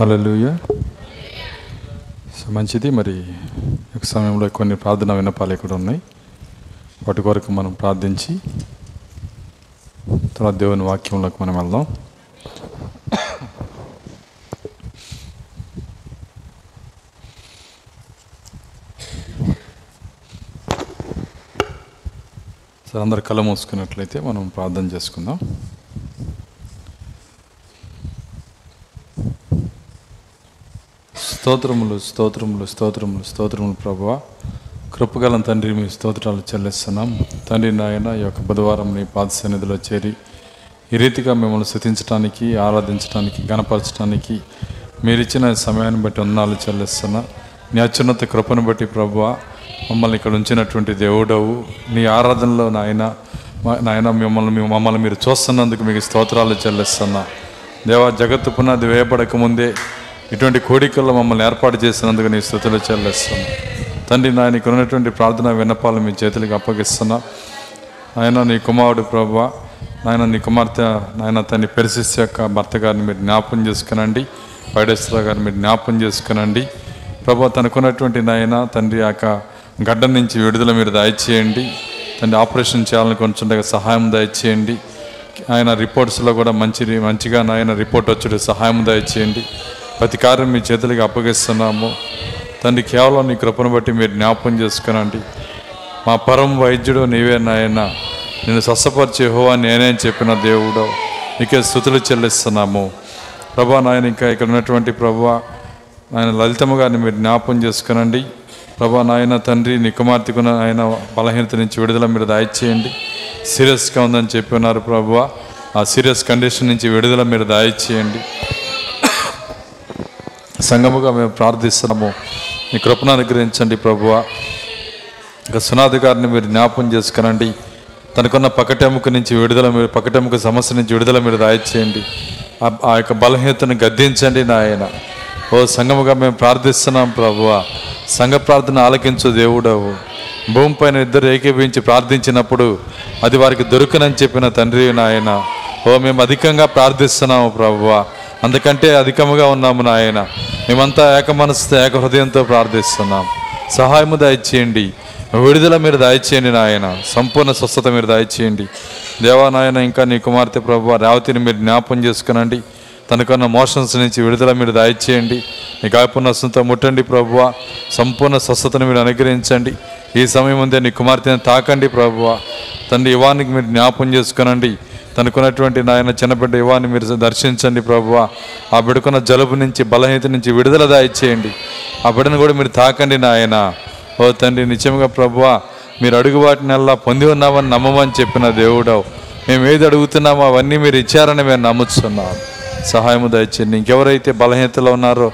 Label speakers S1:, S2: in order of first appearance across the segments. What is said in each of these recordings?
S1: హల్లెలూయా. So మంచిది మరి ఒక సమయంలో కొన్ని ప్రార్థన విన్నపాలు ఇక్కడ ఉన్నాయి. వాటి కొరకు మనం ప్రార్థించి తర్వాత దేవుని వాక్యంలోకి మనం వెళ్దాం. సరే అందరు కళ మూసుకున్నట్లయితే మనం ప్రార్థన చేసుకుందాం. స్తోత్రములు స్తోత్రములు స్తోత్రములు స్తోత్రములు ప్రభువ. కృపగలం తండ్రి మీ స్తోత్రాలు చెల్లిస్తున్నాం. తండ్రి నాయన ఈ యొక్క బుధవారం నీ పాద సన్నిధిలో చేరి ఈ రీతిగా మిమ్మల్ని శృతించడానికి ఆరాధించడానికి గణపరచడానికి మీరిచ్చిన సమయాన్ని బట్టి వందనాలు చెల్లిస్తున్నా. నీ అత్యున్నత కృపను బట్టి ప్రభువ మమ్మల్ని ఇక్కడ ఉంచినటువంటి దేవుడవు. నీ ఆరాధనలో నాయన నాయన మిమ్మల్ని మమ్మల్ని మీరు చూస్తున్నందుకు మీకు స్తోత్రాలు చెల్లిస్తున్నా. దేవా జగత్తు పునాది వేయబడక ముందే ఇటువంటి కోడికల్లో మమ్మల్ని ఏర్పాటు చేసినందుకు నీ స్థుతులు చెల్లిస్తున్నా. తండ్రి నాయనకు ఉన్నటువంటి ప్రార్థన విన్నపాలు మీ చేతులకు అప్పగిస్తున్నా. ఆయన నీ కుమారుడు ప్రభు నాయన నీ కుమార్తె నాయన తన పెరిసిస్ యొక్క భర్త గారిని మీరు జ్ఞాపం చేసుకునండి. పైడేశ్వర గారిని మీరు జ్ఞాపం చేసుకునండి. ప్రభు తనకున్నటువంటి నాయన తండ్రి యొక్క గడ్డ నుంచి విడుదల మీరు దయచేయండి. తండ్రి ఆపరేషన్ చేయాలని కొంచెం సహాయం దయచేయండి. ఆయన రిపోర్ట్స్లో కూడా మంచి మంచిగా నాయన రిపోర్ట్ వచ్చుడు సహాయం దయచేయండి. ప్రతి కార్యం మీ చేతులకి అప్పగిస్తున్నాము. తండ్రి కేవలం నీ కృపను బట్టి మీరు జ్ఞాపం చేసుకునండి. మా పరం వైద్యుడు నీవే నాయన. నేను స్వస్థపరిచే హోవా నేనే అని చెప్పిన దేవుడు. నీకే స్థుతులు చెల్లిస్తున్నాము. ప్రభా నాయన ఇంకా ఇక్కడ ఉన్నటువంటి ప్రభా ఆయన లలితమ్మ గారిని మీరు జ్ఞాపం చేసుకునండి. ప్రభా నాయన తండ్రి నీ కుమార్తెకున్న ఆయన బలహీనత నుంచి విడుదల మీరు దయచేయండి. సీరియస్గా ఉందని చెప్పి ఉన్నారు ప్రభు. ఆ సీరియస్ కండిషన్ నుంచి విడుదల మీరు దయచేయండి. సంగముగా మేము ప్రార్థిస్తున్నాము. మీ కృపను అనుగ్రహించండి ప్రభువ. ఇక సునాది గారిని మీరు జ్ఞాపం చేసుకునండి. తనకున్న పకటెముక నుంచి విడుదల మీరు పకటెముక సమస్య నుంచి విడుదల మీరు దయచేయండి ఆ- యొక్క బలహీనతను గద్దించండి నాయన. ఓ సంగముగా మేము ప్రార్థిస్తున్నాం ప్రభువ. సంఘ ప్రార్థన ఆలకించు దేవుడవు. భూమిపైన ఇద్దరు ఏకీభవించి ప్రార్థించినప్పుడు అది వారికి దొరుకునని చెప్పిన తండ్రి నాయన. ఓ మేము అధికంగా ప్రార్థిస్తున్నాము ప్రభువా. అందుకంటే అధికముగా ఉన్నాము నాయన. మేమంతా ఏక మనసుతో ఏక హృదయంతో ప్రార్థిస్తున్నాం. సహాయము దయచేయండి. విడుదల మీరు దయచేయండి నాయన. సంపూర్ణ స్వస్థత మీరు దయచేయండి. దేవానాయన ఇంకా నీ కుమార్తె ప్రభు రావతిని మీరు జ్ఞాపం చేసుకునండి. తనకున్న మోషన్స్ నుంచి విడుదల మీరు దయచేయండి. నీ గాయపునస్సుతో ముట్టండి ప్రభువ సంపూర్ణ స్వస్థతను మీరు అనుగ్రహించండి. ఈ సమయం ముందే నీ కుమార్తెను తాకండి ప్రభువ తండ్రి ఇవానికి మీరు జ్ఞాపం చేసుకునండి. తనకున్నటువంటి నాయన చిన్నబిడ్డ ఇవాన్ని మీరు దర్శించండి ప్రభువ. ఆ బిడ్డకున్న జలుబు నుంచి బలహీనత నుంచి విడుదల దాయిచ్చేయండి. ఆ బిడ్డను కూడా మీరు తాకండి నాయన. ఓ తండ్రి నిజంగా ప్రభువ మీరు అడుగు వాటినల్లా పొంది ఉన్నామని నమ్మమని చెప్పిన దేవుడవు. మేము ఏది అడుగుతున్నామో అవన్నీ మీరు ఇచ్చారని మేము నమ్ముతున్నాం సహాయము దయచేయండి ఇంకెవరైతే బలహీనతలో ఉన్నారో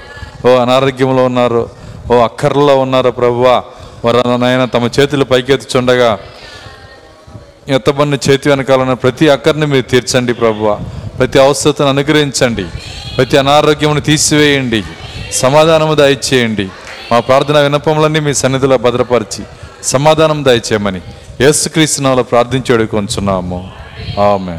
S1: ఓ అనారోగ్యంలో ఉన్నారో ఓ అక్కర్లో ఉన్నారో ప్రభువా వారు నాయన తమ చేతులు పైకెత్తుచుండగా ఎత్తబడిన చేతి వెనకాలన్న ప్రతి అక్కర్ని మీరు తీర్చండి ప్రభువ. ప్రతి అవసరతను అనుగ్రహించండి. ప్రతి అనారోగ్యమును తీసివేయండి. సమాధానము దయచేయండి. మా ప్రార్థన వినపములన్నీ మీ సన్నిధిలో భద్రపరిచి సమాధానం దయచేయమని యేసుక్రీస్తునాలో ప్రార్థించేడు కొంచున్నాము ఆమె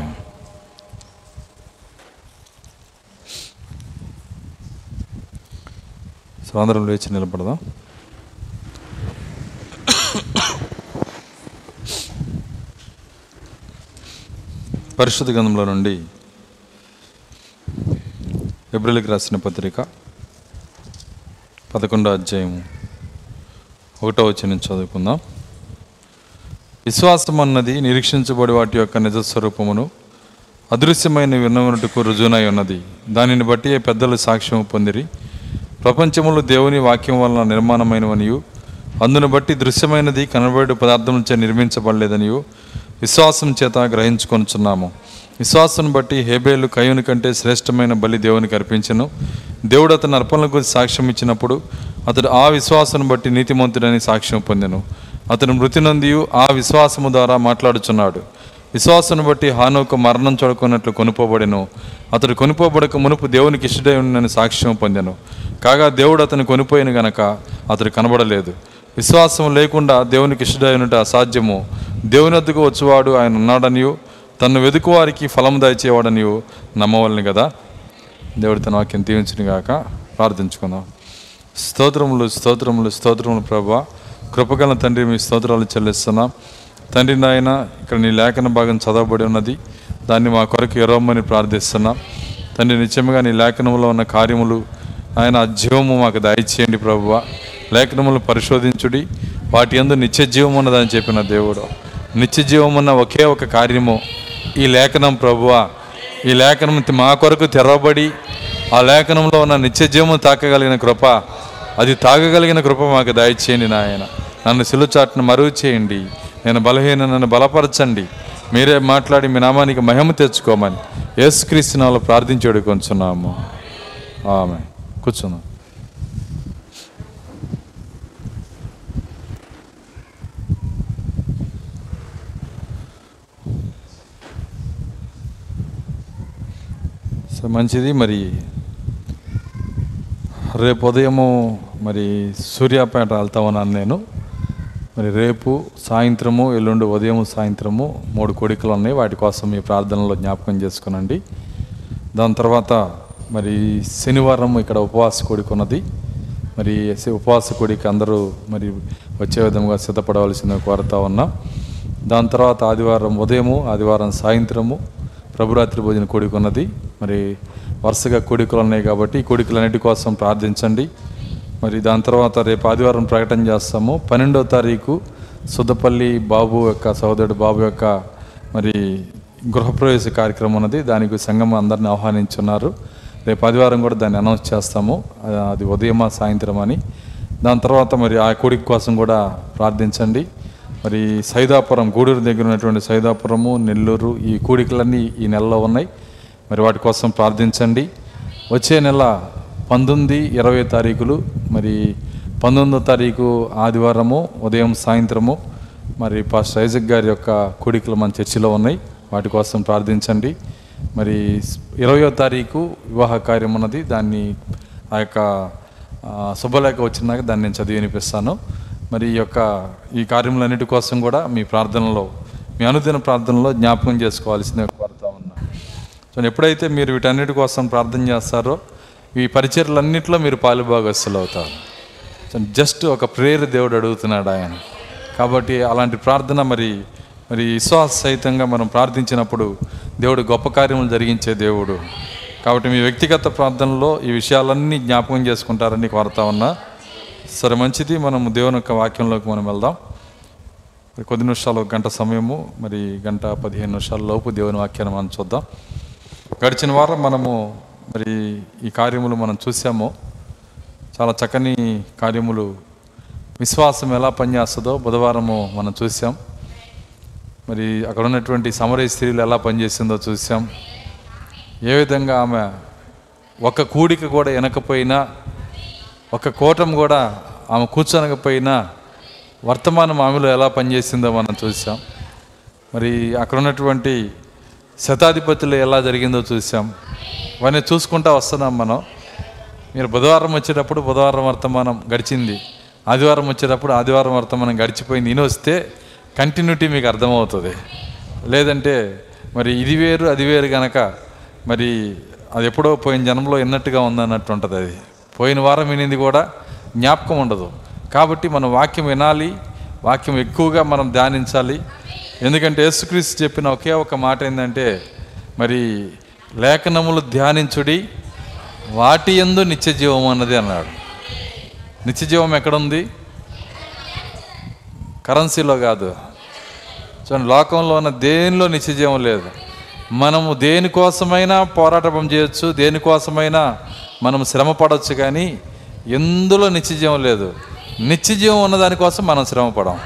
S1: సో అందరం లేచి నిలబడదాం. పరిశుద్ధ గ్రంథంలో నుండి ఏప్రిల్కి రాసిన పత్రిక పదకొండో అధ్యాయం ఒకటో వచ్చి నుంచి చదువుకుందాం. విశ్వాసం అన్నది నిరీక్షించబడి వాటి యొక్క నిజ స్వరూపమును అదృశ్యమైన విన్నమునటుకు రుజువునై ఉన్నది. దానిని బట్టి పెద్దలు సాక్ష్యం పొందిరి. ప్రపంచములో దేవుని వాక్యం వలన నిర్మాణమైనవనియు అందును బట్టి దృశ్యమైనది కనబడే పదార్థం చే నిర్మించబడలేదనియు విశ్వాసం చేత గ్రహించుకొనుచున్నాము. విశ్వాసం బట్టి హేబేలు కయుని కంటే శ్రేష్టమైన బలి దేవునికి అర్పించను. దేవుడు అతని అర్పణల గురించి సాక్ష్యం ఇచ్చినప్పుడు అతడు ఆ విశ్వాసం బట్టి నీతిమంతుడని సాక్ష్యం పొందెను. అతను మృతి నందియు ఆ విశ్వాసము ద్వారా మాట్లాడుచున్నాడు. విశ్వాసాన్ని బట్టి హానోకు మరణం చూడకున్నట్లు కొనుపోబడెను. అతడు కొనుపోబడక మునుపు దేవునికి ఇష్టడై ఉన్నని సాక్ష్యం పొందెను. కాగా దేవుడు అతను కొనిపోయిన గనక అతడు కనబడలేదు. విశ్వాసం లేకుండా దేవునికి ఇష్టడైనట అసాధ్యము. దేవుని వద్దకు వచ్చేవాడు ఆయన ఉన్నాడనియు తను వెతుకు వారికి ఫలం దయచేవాడనియు నమ్మవలని కదా దేవుడి తన వాక్యం దీవించిన గాక ప్రార్థించుకుందాం. స్తోత్రములు స్తోత్రములు స్తోత్రములు ప్రభా. కృపగల తండ్రి మీ స్తోత్రాలు చెల్లిస్తున్నాం. తండ్రి నాయన ఇక్కడ నీ లేఖన భాగం చదవబడి ఉన్నది. దాన్ని మా కొరకు ఎరవమని ప్రార్థిస్తున్నాం. తండ్రి నిత్యముగా నీ లేఖనంలో ఉన్న కార్యములు ఆయన జీవము మాకు దయచేయండి ప్రభువ. లేఖనములు పరిశోధించుడి. వాటి యందు నిత్య జీవం ఉన్నదని చెప్పిన దేవుడు. నిత్య జీవం ఉన్న ఒకే ఒక కార్యము. ఈ లేఖనం ప్రభువ. ఈ లేఖనం మా కొరకు తెరవబడి ఆ లేఖనంలో ఉన్న నిత్య జీవము తాకగలిగిన కృప. అది తాగగలిగిన కృప మాకు దయచేయండి నాయన. నన్ను సిలుచాట్ను మరుగు చేయండి. నేను బలహీన నన్ను బలపరచండి. మీరే మాట్లాడి మీ నామానికి మహిమ తెచ్చుకోమని యేసుక్రీస్తు నాలో ప్రార్థించి వేడుకొంచున్నాము. ఆమె కూర్చున్నాం. సో మంచిది మరి. రేపు ఉదయము మరి సూర్యాపేట వెళ్తా ఉన్నాను నేను. మరి రేపు సాయంత్రము ఎల్లుండి ఉదయం సాయంత్రము మూడు కోడికలు ఉన్నాయి. వాటి కోసం మీ ప్రార్థనలో జ్ఞాపకం చేసుకునండి. దాని తర్వాత మరి శనివారం ఇక్కడ ఉపవాస కోడిక ఉన్నది మరి ఉపవాస కోడికి అందరూ మరి వచ్చే విధంగా సిద్ధపడవలసిన కోరుతా ఉన్నాం. దాని తర్వాత ఆదివారం ఉదయము ఆదివారం సాయంత్రము ప్రభురాత్రి భోజన కోడిక ఉన్నది మరి వరుసగా కోడికలు ఉన్నాయి కాబట్టి కోడికలన్నిటి కోసం ప్రార్థించండి. మరి దాని తర్వాత రేపు ఆదివారం ప్రకటన చేస్తాము. పన్నెండో తారీఖు సుద్దపల్లి బాబు యొక్క సహోదరుడు బాబు యొక్క మరి గృహప్రవేశ కార్యక్రమం ఉన్నది. దానికి సంఘం అందరిని ఆహ్వానించున్నారు. రేపు ఆదివారం కూడా దాన్ని అనౌన్స్ చేస్తాము. అది ఉదయమా సాయంత్రం అని. దాని తర్వాత మరి ఆ కోడిక కోసం కూడా ప్రార్థించండి. మరి సైదాపురం గూడూరు దగ్గర ఉన్నటువంటి సైదాపురము నెల్లూరు ఈ కూడికలన్నీ ఈ నెలలో ఉన్నాయి. మరి వాటి కోసం ప్రార్థించండి. వచ్చే నెల పంతొమ్మిది ఇరవై తారీఖులు మరి పంతొమ్మిదో తారీఖు ఆదివారము ఉదయం సాయంత్రము. మరి పాస్టర్ ఐజక్ గారి యొక్క కూడికలు మన చర్చిలో ఉన్నాయి. వాటి కోసం ప్రార్థించండి. మరి ఇరవయో తారీఖు వివాహ కార్యం ఉన్నది. దాన్ని ఆ యొక్క శుభలేఖ వచ్చినాక దాన్ని నేను చదివి వినిపిస్తాను. మరి ఈ యొక్క ఈ కార్యములన్నిటి కోసం కూడా మీ ప్రార్థనలో మీ అనుదిన ప్రార్థనలో జ్ఞాపకం చేసుకోవాల్సిన కోరుతా ఉన్నా. సో ఎప్పుడైతే మీరు వీటన్నిటి కోసం ప్రార్థన చేస్తారో ఈ పరిచర్లన్నింటిలో మీరు పాలుభాగస్తులు అవుతారు. సో జస్ట్ ఒక ప్రేయర్ దేవుడు అడుగుతున్నాడు ఆయన. కాబట్టి అలాంటి ప్రార్థన మరి మరి విశ్వాస సహితంగా మనం ప్రార్థించినప్పుడు దేవుడు గొప్ప కార్యములు జరిగించే దేవుడు. కాబట్టి మీ వ్యక్తిగత ప్రార్థనలో ఈ విషయాలన్నీ జ్ఞాపకం చేసుకుంటారని కోరుతా ఉన్నా. సరే మంచిది. మనం దేవుని యొక్క వాక్యంలోకి మనం వెళ్దాం. మరి కొద్ది నిమిషాలు ఒక గంట సమయము. మరి గంట పదిహేను నిమిషాల లోపు దేవుని వాక్యాన్ని మనం చూద్దాం. గడిచిన వారం మనము మరి ఈ కార్యములు మనం చూసాము. చాలా చక్కని కార్యములు. విశ్వాసం ఎలా పనిచేస్తుందో బుధవారము మనం చూసాం. మరి అక్కడ ఉన్నటువంటి సమరయ స్త్రీలు ఎలా పనిచేసిందో చూసాం. ఏ విధంగా ఆమె ఒక కూడిక కూడా వెనకపోయినా ఒక కూటం కూడా ఆమె కూర్చొనకపోయినా వర్తమానం ఆమెలో ఎలా పనిచేసిందో మనం చూసాం. మరి అక్కడ ఉన్నటువంటి శతాధిపతులు ఎలా జరిగిందో చూసాం. ఇవన్నీ చూసుకుంటా వస్తున్నాం మనం. మీరు బుధవారం వచ్చేటప్పుడు బుధవారం వర్తమానం గడిచింది. ఆదివారం వచ్చేటప్పుడు ఆదివారం వర్తమానం గడిచిపోయింది. నేను వస్తే కంటిన్యూటీ మీకు అర్థమవుతుంది. లేదంటే మరి ఇది వేరు అది వేరు కనుక మరి అది ఎప్పుడో పోయిన జన్మలో విన్నట్టుగా ఉందన్నట్టు ఉంటుంది అది. పోయిన వారం వినింది కూడా జ్ఞాపకం ఉండదు. కాబట్టి మనం వాక్యం వినాలి వాక్యం ఎక్కువగా మనం ధ్యానించాలి. ఎందుకంటే యేసుక్రీస్తు చెప్పిన ఒకే ఒక మాట ఏంటంటే మరి లేఖనములు ధ్యానించుడి వాటి ఎందు నిత్యజీవం అన్నది అన్నాడు. నిత్యజీవం ఎక్కడుంది? కరెన్సీలో కాదు. చూడండి లోకంలో ఉన్న దేనిలో నిత్య లేదు. మనము దేనికోసమైనా పోరాటం చేయొచ్చు దేనికోసమైనా మనం శ్రమ పడవచ్చు కానీ ఎందులో నిత్యజీవం లేదు? నిత్యజీవం ఉన్నదానికోసం మనం శ్రమ పడం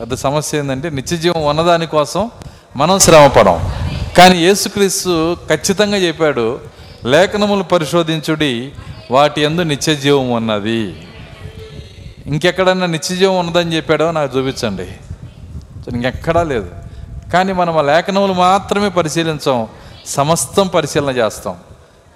S1: పెద్ద సమస్య ఏంటంటే నిత్యజీవం ఉన్నదానికోసం మనం శ్రమపడం కానీ యేసుక్రీస్తు ఖచ్చితంగా చెప్పాడు లేఖనములు పరిశోధించుడి వాటి ఎందు నిత్యజీవం ఉన్నది. ఇంకెక్కడన్నా నిత్య ఉన్నదని చెప్పాడో నాకు చూపించండి. ఇంకెక్కడా లేదు. కానీ మనం ఆ లేఖనములు మాత్రమే పరిశీలించాం. సమస్తం పరిశీలన చేస్తాం.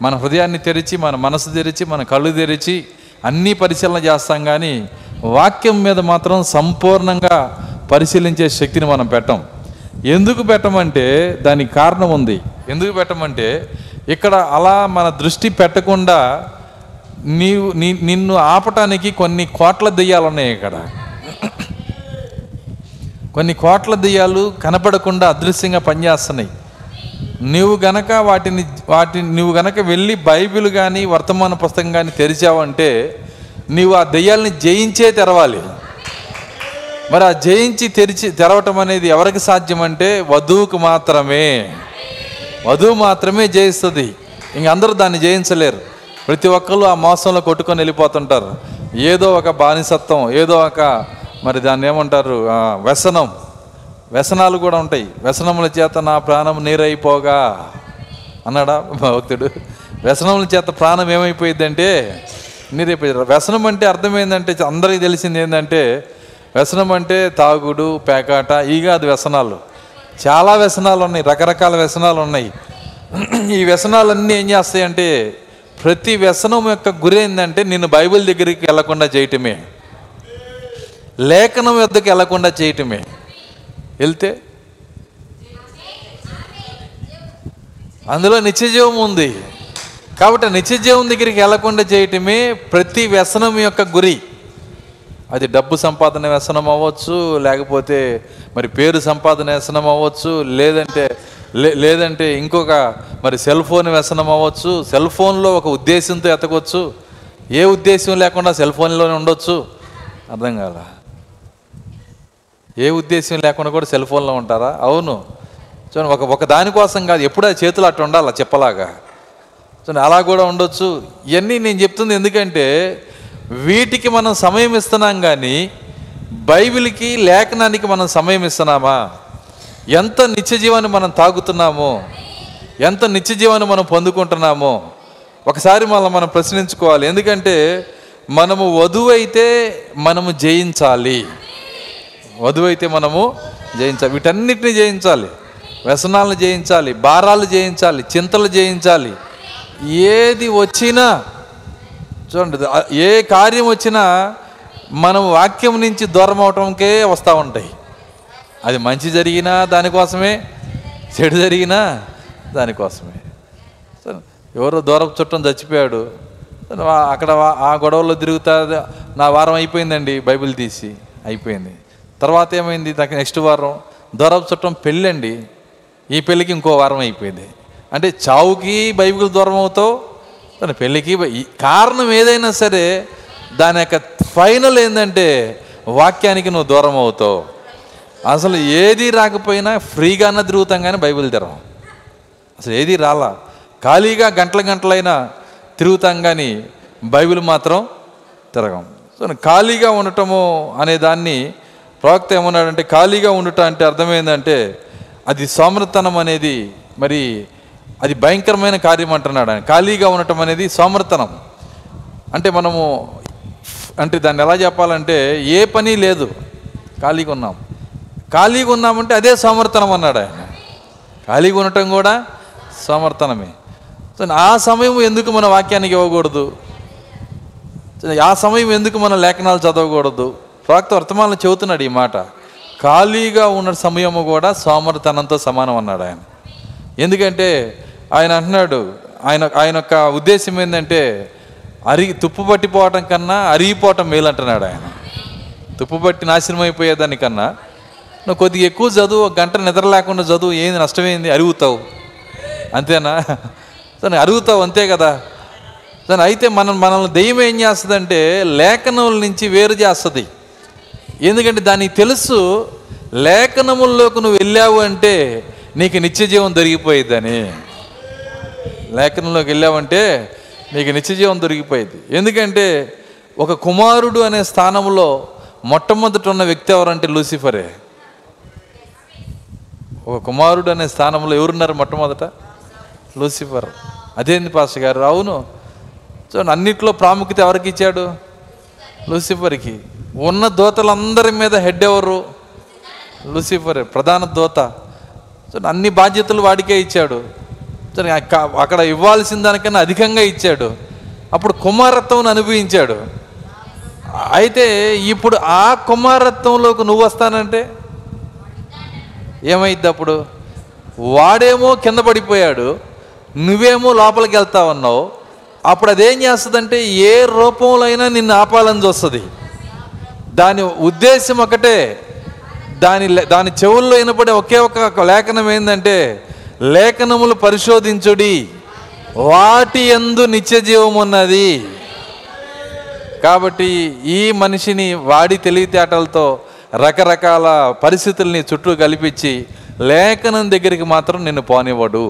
S1: మన హృదయాన్ని తెరిచి మన మనసు తెరిచి మన కళ్ళు తెరిచి అన్నీ పరిశీలన చేస్తాం కానీ వాక్యం మీద మాత్రం సంపూర్ణంగా పరిశీలించే శక్తిని మనం పెట్టం. ఎందుకు పెట్టమంటే దానికి కారణం ఉంది. ఎందుకు పెట్టమంటే ఇక్కడ అలా మన దృష్టి పెట్టకుండా నీవు నీ నిన్ను ఆపటానికి కొన్ని కోట్ల దెయ్యాలు ఉన్నాయి ఇక్కడ. కొన్ని కోట్ల దెయ్యాలు కనపడకుండా అదృశ్యంగా పనిచేస్తున్నాయి. నువ్వు గనక వాటిని వాటిని నువ్వు గనక వెళ్ళి బైబిల్ కానీ వర్తమాన పుస్తకం కానీ తెరిచావంటే నీవు ఆ దెయ్యాలని జయించే తెరవాలి. మరి ఆ జయించి తెరిచి తెరవటం అనేది ఎవరికి సాధ్యం అంటే వధువుకు మాత్రమే. వధువు మాత్రమే జయిస్తుంది. ఇంక అందరూ దాన్ని జయించలేరు. ప్రతి ఒక్కరు ఆ మోసంలో కొట్టుకొని వెళ్ళిపోతుంటారు. ఏదో ఒక బానిసత్వం ఏదో ఒక మరి దాన్ని ఏమంటారు వ్యసనం. వ్యసనాలు కూడా ఉంటాయి. వ్యసనముల చేత నా ప్రాణం నీరైపోగా అన్నాడా భక్తుడు వ్యసనముల చేత ప్రాణం ఏమైపోయిందంటే నీరైపోయింది వ్యసనం అంటే అర్థమైందంటే అందరికీ తెలిసింది ఏంటంటే వ్యసనం అంటే తాగుడు పేకాట ఇక అది వ్యసనాలు. చాలా వ్యసనాలు ఉన్నాయి. రకరకాల వ్యసనాలు ఉన్నాయి. ఈ వ్యసనాలన్నీ ఏం చేస్తాయంటే ప్రతి వ్యసనం యొక్క గురి ఏంటంటే నిన్ను బైబిల్ దగ్గరికి వెళ్ళకుండా చేయటమే. లేఖనం వద్దకు వెళ్ళకుండా చేయటమే. వెళ్తే? అందులో నిత్యజీవం ఉంది. కాబట్టి నిత్యజీవం దగ్గరికి వెళ్ళకుండా చేయటమే ప్రతి వ్యసనం యొక్క గురి. అది డబ్బు సంపాదన వ్యసనం అవ్వచ్చు లేకపోతే మరి పేరు సంపాదన వ్యసనం అవ్వచ్చు లేదంటే లే- లేదంటే ఇంకొక మరి సెల్ ఫోన్ వ్యసనం అవ్వచ్చు సెల్ ఫోన్లో ఒక ఉద్దేశంతో ఎతకొచ్చు ఏ ఉద్దేశం లేకుండా సెల్ ఫోన్లోనే ఉండొచ్చు? అర్థం కాల? ఏ ఉద్దేశం లేకుండా కూడా సెల్ ఫోన్లో ఉంటారా? అవును. చూడండి ఒక ఒక దానికోసం కాదు ఎప్పుడు చేతులు అట్టు ఉండాలి చెప్పలాగా? చూడండి అలా కూడా ఉండొచ్చు. ఇవన్నీ నేను చెప్తుంది ఎందుకంటే వీటికి మనం సమయం ఇస్తున్నాం కానీ బైబిల్కి లేఖనానికి మనం సమయం ఇస్తున్నామా? ఎంత నిత్య జీవాన్ని మనం తాగుతున్నామో ఎంత నిత్య జీవాన్ని మనం పొందుకుంటున్నామో ఒకసారి మళ్ళీ మనం ప్రశ్నించుకోవాలి. ఎందుకంటే మనము వధువు అయితే మనము జయించాలి. వధువు అయితే మనము జయించాలి. వీటన్నిటిని జయించాలి. వ్యసనాలను జయించాలి భారాలు జయించాలి చింతలు జయించాలి. ఏది వచ్చినా చూడండి ఏ కార్యం వచ్చినా మనం వాక్యం నుంచి దూరం అవటంకే వస్తూ ఉంటాయి. అది మంచి జరిగినా దానికోసమే చెడు జరిగినా దానికోసమే. ఎవరో దూరపు చుట్టం చచ్చిపోయాడు. అక్కడ ఆ గొడవలో తిరుగుతా నా వారం అయిపోయిందండి బైబిల్ తీసి అయిపోయింది. తర్వాత ఏమైంది దానికి నెక్స్ట్ వారం దూరపు చుట్టం పెళ్ళండి ఈ పెళ్ళికి ఇంకో వారం అయిపోయింది. అంటే చావుకి బైబిల్ దూరం అవుతావు తన పెళ్ళికి కారణం ఏదైనా సరే దాని యొక్క ఫైనల్ ఏంటంటే వాక్యానికి నువ్వు దూరం అవుతావు. అసలు ఏది రాకపోయినా ఫ్రీగానే తిరుగుతాం కానీ బైబిల్ తెరం అసలు ఏది రాలా. ఖాళీగా గంటల గంటలైనా తిరుగుతాం కానీ బైబిల్ మాత్రం తిరగం. సో ఖాళీగా ఉండటము అనే దాన్ని ప్రవక్త ఏమన్నాడంటే ఖాళీగా ఉండటం అంటే అర్థమైందంటే అది సోమరతనం అనేది మరి అది భయంకరమైన కార్యం అంటున్నాడు ఆయన. ఖాళీగా ఉండటం అనేది సోమర్తనం. అంటే మనము అంటే దాన్ని ఎలా చెప్పాలంటే ఏ పని లేదు ఖాళీగా ఉన్నాం. ఖాళీగా ఉన్నామంటే అదే సోమర్తనం అన్నాడు ఆయన. ఖాళీగా ఉండటం కూడా సమర్థనమే ఆ సమయం ఎందుకు మన వాక్యానికి ఇవ్వకూడదు? ఆ సమయం ఎందుకు మన లేఖనాలు చదవకూడదు? ప్రాక్త వర్తమానం చెబుతున్నాడు ఈ మాట. ఖాళీగా ఉన్న సమయము కూడా సోమర్తనంతో సమానం అన్నాడు ఆయన. ఎందుకంటే ఆయన అంటున్నాడు ఆయన ఆయన యొక్క ఉద్దేశం ఏంటంటే అరిగి తుప్పు పట్టిపోవటం కన్నా అరిగిపోవటం మేలు అంటున్నాడు ఆయన. తుప్పు పట్టి నాశనం అయిపోయేదానికన్నా నువ్వు కొద్దిగా ఎక్కువ చదువు ఒక గంట నిద్ర లేకుండా చదువు ఏంది నష్టమైంది? అరుగుతావు. అంతేనా? సరే అరుగుతావు అంతే కదా. సరే అయితే మనం మనల్ని దెయ్యం ఏం చేస్తుందంటే లేఖనముల నుంచి వేరు చేస్తుంది. ఎందుకంటే దానికి తెలుసు లేఖనముల్లోకి నువ్వు వెళ్ళావు అంటే నీకు నిత్య జీవం దొరికిపోయిద్దని. లేఖనంలోకి వెళ్ళావంటే నీకు నిత్య జీవం దొరికిపోయింది ఎందుకంటే ఒక కుమారుడు అనే స్థానంలో మొట్టమొదట ఉన్న వ్యక్తి ఎవరంటే లూసిఫరే. ఒక కుమారుడు అనే స్థానంలో ఎవరున్నారు మొట్టమొదట? లూసిఫర్. అదేంది పాస్టర్ గారు? అవును. సో అన్నిట్లో ప్రాముఖ్యత ఎవరికి ఇచ్చాడు? లూసిఫర్కి. ఉన్న దోతలందరి మీద హెడ్ ఎవరు? లూసిఫరే ప్రధాన దోత. అన్ని బాధ్యతలు వాడికే ఇచ్చాడు. సో అక్కడ ఇవ్వాల్సిన దానికన్నా అధికంగా ఇచ్చాడు. అప్పుడు కుమారత్వం అనుభవించాడు. అయితే ఇప్పుడు ఆ కుమారత్వంలోకి నువ్వు వస్తానంటే? ఏమైద్ది అప్పుడు? వాడేమో కింద పడిపోయాడు. నువ్వేమో లోపలికి వెళ్తా ఉన్నావు అప్పుడు అదేం చేస్తుందంటే ఏ రూపంలో అయినా నిన్ను ఆపాలని చూస్తుంది. దాని ఉద్దేశం ఒకటే దాని దాని చెవుల్లో వినపడే ఒకే ఒక లేఖనం ఏంటంటే లేఖనములు పరిశోధించుడి వాటి ఎందు నిత్య జీవం ఉన్నది. కాబట్టి ఈ మనిషిని వాడి తెలివితేటలతో రకరకాల పరిస్థితుల్ని చుట్టూ కల్పించి లేఖనం దగ్గరికి మాత్రం నిన్ను పోనివ్వడు.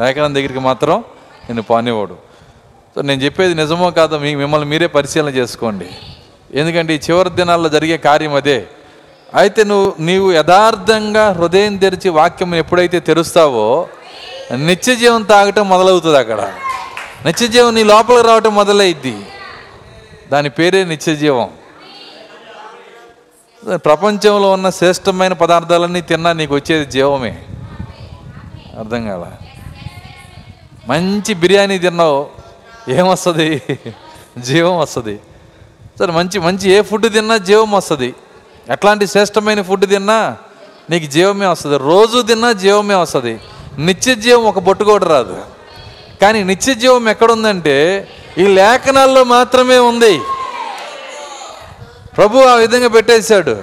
S1: లేఖనం దగ్గరికి మాత్రం నిన్ను పోనివ్వడు. సో నేను చెప్పేది నిజమో కాదో మీ మిమ్మల్ని మీరే పరిశీలన చేసుకోండి. ఎందుకంటే ఈ చివరి దినాల్లో జరిగే కార్యం అదే. అయితే నువ్వు నీవు యథార్థంగా హృదయం తెరిచి వాక్యం ఎప్పుడైతే తెరుస్తావో నిత్య జీవం తాగటం మొదలవుతుంది అక్కడ. నిత్య జీవం నీ లోపలికి రావటం మొదలైద్ది. దాని పేరే నిత్య జీవం. ప్రపంచంలో ఉన్న శ్రేష్టమైన పదార్థాలన్నీ తిన్నా నీకు వచ్చేది జీవమే. అర్థం కాల? మంచి బిర్యానీ తిన్నావు ఏమొస్తుంది? జీవం వస్తుంది. సరే మంచి మంచి ఏ ఫుడ్ తిన్నా జీవం వస్తుంది. ఎట్లాంటి శ్రేష్టమైన ఫుడ్ తిన్నా నీకు జీవమే వస్తుంది. రోజు తిన్నా జీవమే వస్తుంది. నిత్య జీవం ఒక బొట్టు కూడా రాదు. కానీ నిత్య జీవం ఎక్కడుందంటే ఈ లేఖనాల్లో మాత్రమే ఉంది. ప్రభు ఆ విధంగా పెట్టేశాడు.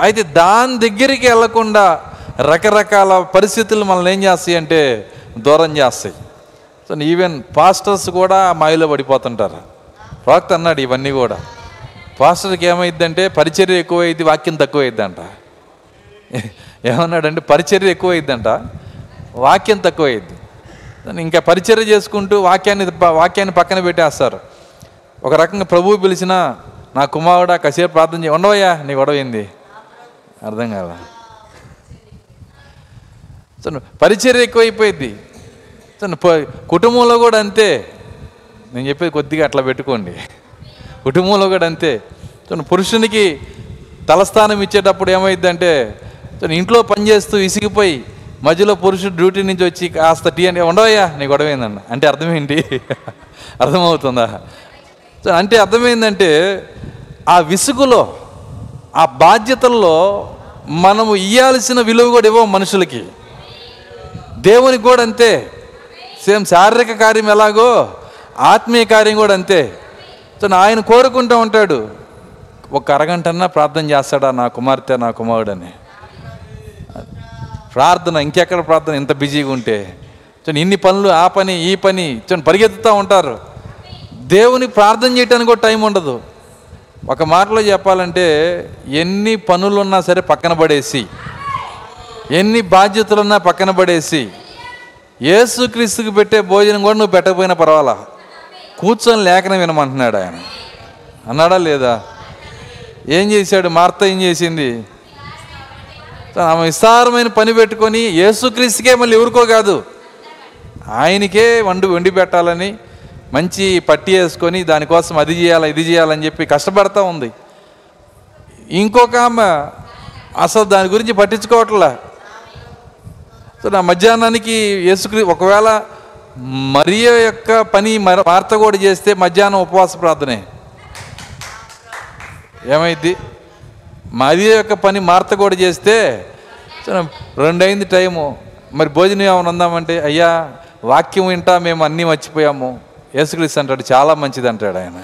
S1: అయితే దాని దగ్గరికి వెళ్ళకుండా రకరకాల పరిస్థితులు మనల్ని ఏం చేస్తాయి అంటే దూరం చేస్తాయి. సో ఈవెన్ పాస్టర్స్ కూడా మాయలో పడిపోతుంటారు. ప్రాక్త అన్నాడు ఇవన్నీ కూడా. పాస్టర్కి ఏమైందంటే పరిచర్య ఎక్కువైంది వాక్యం తక్కువైద్దంట. ఏమన్నాడంటే పరిచర్య ఎక్కువైద్దంట వాక్యం తక్కువైద్ది. ఇంకా పరిచర్య చేసుకుంటూ వాక్యాన్ని వాక్యాన్ని పక్కన పెట్టేస్తారు. ఒక రకంగా ప్రభువు పిలిచిన నా కుమారుడా కసేపు ప్రార్థన చేయ. ఉండవయ్యా నీ గొడవ ఏంది అర్థం కాదా సో పరిచర్య ఎక్కువైపోయింది సో కుటుంబంలో కూడా అంతే. నేను చెప్పేది కొద్దిగా అట్లా పెట్టుకోండి. కుటుంబంలో కూడా అంతే. పురుషునికి తలస్థానం ఇచ్చేటప్పుడు ఏమైందంటే ఇంట్లో పనిచేస్తూ ఇసిగిపోయి మధ్యలో పురుషుడు డ్యూటీ నుంచి వచ్చి కాస్త టీ అంటే ఉండవయ్యా నీ గొడవ ఏందన్న? అంటే అర్థమేంటి? అర్థమవుతుందా? అంటే అర్థమైందంటే ఆ విసుగులో ఆ బాధ్యతల్లో మనము ఇయ్యాల్సిన విలువ కూడా ఇవ్వం మనుషులకి. దేవునికి కూడా అంతే. సేమ్ శారీరక కార్యం ఎలాగో ఆత్మీయ కార్యం కూడా అంతే. సో ఆయన కోరుకుంటూ ఉంటాడు. ఒక అరగంటన్నా ప్రార్థన చేస్తాడా నా కుమార్తె నా కుమారుడని. ప్రార్థన ఇంకెక్కడ ప్రార్థన? ఇంత బిజీగా ఉంటే. చూడండి ఇన్ని పనులు ఆ పని ఈ పని చూడండి పరిగెత్తుతూ ఉంటారు. దేవుని ప్రార్థన చేయడానికి కూడా టైం ఉండదు. ఒక మాటలో చెప్పాలంటే ఎన్ని పనులున్నా సరే పక్కన పడేసి ఎన్ని బాధ్యతలున్నా పక్కన పడేసి ఏసుక్రీస్తుకి పెట్టే భోజనం కూడా నువ్వు పెట్టకపోయినా పర్వాలా? కూర్చొని లేఖనం వినమంటున్నాడు ఆయన. అన్నాడా లేదా? ఏం చేశాడు? మార్త ఏం చేసింది? ఆమె విస్తారమైన పని పెట్టుకొని యేసుక్రీస్తుకే మళ్ళీ ఎవరికో కాదు ఆయనకే వండి వండి పెట్టాలని మంచి పట్టి వేసుకొని దానికోసం అది చేయాలి ఇది చేయాలని చెప్పి కష్టపడతా ఉంది. ఇంకొక ఆమె అసలు దాని గురించి పట్టించుకోవట్లా. సో నా మధ్యాహ్నానికి యేసుక్రీ ఒకవేళ మరియ యొక్క పని మర వార్త కూడా చేస్తే మధ్యాహ్నం ఉపవాస ప్రార్థనే. ఏమైంది మరియ యొక్క పని మార్త కూడా చేస్తే రెండైంది టైము. మరి భోజనం ఏమైనా ఉందామంటే అయ్యా వాక్యం వింటా మేము అన్నీ మర్చిపోయాము. యేసుక్రీస్తు అంటాడు చాలా మంచిది అంటాడు ఆయన.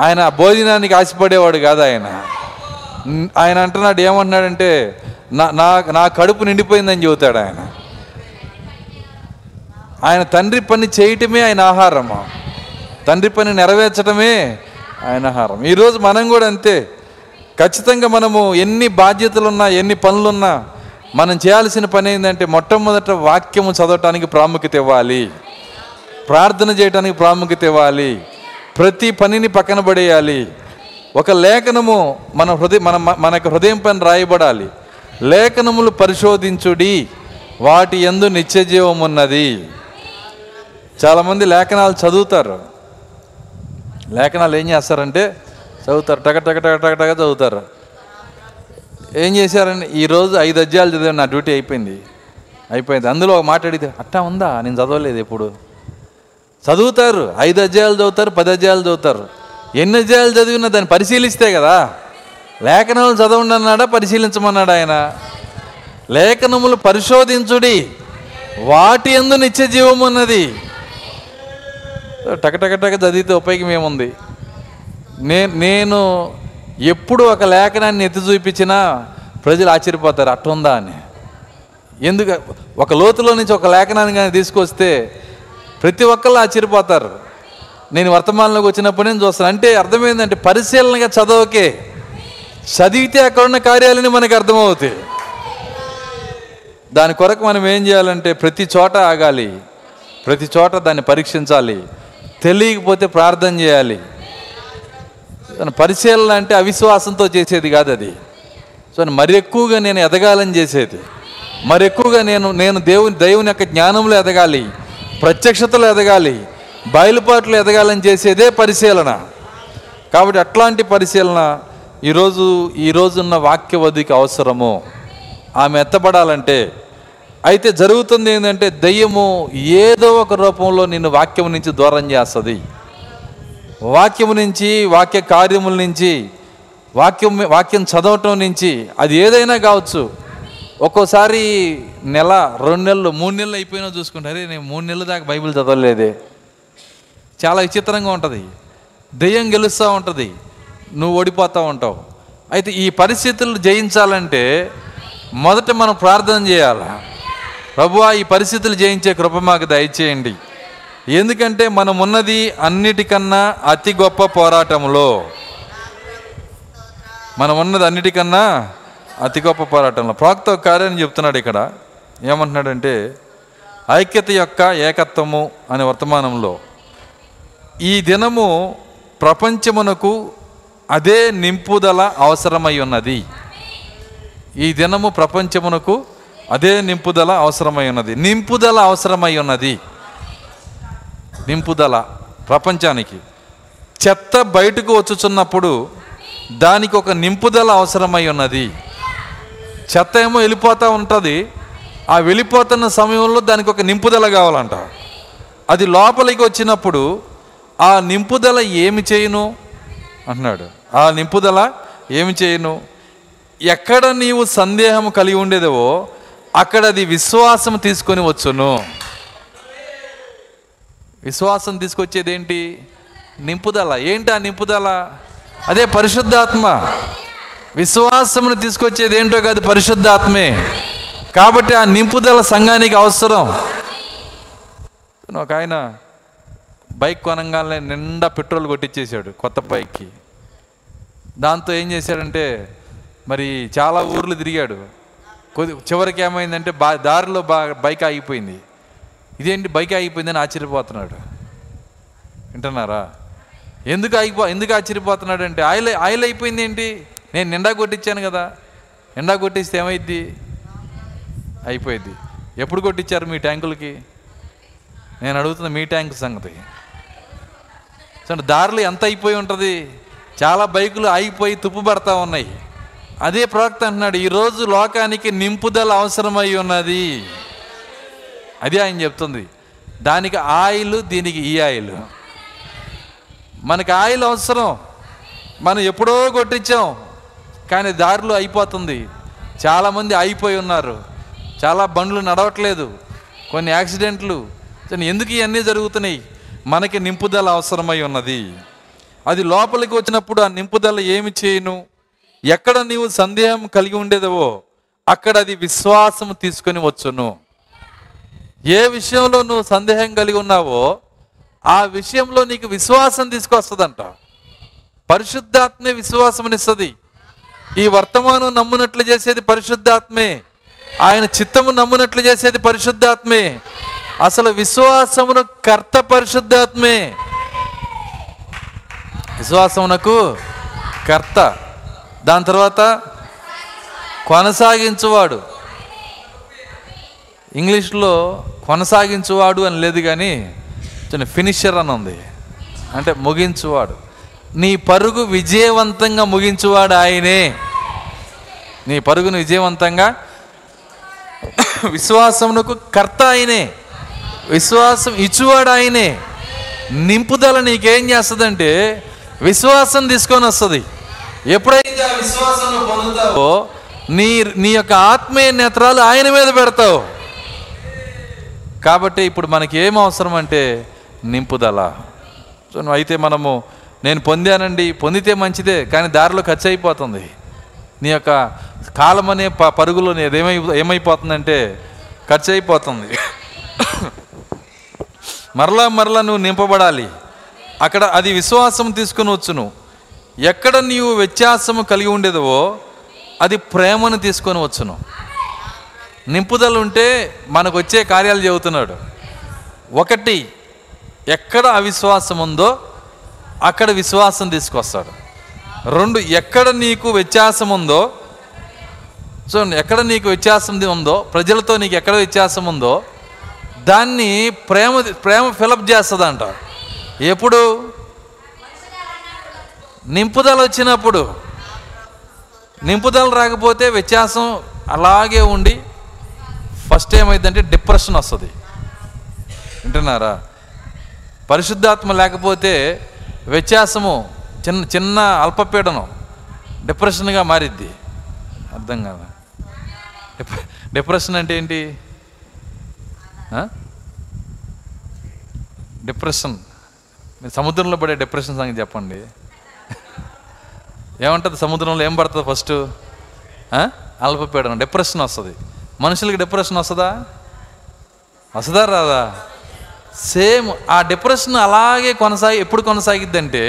S1: ఆయన భోజనానికి ఆశపడేవాడు కాదు ఆయన. ఆయన అంటున్నాడు ఏమంటున్నాడంటే నా నా నా కడుపు నిండిపోయిందని చెబుతాడు ఆయన. ఆయన తండ్రి పని చేయటమే ఆయన ఆహారము? తండ్రి పని నెరవేర్చడమే ఆయన ఆహారం. ఈరోజు మనం కూడా అంతే. ఖచ్చితంగా మనము ఎన్ని బాధ్యతలున్నా ఎన్ని పనులున్నా మనం చేయాల్సిన పని ఏంటంటే మొట్టమొదట వాక్యము చదవటానికి ప్రాముఖ్యత ఇవ్వాలి. ప్రార్థన చేయడానికి ప్రాముఖ్యత ఇవ్వాలి. ప్రతి పనిని పక్కన పడేయాలి. ఒక లేఖనము మన హృదయ మన మన యొక్క హృదయం పైన రాయబడాలి. లేఖనములు పరిశోధించుడి. వాటి ఎందు నిత్యజీవం ఉన్నది చాలామంది లేఖనాలు చదువుతారు. లేఖనాలు ఏం చేస్తారంటే చదువుతారు. టక టక టక టక టక చదువుతారు. ఏం చేశారండి ఈరోజు ఐదు అధ్యాయాలు చదివాను నా డ్యూటీ అయిపోయింది. అయిపోయింది. అందులో ఒక మాట అడిగితే అట్టా ఉందా? నేను చదవలేదు ఎప్పుడు. చదువుతారు. ఐదు అధ్యాయాలు చదువుతారు పది అధ్యాయాలు చదువుతారు. ఎన్ని అధ్యాయాలు చదివినా దాన్ని పరిశీలిస్తే కదా. లేఖనాలు చదవండి అన్నాడా? పరిశీలించమన్నాడు ఆయన? లేఖనములు పరిశోధించుడి. వాటి ఎందు నిత్య జీవం ఉన్నది టకటకటక చదివితే ఉపయోగం ఏముంది? నే నేను ఎప్పుడు ఒక లేఖనాన్ని ఎత్తి చూపించినా ప్రజలు ఆశ్చర్యపోతారు అట్టుందా అని. ఎందుకు ఒక లోతులో నుంచి ఒక లేఖనాన్ని కానీ తీసుకొస్తే ప్రతి ఒక్కళ్ళు ఆశ్చర్యపోతారు. నేను వర్తమానంలోకి వచ్చినప్పుడు నేను చూస్తాను. అంటే అర్థమైందంటే పరిశీలనగా చదవకే. చదివితే అక్కడ ఉన్న కార్యాలని మనకు అర్థమవుతాయి. దాని కొరకు మనం ఏం చేయాలంటే ప్రతి చోట ఆగాలి. ప్రతి చోట దాన్ని పరీక్షించాలి. తెలియకపోతే ప్రార్థన చేయాలి. పరిశీలన అంటే అవిశ్వాసంతో చేసేది కాదు అది. సో మరి ఎక్కువగా నేను ఎదగాలని చేసేది. మరి ఎక్కువగా నేను నేను దేవుని దేవుని యొక్క జ్ఞానంలో ఎదగాలి. ప్రత్యక్షతలో ఎదగాలి. బయలుపాట్లు ఎదగాలని చేసేదే పరిశీలన. కాబట్టి అట్లాంటి పరిశీలన ఈరోజు ఈ రోజున్న వాక్యవధికి అవసరము. ఆమె ఎత్తబడాలంటే అయితే జరుగుతుంది ఏంటంటే దయ్యము ఏదో ఒక రూపంలో నిన్ను వాక్యం నుంచి దూరం చేస్తుంది. వాక్యము నుంచి వాక్య కార్యముల నుంచి వాక్యం వాక్యం చదవటం నుంచి అది ఏదైనా కావచ్చు. ఒక్కోసారి నెల రెండు నెలలు మూడు నెలలు అయిపోయినా చూసుకుంటే అరే నేను మూడు నెలల దాకా బైబిల్ చదవలేదే. చాలా విచిత్రంగా ఉంటుంది. దెయ్యం గెలుస్తూ ఉంటుంది. నువ్వు ఓడిపోతూ ఉంటావు. అయితే ఈ పరిస్థితులు జయించాలంటే మొదట మనం ప్రార్థన చేయాలి? ప్రభువా ఈ పరిస్థితులు జయించే కృప మాకు దయచేయండి. ఎందుకంటే మనం ఉన్నది అన్నిటికన్నా అతి గొప్ప పోరాటంలో మనం ఉన్నది అన్నిటికన్నా అతి గొప్ప పోరాటంలో. ప్రాక్త కార్యని కార్యాన్ని చెప్తున్నాడు ఇక్కడ. ఏమంటున్నాడంటే ఐక్యత యొక్క ఏకత్వము అనే వర్తమానంలో ఈ దినము ప్రపంచమునకు అదే నింపుదల అవసరమై ఉన్నది. ఈ దినము ప్రపంచమునకు అదే నింపుదల అవసరమై ఉన్నది. నింపుదల అవసరమై ఉన్నది. నింపుదల ప్రపంచానికి. చెత్త బయటకు వచ్చుచున్నప్పుడు దానికి ఒక నింపుదల అవసరమై ఉన్నది. చెత్త ఏమో వెళ్ళిపోతూ ఉంటుంది. ఆ వెళ్ళిపోతున్న సమయంలో దానికి ఒక నింపుదల కావాలంట. అది లోపలికి వచ్చినప్పుడు ఆ నింపుదల ఏమి చేయను? అన్నాడు ఆ నింపుదల ఏమి చేయను? ఎక్కడ నీవు సందేహం కలిగి ఉండేదేవో అక్కడ అది విశ్వాసం తీసుకొని వచ్చును. విశ్వాసం తీసుకొచ్చేది ఏంటి నింపుదల. ఏంటి ఆ నింపుదల? అదే పరిశుద్ధాత్మ. విశ్వాసమును తీసుకొచ్చేది ఏంటో కాదు పరిశుద్ధాత్మే. కాబట్టి ఆ నింపుదల సంఘానికి అవసరం. ఒక ఆయన బైక్ కొనంగానే నిండా పెట్రోల్ కొట్టించేశాడు కొత్త బైక్కి. దాంతో ఏం చేశాడంటే మరి చాలా ఊర్లు తిరిగాడు. కొద్ది చివరికి ఏమైందంటే బా దారిలో బా బైక్ ఆగిపోయింది. ఇదేంటి బైక్ ఆగిపోయిందని ఆశ్చర్యపోతున్నాడు. వింటున్నారా? ఎందుకు ఆగిపో ఎందుకు ఆశ్చర్యపోతున్నాడు అంటే ఆయిల్ ఆయిల్ అయిపోయింది ఏంటి? నేను నిండా కొట్టించాను కదా. నిండా కొట్టిస్తే ఏమైద్ది? అయిపోయింది ఎప్పుడు కొట్టించారు మీ ట్యాంకులకి? నేను అడుగుతున్న మీ ట్యాంక్ సంగతి. చూడండి దారిలో ఎంత అయిపోయి ఉంటుంది? చాలా బైకులు ఆగిపోయి తుప్పు పడతా ఉన్నాయి. అదే ప్రవక్త అంటున్నాడు ఈరోజు లోకానికి నింపుదల అవసరమై ఉన్నది. అది ఆయన చెప్తుంది దానికి ఆయిల్ దీనికి ఈ ఆయిల్. మనకి ఆయిల్ అవసరం మనం ఎప్పుడో కొట్టించాం కానీ దారిలో అయిపోతుంది. చాలామంది అయిపోయి ఉన్నారు చాలా బండ్లు నడవట్లేదు కొన్ని యాక్సిడెంట్లు ఎందుకు ఇవన్నీ జరుగుతున్నాయి? మనకి నింపుదల అవసరమై ఉన్నది. అది లోపలికి వచ్చినప్పుడు ఆ నింపుదల ఏమి చేయను? ఎక్కడ నీవు సందేహం కలిగి ఉండేదవో అక్కడ అది విశ్వాసం తీసుకొని వచ్చును. ఏ విషయంలో నువ్వు సందేహం కలిగి ఉన్నావో ఆ విషయంలో నీకు విశ్వాసం తీసుకొస్తుందంట. పరిశుద్ధాత్మే విశ్వాసమునిస్తుంది. ఈ వర్తమానం నమ్మునట్లు చేసేది పరిశుద్ధాత్మే. ఆయన చిత్తము నమ్మునట్లు చేసేది పరిశుద్ధాత్మే. అసలు విశ్వాసమును కర్త పరిశుద్ధాత్మే. విశ్వాసమునకు కర్త. దాని తర్వాత కొనసాగించువాడు. ఇంగ్లీష్లో కొనసాగించువాడు అని లేదు కానీ చిన్న ఫినిషర్ అని ఉంది. అంటే ముగించువాడు. నీ పరుగు విజయవంతంగా ముగించువాడు ఆయనే. నీ పరుగును విజయవంతంగా విశ్వాసమునకు కర్త ఆయనే. విశ్వాసం ఇచ్చువాడు ఆయనే. నింపుదల నీకేం చేస్తుందంటే విశ్వాసం తీసుకొని వస్తుంది. ఎప్పుడైతే ఆ విశ్వాసం పొందుతావో నీ నీ యొక్క ఆత్మీయ నేత్రాలు ఆయన మీద పెడతావు. కాబట్టి ఇప్పుడు మనకి ఏం అవసరం అంటే నింపుదల. సో అయితే మనము నేను పొందానండి పొందితే మంచిదే కానీ దారిలో ఖర్చు అయిపోతుంది. నీ యొక్క కాలం అనే ప పరుగులో ఏమై ఏమైపోతుందంటే ఖర్చు అయిపోతుంది. మరలా మరలా నువ్వు నింపబడాలి. అక్కడ అది విశ్వాసం తీసుకుని వచ్చును. ఎక్కడ నీవు వ్యత్యాసము కలిగి ఉండేదివో అది ప్రేమను తీసుకొని వచ్చును. నింపుదల ఉంటే మనకు వచ్చే కార్యాలు చెబుతున్నాడు. ఒకటి ఎక్కడ అవిశ్వాసం ఉందో అక్కడ విశ్వాసం తీసుకొస్తాడు. రెండు ఎక్కడ నీకు వ్యత్యాసం ఉందో సో ఎక్కడ నీకు వ్యత్యాసం ఉందో ప్రజలతో నీకు ఎక్కడ వ్యత్యాసం ఉందో దాన్ని ప్రేమ ప్రేమ ఫిలప్ చేస్తుందంట. ఎప్పుడు? నింపుదల వచ్చినప్పుడు నింపుదల రాకపోతే వ్యత్యాసం అలాగే ఉండి ఫస్ట్ ఏమైందంటే డిప్రెషన్ వస్తుంది. వింటున్నారా? పరిశుద్ధాత్మ లేకపోతే వ్యత్యాసము చిన్న చిన్న అల్పపీడనం డిప్రెషన్గా మారిద్ది. అర్థం కాదా? డిప్రెషన్ అంటే ఏంటి? డిప్రెషన్ సముద్రంలో పడే డిప్రెషన్ సంగతి చెప్పండి. ఏమంటుంది? సముద్రంలో ఏం పడుతుంది ఫస్ట్? అల్పపీడనం డిప్రెషన్ వస్తుంది. మనుషులకి డిప్రెషన్ వస్తుందా? వస్తుందా రాదా? సేమ్ ఆ డిప్రెషన్ అలాగే కొనసాగి ఎప్పుడు కొనసాగిద్దంటే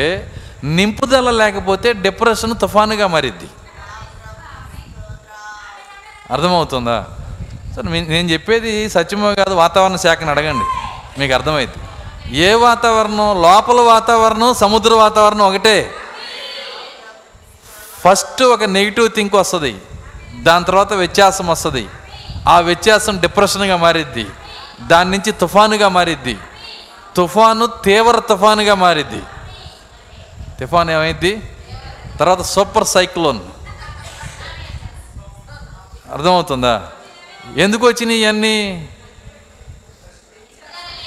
S1: నింపుదల లేకపోతే డిప్రెషన్ తుఫానుగా మారిద్ది. అర్థమవుతుందా? సరే నేను చెప్పేది సత్యమో కాదు వాతావరణ శాఖను అడగండి. మీకు అర్థమైంది ఏ వాతావరణం? లోపల వాతావరణం సముద్ర వాతావరణం ఒకటే. ఫస్ట్ ఒక నెగిటివ్ థింక్ వస్తుంది. దాని తర్వాత వ్యత్యాసం వస్తుంది. ఆ వ్యత్యాసం డిప్రెషన్గా మారిద్ది. దాని నుంచి తుఫానుగా మారిద్ది. తుఫాను తీవ్ర తుఫానుగా మారిద్ది. తుఫాన్ ఏమైంది? తర్వాత సూపర్ సైక్లోన్. అర్థమవుతుందా? ఎందుకు వచ్చినాయి ఇవన్నీ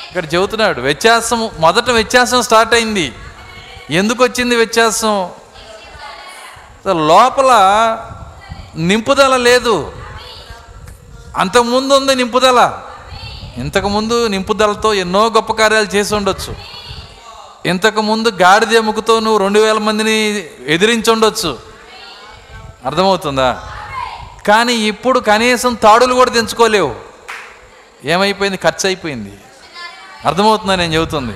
S1: ఇక్కడ చెబుతున్నాడు వ్యత్యాసం మొదట వ్యత్యాసం స్టార్ట్ అయింది. ఎందుకు వచ్చింది వ్యత్యాసం? లోపల నింపుదల లేదు. అంతకుముందు ఉంది నింపుదల. ఇంతకుముందు నింపుదలతో ఎన్నో గొప్ప కార్యాలు చేసి ఉండొచ్చు. ఇంతకుముందు గాడిద ఎముకతో నువ్వు రెండు వేల మందిని ఎదిరించి ఉండొచ్చు. అర్థమవుతుందా? కానీ ఇప్పుడు కనీసం తాడులు కూడా తెంచుకోలేవు. ఏమైపోయింది? ఖర్చు అయిపోయింది. అర్థమవుతుందా నేను చెబుతుంది?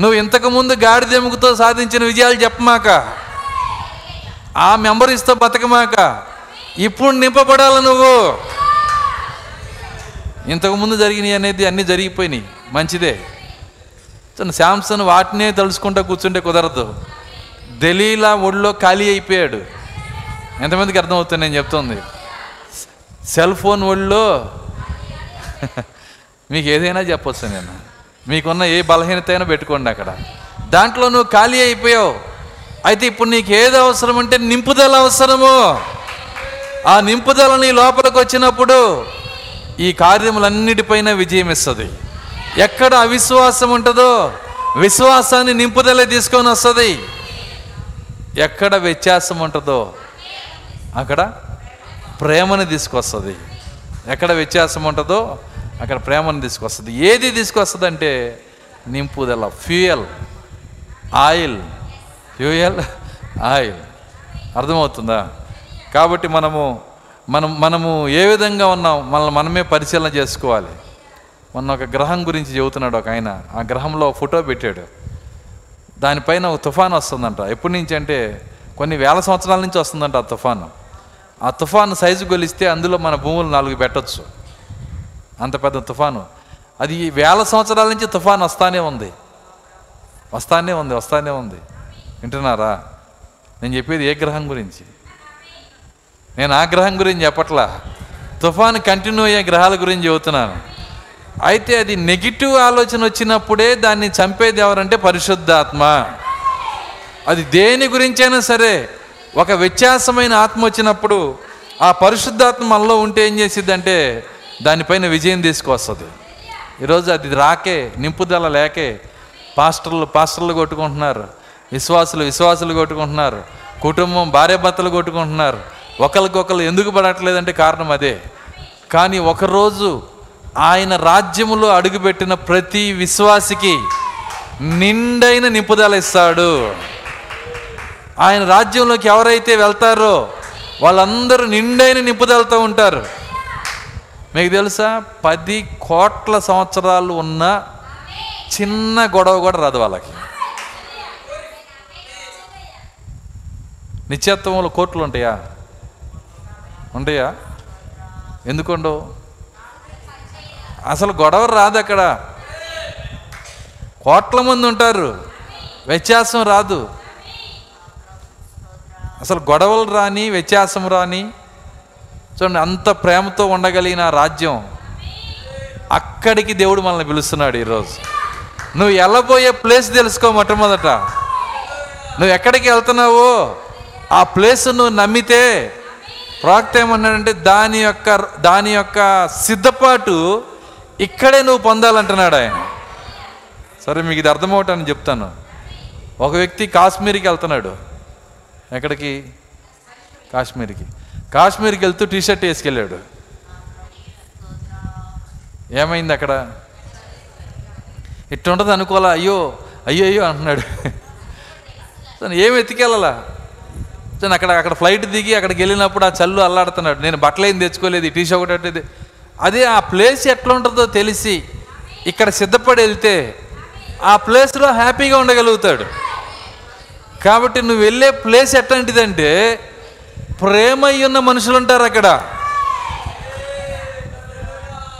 S1: నువ్వు ఇంతకుముందు గాడిద ఎముకతో సాధించిన విజయాలు చెప్పమాక ఆ మెంబరీస్తో బతకమాక. ఇప్పుడు నింపబడాలి నువ్వు. ఇంతకుముందు జరిగినాయి అనేది అన్నీ జరిగిపోయినాయి. మంచిదే. తను శాంసన్ వాటినే తలుచుకుంటా కూర్చుంటే కుదరదు. దలీలా ఒళ్ళో ఖాళీ అయిపోయాడు. ఎంతమందికి అర్థమవుతుంది నేను చెప్తుంది? సెల్ ఫోన్ ఒళ్ళో మీకు ఏదైనా చెప్పొచ్చు నేను. మీకున్న ఏ బలహీనత అయినా పెట్టుకోండి అక్కడ. దాంట్లో నువ్వు ఖాళీ అయిపోయావు. అయితే ఇప్పుడు నీకు ఏది అవసరం అంటే నింపుదల అవసరము. ఆ నింపుదల నీ లోపలికి వచ్చినప్పుడు ఈ కార్యములన్నిటిపైన విజయం ఇస్తుంది. ఎక్కడ అవిశ్వాసం ఉంటుందో విశ్వాసాన్ని నింపుదలే తీసుకొని వస్తుంది. ఎక్కడ వ్యత్యాసం ఉంటుందో అక్కడ ప్రేమను తీసుకొస్తుంది. ఎక్కడ వ్యత్యాసం ఉంటుందో అక్కడ ప్రేమను తీసుకొస్తుంది. ఏది తీసుకొస్తుంది అంటే నింపుదల ఫ్యూయల్ ఆయిల్. ఫ్యూయల్ ఆయిల్ అర్థమవుతుందా? కాబట్టి మనము మనం మనము ఏ విధంగా ఉన్నాం మనల్ని మనమే పరిశీలన చేసుకోవాలి. మొన్న ఒక గ్రహం గురించి చెబుతున్నాడు ఒక ఆయన. ఆ గ్రహంలో ఫోటో పెట్టాడు. దానిపైన ఒక తుఫాన్ వస్తుందంట. ఎప్పటి నుంచి అంటే కొన్ని వేల సంవత్సరాల నుంచి వస్తుందంట ఆ తుఫాను. ఆ తుఫాను సైజు గొలిస్తే అందులో మన భూములు నాలుగు పెట్టొచ్చు. అంత పెద్ద తుఫాను. అది వేల సంవత్సరాల నుంచి తుఫాన్ వస్తానే ఉంది. వస్తానే ఉంది వస్తానే ఉంది. వింటున్నారా? నేను చెప్పేది ఏ గ్రహం గురించి? నేను ఆ గ్రహం గురించి చెప్పట్లా? తుఫాన్ కంటిన్యూ అయ్యే గ్రహాల గురించి చెబుతున్నాను. అయితే అది నెగిటివ్ ఆలోచన వచ్చినప్పుడే దాన్ని చంపేది ఎవరంటే పరిశుద్ధాత్మ. అది దేని గురించైనా సరే ఒక వ్యత్యాసమైన ఆత్మ వచ్చినప్పుడు ఆ పరిశుద్ధాత్మ మనలో ఉంటే ఏం చేసిద్దంటే దానిపైన విజయం తీసుకొస్తుంది ఈరోజు అది రాకే నింపుదల లేకే పాస్టర్లు పాస్టర్లు కొట్టుకుంటున్నారు. విశ్వాసులు విశ్వాసులు కొట్టుకుంటున్నారు. కుటుంబం భార్యాభర్తలు కొట్టుకుంటున్నారు. ఒకరికొకరు ఎందుకు పడట్లేదంటే కారణం అదే. కానీ ఒకరోజు ఆయన రాజ్యములో అడుగుపెట్టిన ప్రతి విశ్వాసికి నిండైన నింపుదల ఇస్తాడు. ఆయన రాజ్యంలోకి ఎవరైతే వెళ్తారో వాళ్ళందరూ నిండైన నింపుదలతో ఉంటారు. మీకు తెలుసా? పది కోట్ల సంవత్సరాలు ఉన్న చిన్న గొడవ కూడా రాదు వాళ్ళకి. నిత్యత్వంలో కోర్టులు ఉంటాయా? ఉంటాయా? ఎందుకుండవు అసలు గొడవ రాదు అక్కడ. కోట్ల మంది ఉంటారు. వ్యత్యాసం రాదు. అసలు గొడవలు రాని వ్యత్యాసం రాని చూడండి అంత ప్రేమతో ఉండగలిగిన రాజ్యం. అక్కడికి దేవుడు మనల్ని పిలుస్తున్నాడు ఈరోజు. నువ్వు వెళ్ళబోయే ప్లేస్ తెలుసుకో మొట్టమొదట. నువ్వు ఎక్కడికి వెళ్తున్నావో? ఆ ప్లేస్ నువ్వు నమ్మితే ప్రాక్త ఏమన్నాడంటే దాని యొక్క దాని యొక్క సిద్ధపాటు ఇక్కడే నువ్వు పొందాలంటున్నాడు ఆయన. సరే మీకు ఇది అర్థమవటాన్ని చెప్తాను. ఒక వ్యక్తి కాశ్మీర్కి వెళ్తున్నాడు. ఎక్కడికి? కాశ్మీర్కి. కాశ్మీర్కి వెళ్తూ టీ షర్ట్ వేసుకెళ్ళాడు. ఏమైంది అక్కడ? ఇట్టుండదు అనుకోవాలా? అయ్యో అయ్యో అయ్యో అంటున్నాడు. తను ఏమి ఎత్తికెళ్ళాలా చూడండి అక్కడ అక్కడ ఫ్లైట్ దిగి అక్కడికి వెళ్ళినప్పుడు ఆ చల్లు అల్లాడుతున్నాడు. నేను బట్టలు ఏం తెచ్చుకోలేదు టీ షర్ట్ అట్టేది అదే ఆ ప్లేస్ ఎట్లా ఉంటుందో తెలిసి ఇక్కడ సిద్ధపడి వెళ్తే ఆ ప్లేస్లో హ్యాపీగా ఉండగలుగుతాడు. కాబట్టి నువ్వు వెళ్ళే ప్లేస్ ఎట్లాంటిదంటే ప్రేమ ఉన్న మనుషులు ఉంటారు అక్కడ.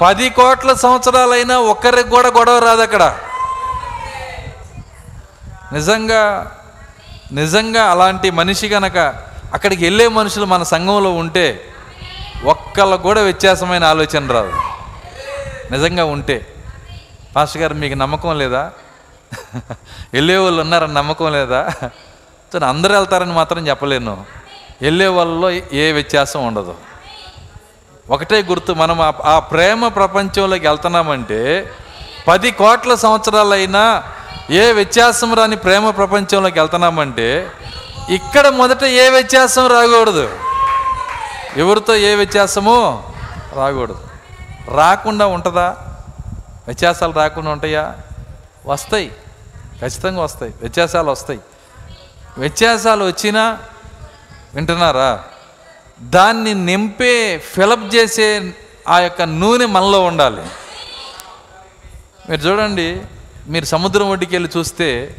S1: పది కోట్ల సంవత్సరాలైనా ఒక్కరికి కూడా గొడవ రాదు అక్కడ. నిజంగా నిజంగా అలాంటి మనిషి గనక అక్కడికి వెళ్ళే మనుషులు మన సంఘంలో ఉంటే ఒక్కళ్ళకు కూడా వ్యత్యాసమైన ఆలోచన రాదు. నిజంగా ఉంటే. పాస్టర్ గారు మీకు నమ్మకం లేదా? వెళ్ళే వాళ్ళు ఉన్నారని నమ్మకం లేదా? సో అందరూ వెళ్తారని మాత్రం చెప్పలేను. వెళ్ళే వాళ్ళలో ఏ వ్యత్యాసం ఉండదు. ఒకటే గుర్తు మనం ఆ ప్రేమ ప్రపంచంలోకి వెళ్తున్నామంటే పది కోట్ల సంవత్సరాలైనా ఏ వ్యత్యాసం రాని ప్రేమ ప్రపంచంలోకి వెళ్తున్నామంటే ఇక్కడ మొదట ఏ వ్యత్యాసం రాకూడదు. ఎవరితో ఏ వ్యత్యాసమో రాకూడదు. రాకుండా ఉంటుందా? వ్యత్యాసాలు రాకుండా ఉంటాయా? వస్తాయి. ఖచ్చితంగా వస్తాయి. వ్యత్యాసాలు వస్తాయి. వ్యత్యాసాలు వచ్చినా వింటున్నారా? దాన్ని నింపే ఫిలప్ చేసే ఆ యొక్క నూనె మనలో ఉండాలి. మీరు చూడండి మీరు సముద్రం ఒడ్డుకి వెళ్ళి చూస్తే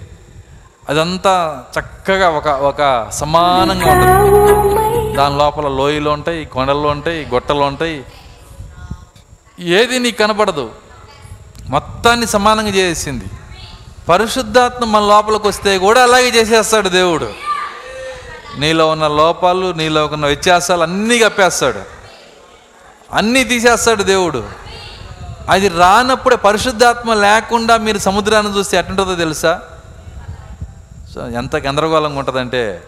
S1: అదంతా చక్కగా ఒక ఒక సమానంగా ఉంటుంది. దాని లోపల లోయలు ఉంటాయి కొండలు ఉంటాయి గొట్టలు ఉంటాయి. ఏది నీకు కనపడదు. మొత్తాన్ని సమానంగా చేసింది. పరిశుద్ధాత్మ మన లోపలికి వస్తే కూడా అలాగే చేసేస్తాడు దేవుడు. నీలో ఉన్న లోపాలు నీలో ఉన్న వ్యత్యాసాలు అన్నీ కప్పేస్తాడు. అన్నీ తీసేస్తాడు దేవుడు. అది రానప్పుడే పరిశుద్ధాత్మ లేకుండా మీరు సముద్రాన్ని చూస్తే ఎట్టుంటుందో తెలుసా? సో ఎంత గందరగోళంగా ఉంటుందంటే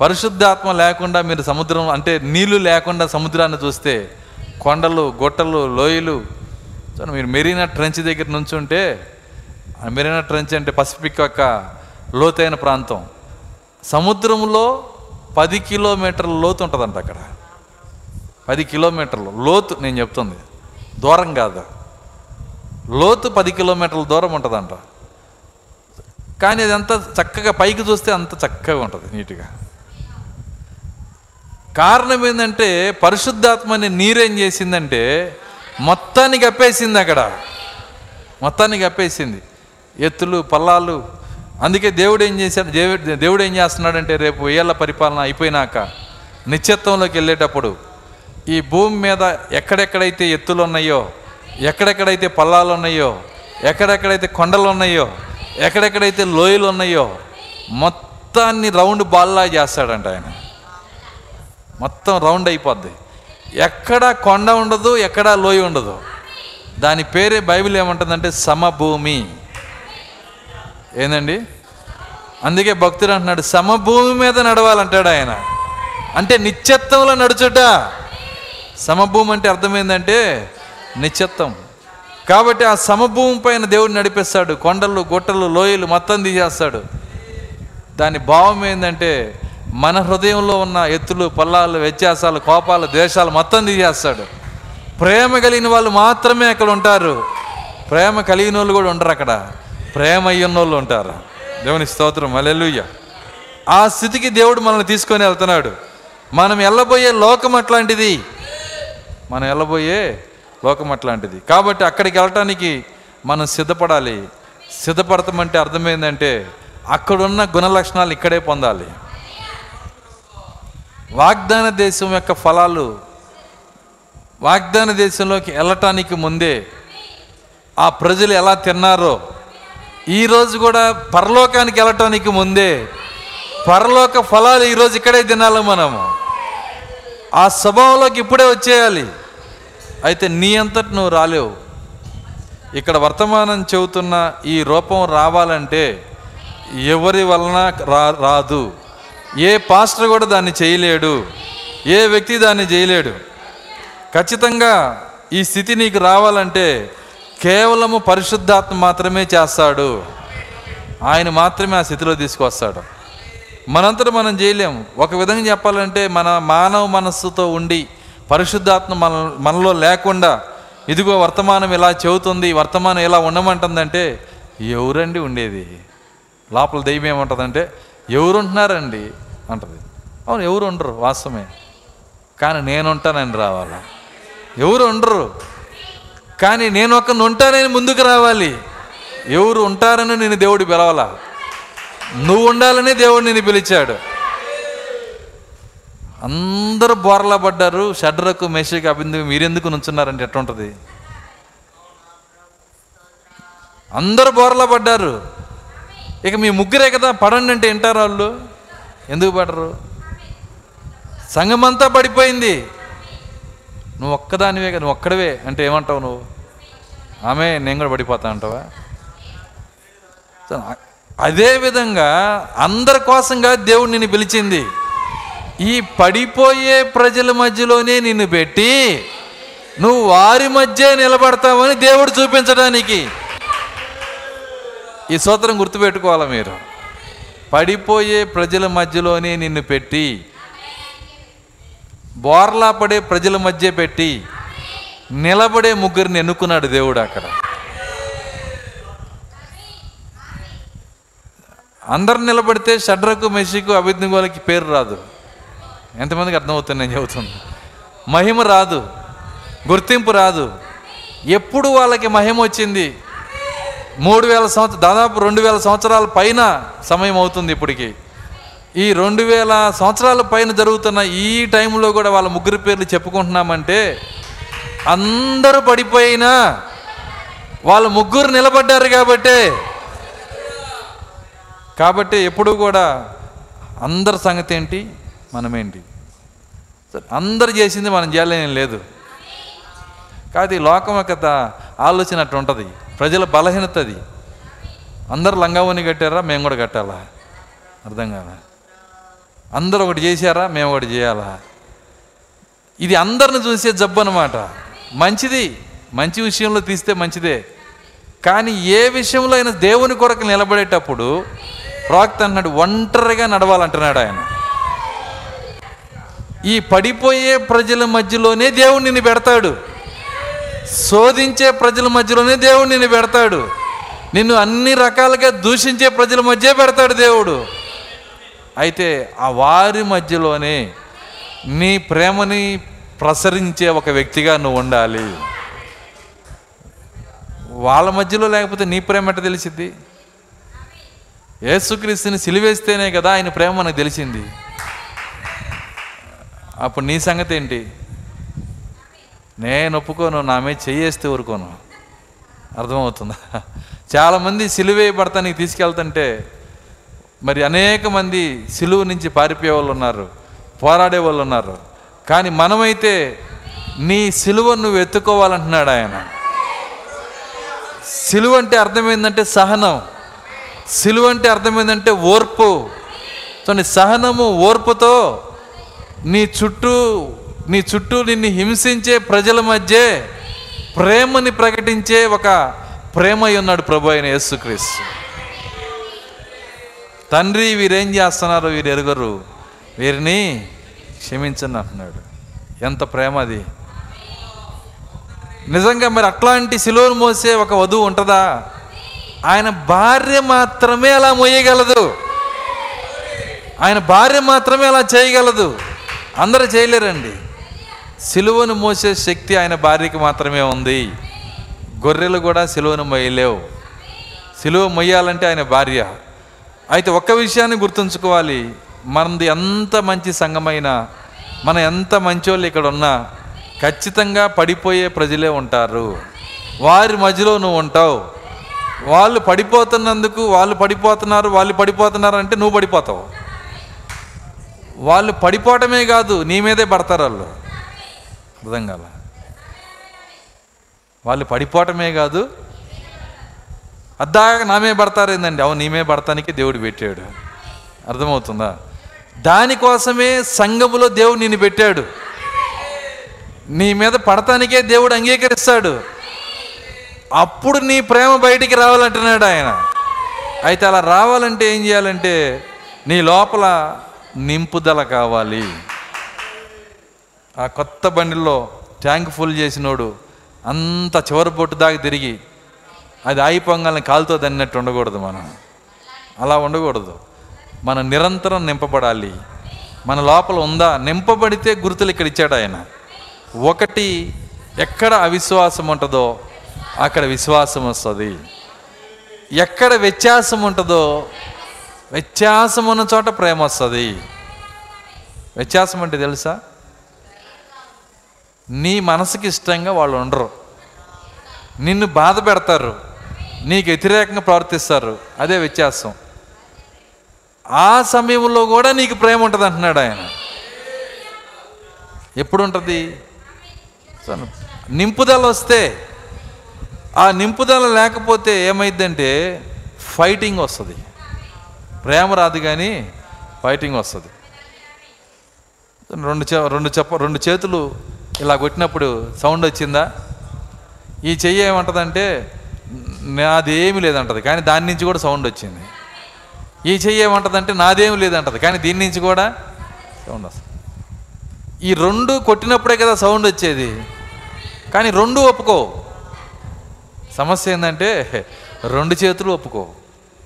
S1: పరిశుద్ధాత్మ లేకుండా మీరు సముద్రం అంటే నీళ్ళు లేకుండా సముద్రాన్ని చూస్తే కొండలు గొట్టలు లోయలు సో మీరు మెరీనా ట్రెంచ్ దగ్గర నుంచుంటే ఆ మెరీనా ట్రెంచ్ అంటే పసిఫిక్ యొక్క లోతైన ప్రాంతం. సముద్రంలో పది కిలోమీటర్ల లోతు ఉంటుందంట అక్కడ. పది కిలోమీటర్లు లోతు నేను చెప్తుంది. దూరం కాదు. లోతు పది కిలోమీటర్ల దూరం ఉంటుందంట. కానీ అది అంత చక్కగా పైకి చూస్తే అంత చక్కగా ఉంటుంది నీట్గా. కారణం ఏంటంటే పరిశుద్ధాత్మని నీరేం చేసిందంటే మొత్తాన్ని కప్పేసింది అక్కడ. మొత్తాన్ని కప్పేసింది. ఎత్తులు పల్లాలు. అందుకే దేవుడు ఏం చేశాడు? దేవుడు దేవుడు ఏం చేస్తున్నాడంటే రేపు ఏళ్ళ పరిపాలన అయిపోయినాక నిత్యత్వంలోకి వెళ్ళేటప్పుడు ఈ భూమి మీద ఎక్కడెక్కడైతే ఎత్తులు ఉన్నాయో ఎక్కడెక్కడైతే పల్లాలు ఉన్నాయో ఎక్కడెక్కడైతే కొండలు ఉన్నాయో ఎక్కడెక్కడైతే లోయలు ఉన్నాయో మొత్తాన్ని రౌండ్ బాల్లా చేస్తాడంట ఆయన. మొత్తం రౌండ్ అయిపోద్ది. ఎక్కడ కొండ ఉండదు ఎక్కడ లోయ ఉండదు. దాని పేరే బైబిల్ ఏమంటుందంటే సమభూమి. ఏందండి? అందుకే భక్తుడు అంటున్నాడు సమభూమి మీద నడవాలంటాడు ఆయన. అంటే నిత్యత్వంలో నడుచుట. సమభూమి అంటే అర్థమైందంటే నిశ్చిత్తం. కాబట్టి ఆ సమభూమి పైన దేవుడు నడిపిస్తాడు. కొండలు గుట్టలు లోయలు మొత్తం తీసేస్తాడు. దాని భావం ఏంటంటే మన హృదయంలో ఉన్న ఎత్తులు పల్లాలు వ్యత్యాసాలు కోపాలు ద్వేషాలు మొత్తం తీసేస్తాడు. ప్రేమ కలిగిన వాళ్ళు మాత్రమే అక్కడ ఉంటారు. ప్రేమ కలిగిన వాళ్ళు కూడా ఉండరు అక్కడ. ప్రేమ అయ్యున్న వాళ్ళు ఉంటారు. దేవుని స్తోత్రం. అలెలుయ్య ఆ స్థితికి దేవుడు మనల్ని తీసుకొని వెళ్తున్నాడు. మనం వెళ్ళబోయే లోకం అట్లాంటిది. మనం వెళ్ళబోయే లోకం అట్లాంటిది. కాబట్టి అక్కడికి వెళ్ళటానికి మనం సిద్ధపడాలి. సిద్ధపడతామంటే అర్థమైందంటే అక్కడున్న గుణ లక్షణాలు ఇక్కడే పొందాలి. వాగ్దాన దేశం యొక్క ఫలాలు వాగ్దాన దేశంలోకి వెళ్ళటానికి ముందే ఆ ప్రజలు ఎలా తిన్నారో ఈరోజు కూడా పరలోకానికి వెళ్ళటానికి ముందే పరలోక ఫలాలు ఈరోజు ఇక్కడే తినాలి మనము. ఆ స్వభావంలోకి ఇప్పుడే వచ్చేయాలి. అయితే నీ అంతటి నువ్వు రాలేవు. ఇక్కడ వర్తమానం చెబుతున్న ఈ రూపం రావాలంటే ఎవరి వలన రా రాదు. ఏ పాస్టర్ కూడా దాన్ని చేయలేడు. ఏ వ్యక్తి దాన్ని చేయలేడు. ఖచ్చితంగా ఈ స్థితి నీకు రావాలంటే కేవలము పరిశుద్ధాత్మ మాత్రమే చేస్తాడు. ఆయన మాత్రమే ఆ స్థితిలో తీసుకొస్తాడు. మనంతట మనం చేయలేము. ఒక విధంగా చెప్పాలంటే మన మానవ మనస్సుతో ఉండి పరిశుద్ధాత్మ మన మనలో లేకుండా ఇదిగో వర్తమానం ఇలా చెబుతుంది వర్తమానం ఇలా ఉండమంటుందంటే ఎవరండి ఉండేది? లోపల దైవం ఏమంటుందంటే ఎవరు ఉంటున్నారండి అంటది. అవును ఎవరు ఉండరు వాస్తవమే. కానీ నేనుంటానని రావాలా. ఎవరు ఉండరు కానీ నేను ఒకరిని ఉంటానని ముందుకు రావాలి. ఎవరు ఉంటారని నేను దేవుడు పిలవాలా? నువ్వు ఉండాలని దేవుడు నేను పిలిచాడు. అందరూ బోర్లా పడ్డారు షడ్రకు మెషకు అభిందు మీరెందుకు నుంచున్నారంటే ఎట్లుంటుంది? అందరూ బోర్లా పడ్డారు. ఇక మీ ముగ్గురే కదా పడండి అంటే వింటారు వాళ్ళు? ఎందుకు పడరు? సంఘమంతా పడిపోయింది. నువ్వు ఒక్కదానివే కదా నువ్వు ఒక్కడవే. అంటే ఏమంటావు నువ్వు? ఆమె నేను కూడా పడిపోతా అంటావా? అదే విధంగా అందరి కోసంగా దేవుడు నిన్ను పిలిచింది. ఈ పడిపోయే ప్రజల మధ్యలోనే నిన్ను పెట్టి నువ్వు వారి మధ్య నిలబడతావని దేవుడు చూపించడానికి. ఈ సూత్రం గుర్తుపెట్టుకోవాలి మీరు. పడిపోయే ప్రజల మధ్యలోనే నిన్ను పెట్టి బోర్లా పడే ప్రజల మధ్య పెట్టి నిలబడే ముగ్గురిని ఎన్నుకున్నాడు దేవుడు అక్కడ. అందరు నిలబడితే షడ్రకు మెషికు అభిజ్ఞలకి పేరు రాదు. ఎంతమందికి అర్థమవుతుంది నేను చెబుతుంది? మహిమ రాదు గుర్తింపు రాదు. ఎప్పుడు వాళ్ళకి మహిమ వచ్చింది? మూడు వేల సంవత్సరం దాదాపు రెండు వేల సంవత్సరాల పైన సమయం అవుతుంది ఇప్పటికి. ఈ రెండు వేల సంవత్సరాల పైన జరుగుతున్న ఈ టైంలో కూడా వాళ్ళ ముగ్గురు పేర్లు చెప్పుకుంటున్నామంటే అందరూ పడిపోయినా వాళ్ళ ముగ్గురు నిలబడ్డారు కాబట్టే. కాబట్టి ఎప్పుడు కూడా అందరి సంగతి ఏంటి? మనమేంటి? సరే అందరు చేసింది మనం చేయలేని లేదు. కాదు ఈ లోకం యొక్క ఆలోచన అట్టు ఉంటుంది. ప్రజల బలహీనత అది. అందరు లంగావని కట్టారా? మేము కూడా కట్టాలా? అర్థం కాదా? అందరూ ఒకటి చేశారా? మేము ఒకటి చేయాలా? ఇది అందరిని చూసే జబ్బు అనమాట మంచిది మంచి విషయంలో తీస్తే మంచిదే. కానీ ఏ విషయంలో అయినా దేవుని కొరకు నిలబడేటప్పుడు ప్రాక్త అన్నాడు ఒంటరిగా నడవాలంటున్నాడు ఆయన. ఈ పడిపోయే ప్రజల మధ్యలోనే దేవుడు నిన్ను పెడతాడు. శోధించే ప్రజల మధ్యలోనే దేవుడు నిన్ను పెడతాడు. నిన్ను అన్ని రకాలుగా దూషించే ప్రజల మధ్య పెడతాడు దేవుడు. అయితే ఆ వారి మధ్యలోనే నీ ప్రేమని ప్రసరించే ఒక వ్యక్తిగా నువ్వు ఉండాలి. వాళ్ళ మధ్యలో లేకపోతే నీ ప్రేమ ఎట్ట తెలిసిద్ది? యేసుక్రీస్తుని సిలివేస్తేనే కదా ఆయన ప్రేమ మనకు తెలిసింది. అప్పుడు నీ సంగతి ఏంటి? నేను ఒప్పుకోను నా మీద చెయ్యేస్తే ఊరుకోను. అర్థమవుతుందా? చాలామంది సిలువేయబడతానికి తీసుకెళ్తుంటే మరి అనేక మంది సిలువ నుంచి పారిపోయే వాళ్ళు ఉన్నారు పోరాడే వాళ్ళు ఉన్నారు. కానీ మనమైతే నీ సిలువ నువ్వు ఎత్తుకోవాలంటున్నాడు ఆయన. సిలువ అంటే అర్థమైందంటే సహనం. సిలువ అంటే అర్థమైందంటే ఓర్పు. సహనము ఓర్పుతో నీ చుట్టూ నీ చుట్టూ నిన్ను హింసించే ప్రజల మధ్య ప్రేమని ప్రకటించే ఒక ప్రేమ అయి ఉన్నాడు ప్రభు అయిన యేసుక్రీస్తు. తండ్రి వీరేం చేస్తున్నారు వీరు ఎరుగరు. వీరిని క్షమించండి అంటున్నాడు. ఎంత ప్రేమ అది. నిజంగా మరి అట్లాంటి సిలువను మోసే ఒక వధువు ఉంటుందా? ఆయన భార్య మాత్రమే అలా మోయగలదు. ఆయన భార్య మాత్రమే అలా చేయగలదు. అందరూ చేయలేరండి. సిలువను మోసే శక్తి ఆయన భార్యకి మాత్రమే ఉంది. గొర్రెలు కూడా సిలువను మొయ్యలేవు. సిలువ మొయ్యాలంటే ఆయన భార్య. అయితే ఒక్క విషయాన్ని గుర్తుంచుకోవాలి. మనది ఎంత మంచి సంఘమైనా మన ఎంత మంచోళ్ళు ఇక్కడ ఉన్నా ఖచ్చితంగా పడిపోయే ప్రజలే ఉంటారు. వారి మధ్యలో నువ్వు ఉంటావు. వాళ్ళు పడిపోతున్నందుకు వాళ్ళు పడిపోతున్నారు వాళ్ళు పడిపోతున్నారు అంటే నువ్వు పడిపోతావు. వాళ్ళు పడిపోవటమే కాదు నీ మీదే పడతారు వాళ్ళు. అర్థం కాల? వాళ్ళు పడిపోవటమే కాదు అద్దాక నామే పడతారు ఏందండి? అవును నీమే పడతానికి దేవుడు పెట్టాడు. అర్థమవుతుందా? దానికోసమే సంఘములో దేవుడు నిన్ను పెట్టాడు. నీ మీద పడతానికే దేవుడు అంగీకరిస్తాడు. అప్పుడు నీ ప్రేమ బయటికి రావాలంటున్నాడు ఆయన. అయితే అలా రావాలంటే ఏం చేయాలంటే నీ లోపల నింపుదల కావాలి. ఆ కొత్త బండిలో ట్యాంక్ ఫుల్ చేసినోడు అంత చివరి పొట్టు దాకా తిరిగి అది ఆగిపోగాలని కాలుతో దన్నట్టు ఉండకూడదు మనం. అలా ఉండకూడదు. మనం నిరంతరం నింపబడాలి. మన లోపల ఉందా? నింపబడితే గుర్తులు ఇక్కడ ఇచ్చాడు ఆయన. ఒకటి ఎక్కడ అవిశ్వాసం ఉంటుందో అక్కడ విశ్వాసం వస్తుంది. ఎక్కడ వ్యత్యాసం ఉంటుందో వ్యత్యాసం ఉన్న చోట ప్రేమ వస్తుంది. వ్యత్యాసం అంటే తెలుసా? నీ మనసుకి ఇష్టంగా వాళ్ళు ఉండరు. నిన్ను బాధ పెడతారు. నీకు వ్యతిరేకంగా ప్రవర్తిస్తారు. అదే వ్యత్యాసం. ఆ సమయంలో కూడా నీకు ప్రేమ ఉంటుంది అంటున్నాడు ఆయన. ఎప్పుడు ఉంటుంది నింపుదల వస్తే. ఆ నింపుదల లేకపోతే ఏమైందంటే ఫైటింగ్ వస్తుంది. ప్రేమ రాదు కానీ ఫైటింగ్ వస్తుంది. రెండు చె రెండు చెప్ప రెండు చేతులు ఇలా కొట్టినప్పుడు సౌండ్ వచ్చిందా? ఈ చెయ్యి ఏమంటదంటే నాదేమి లేదంటది కానీ దాని నుంచి కూడా సౌండ్ వచ్చింది. ఈ చెయ్యి ఏమంటదంటే నాదేమి లేదంటది కానీ దీని నుంచి కూడా సౌండ్ వస్తుంది. ఈ రెండు కొట్టినప్పుడే కదా సౌండ్ వచ్చేది. కానీ రెండు ఒప్పుకో. సమస్య ఏంటంటే రెండు చేతులు ఒప్పుకో.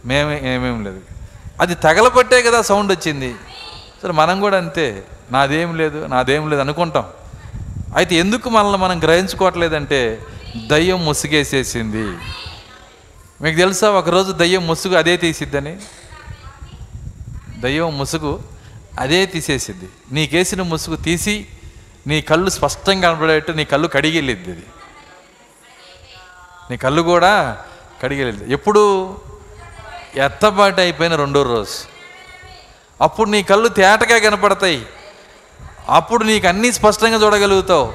S1: మేమే ఏమేమి లేదు. అది తగలబట్టే కదా సౌండ్ వచ్చింది. సరే మనం కూడా అంతే. నాదేం లేదు నాదేం లేదు అనుకుంటాం. అయితే ఎందుకు మనల్ని మనం గ్రహించుకోవట్లేదంటే దయ్యం ముసుగేసేసింది. మీకు తెలుసా ఒకరోజు దయ్యం ముసుగు అదే తీసిద్దని? దయ్యం ముసుగు అదే తీసేసిద్ది. నీకేసిన ముసుగు తీసి నీ కళ్ళు స్పష్టంగా కనబడేట్టు నీ కళ్ళు కడిగిల్లిద్ది అది నీ కళ్ళు కూడా కడిగిల్లిద్ది ఎప్పుడు? ఎత్తబాటు అయిపోయిన రెండో రోజు. అప్పుడు నీ కళ్ళు తేటగా కనపడతాయి. అప్పుడు నీకు అన్నీ స్పష్టంగా చూడగలుగుతావు.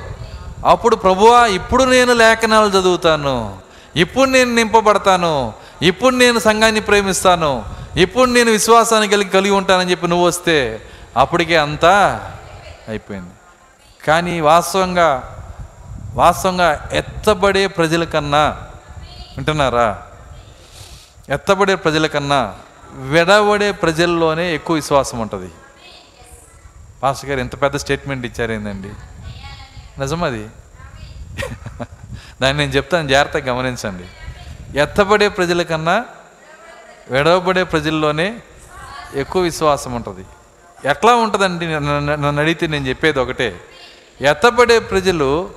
S1: అప్పుడు ప్రభువా ఇప్పుడు నేను లేఖనాలు చదువుతాను. ఇప్పుడు నేను నింపబడతాను. ఇప్పుడు నేను సంఘాన్ని ప్రేమిస్తాను. ఇప్పుడు నేను విశ్వాసాన్ని కలిగి కలిగి ఉంటానని చెప్పి నువ్వు వస్తే అప్పటికే అంతా అయిపోయింది. కానీ వాస్తవంగా వాస్తవంగా ఎత్తబడే ప్రజల కన్నా వింటున్నారా? ఎత్తబడే ప్రజల కన్నా విడబడే ప్రజల్లోనే ఎక్కువ విశ్వాసం ఉంటుంది. పాస్టర్ గారు ఎంత పెద్ద స్టేట్మెంట్ ఇచ్చారు ఏందండి? నిజమది. దాన్ని నేను చెప్తాను జాగ్రత్తగా గమనించండి. ఎత్తబడే ప్రజల కన్నా విడవబడే ప్రజల్లోనే ఎక్కువ విశ్వాసం ఉంటుంది. ఎట్లా ఉంటుందండి? నన్ను అడిగితే నేను చెప్పేది ఒకటే. ఎత్తబడే ప్రజలు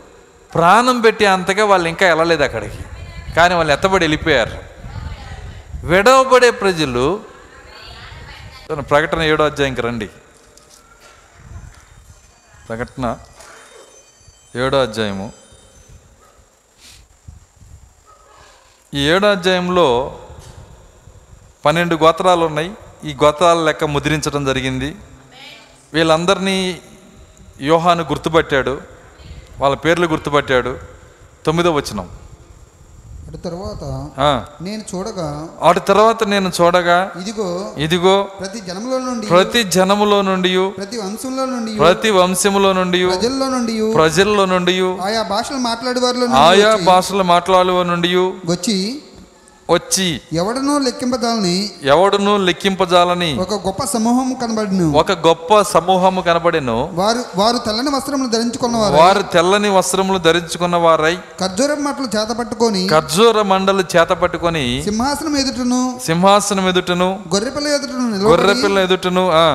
S1: ప్రాణం పెట్టి అంతగా వాళ్ళు ఇంకా వెళ్ళలేదు అక్కడికి. కానీ వాళ్ళు ఎత్తబడి వెళ్ళిపోయారు. విడవబడే ప్రజలు ప్రకటన ఏడో అధ్యాయంకి రండి. ప్రకటన ఏడో అధ్యాయము. ఈ ఏడో అధ్యాయంలో పన్నెండు గోత్రాలు ఉన్నాయి. ఈ గోత్రాల లెక్క ముద్రించడం జరిగింది. వీళ్ళందరినీ యోహాను గుర్తుపట్టాడు. వాళ్ళ పేర్లు గుర్తుపట్టాడు. తొమ్మిదో వచనం.
S2: అటు తరువాత నేను చూడగా
S1: వాటి తర్వాత నేను చూడగా
S2: ఇదిగో
S1: ఇదిగో
S2: ప్రతి జనములో నుండి
S1: ప్రతి జనములో నుండి
S2: ప్రతి వంశంలో నుండి
S1: ప్రతి వంశములో నుండి
S2: ప్రజల్లో నుండి
S1: ప్రజల్లో నుండి
S2: ఆయా భాషలు మాట్లాడే వారిలో
S1: ఆయా భాషలు మాట్లాడే నుండి
S2: వచ్చి
S1: వచ్చి
S2: ఎవడనో లెక్కింపదాలని
S1: ఎవడును లెక్కింపజాలని
S2: ఒక గొప్ప సమూహం కనబడిను.
S1: ఒక గొప్ప సమూహము కనబడెను.
S2: వారు వారు తెల్లని వస్త్రములు ధరించుకున్నవారు.
S1: వారు తెల్లని వస్త్రములు ధరించుకున్న వారై
S2: ఖర్జూరం మట్టలు చేత పట్టుకొని
S1: ఖర్జూర మండలు చేత పట్టుకొని
S2: సింహాసనం ఎదుటను
S1: సింహాసనం ఎదుటను
S2: గొర్రెపిల్ల ఎదుటను
S1: గొర్రెపిల్ల ఎదుటను ఆ.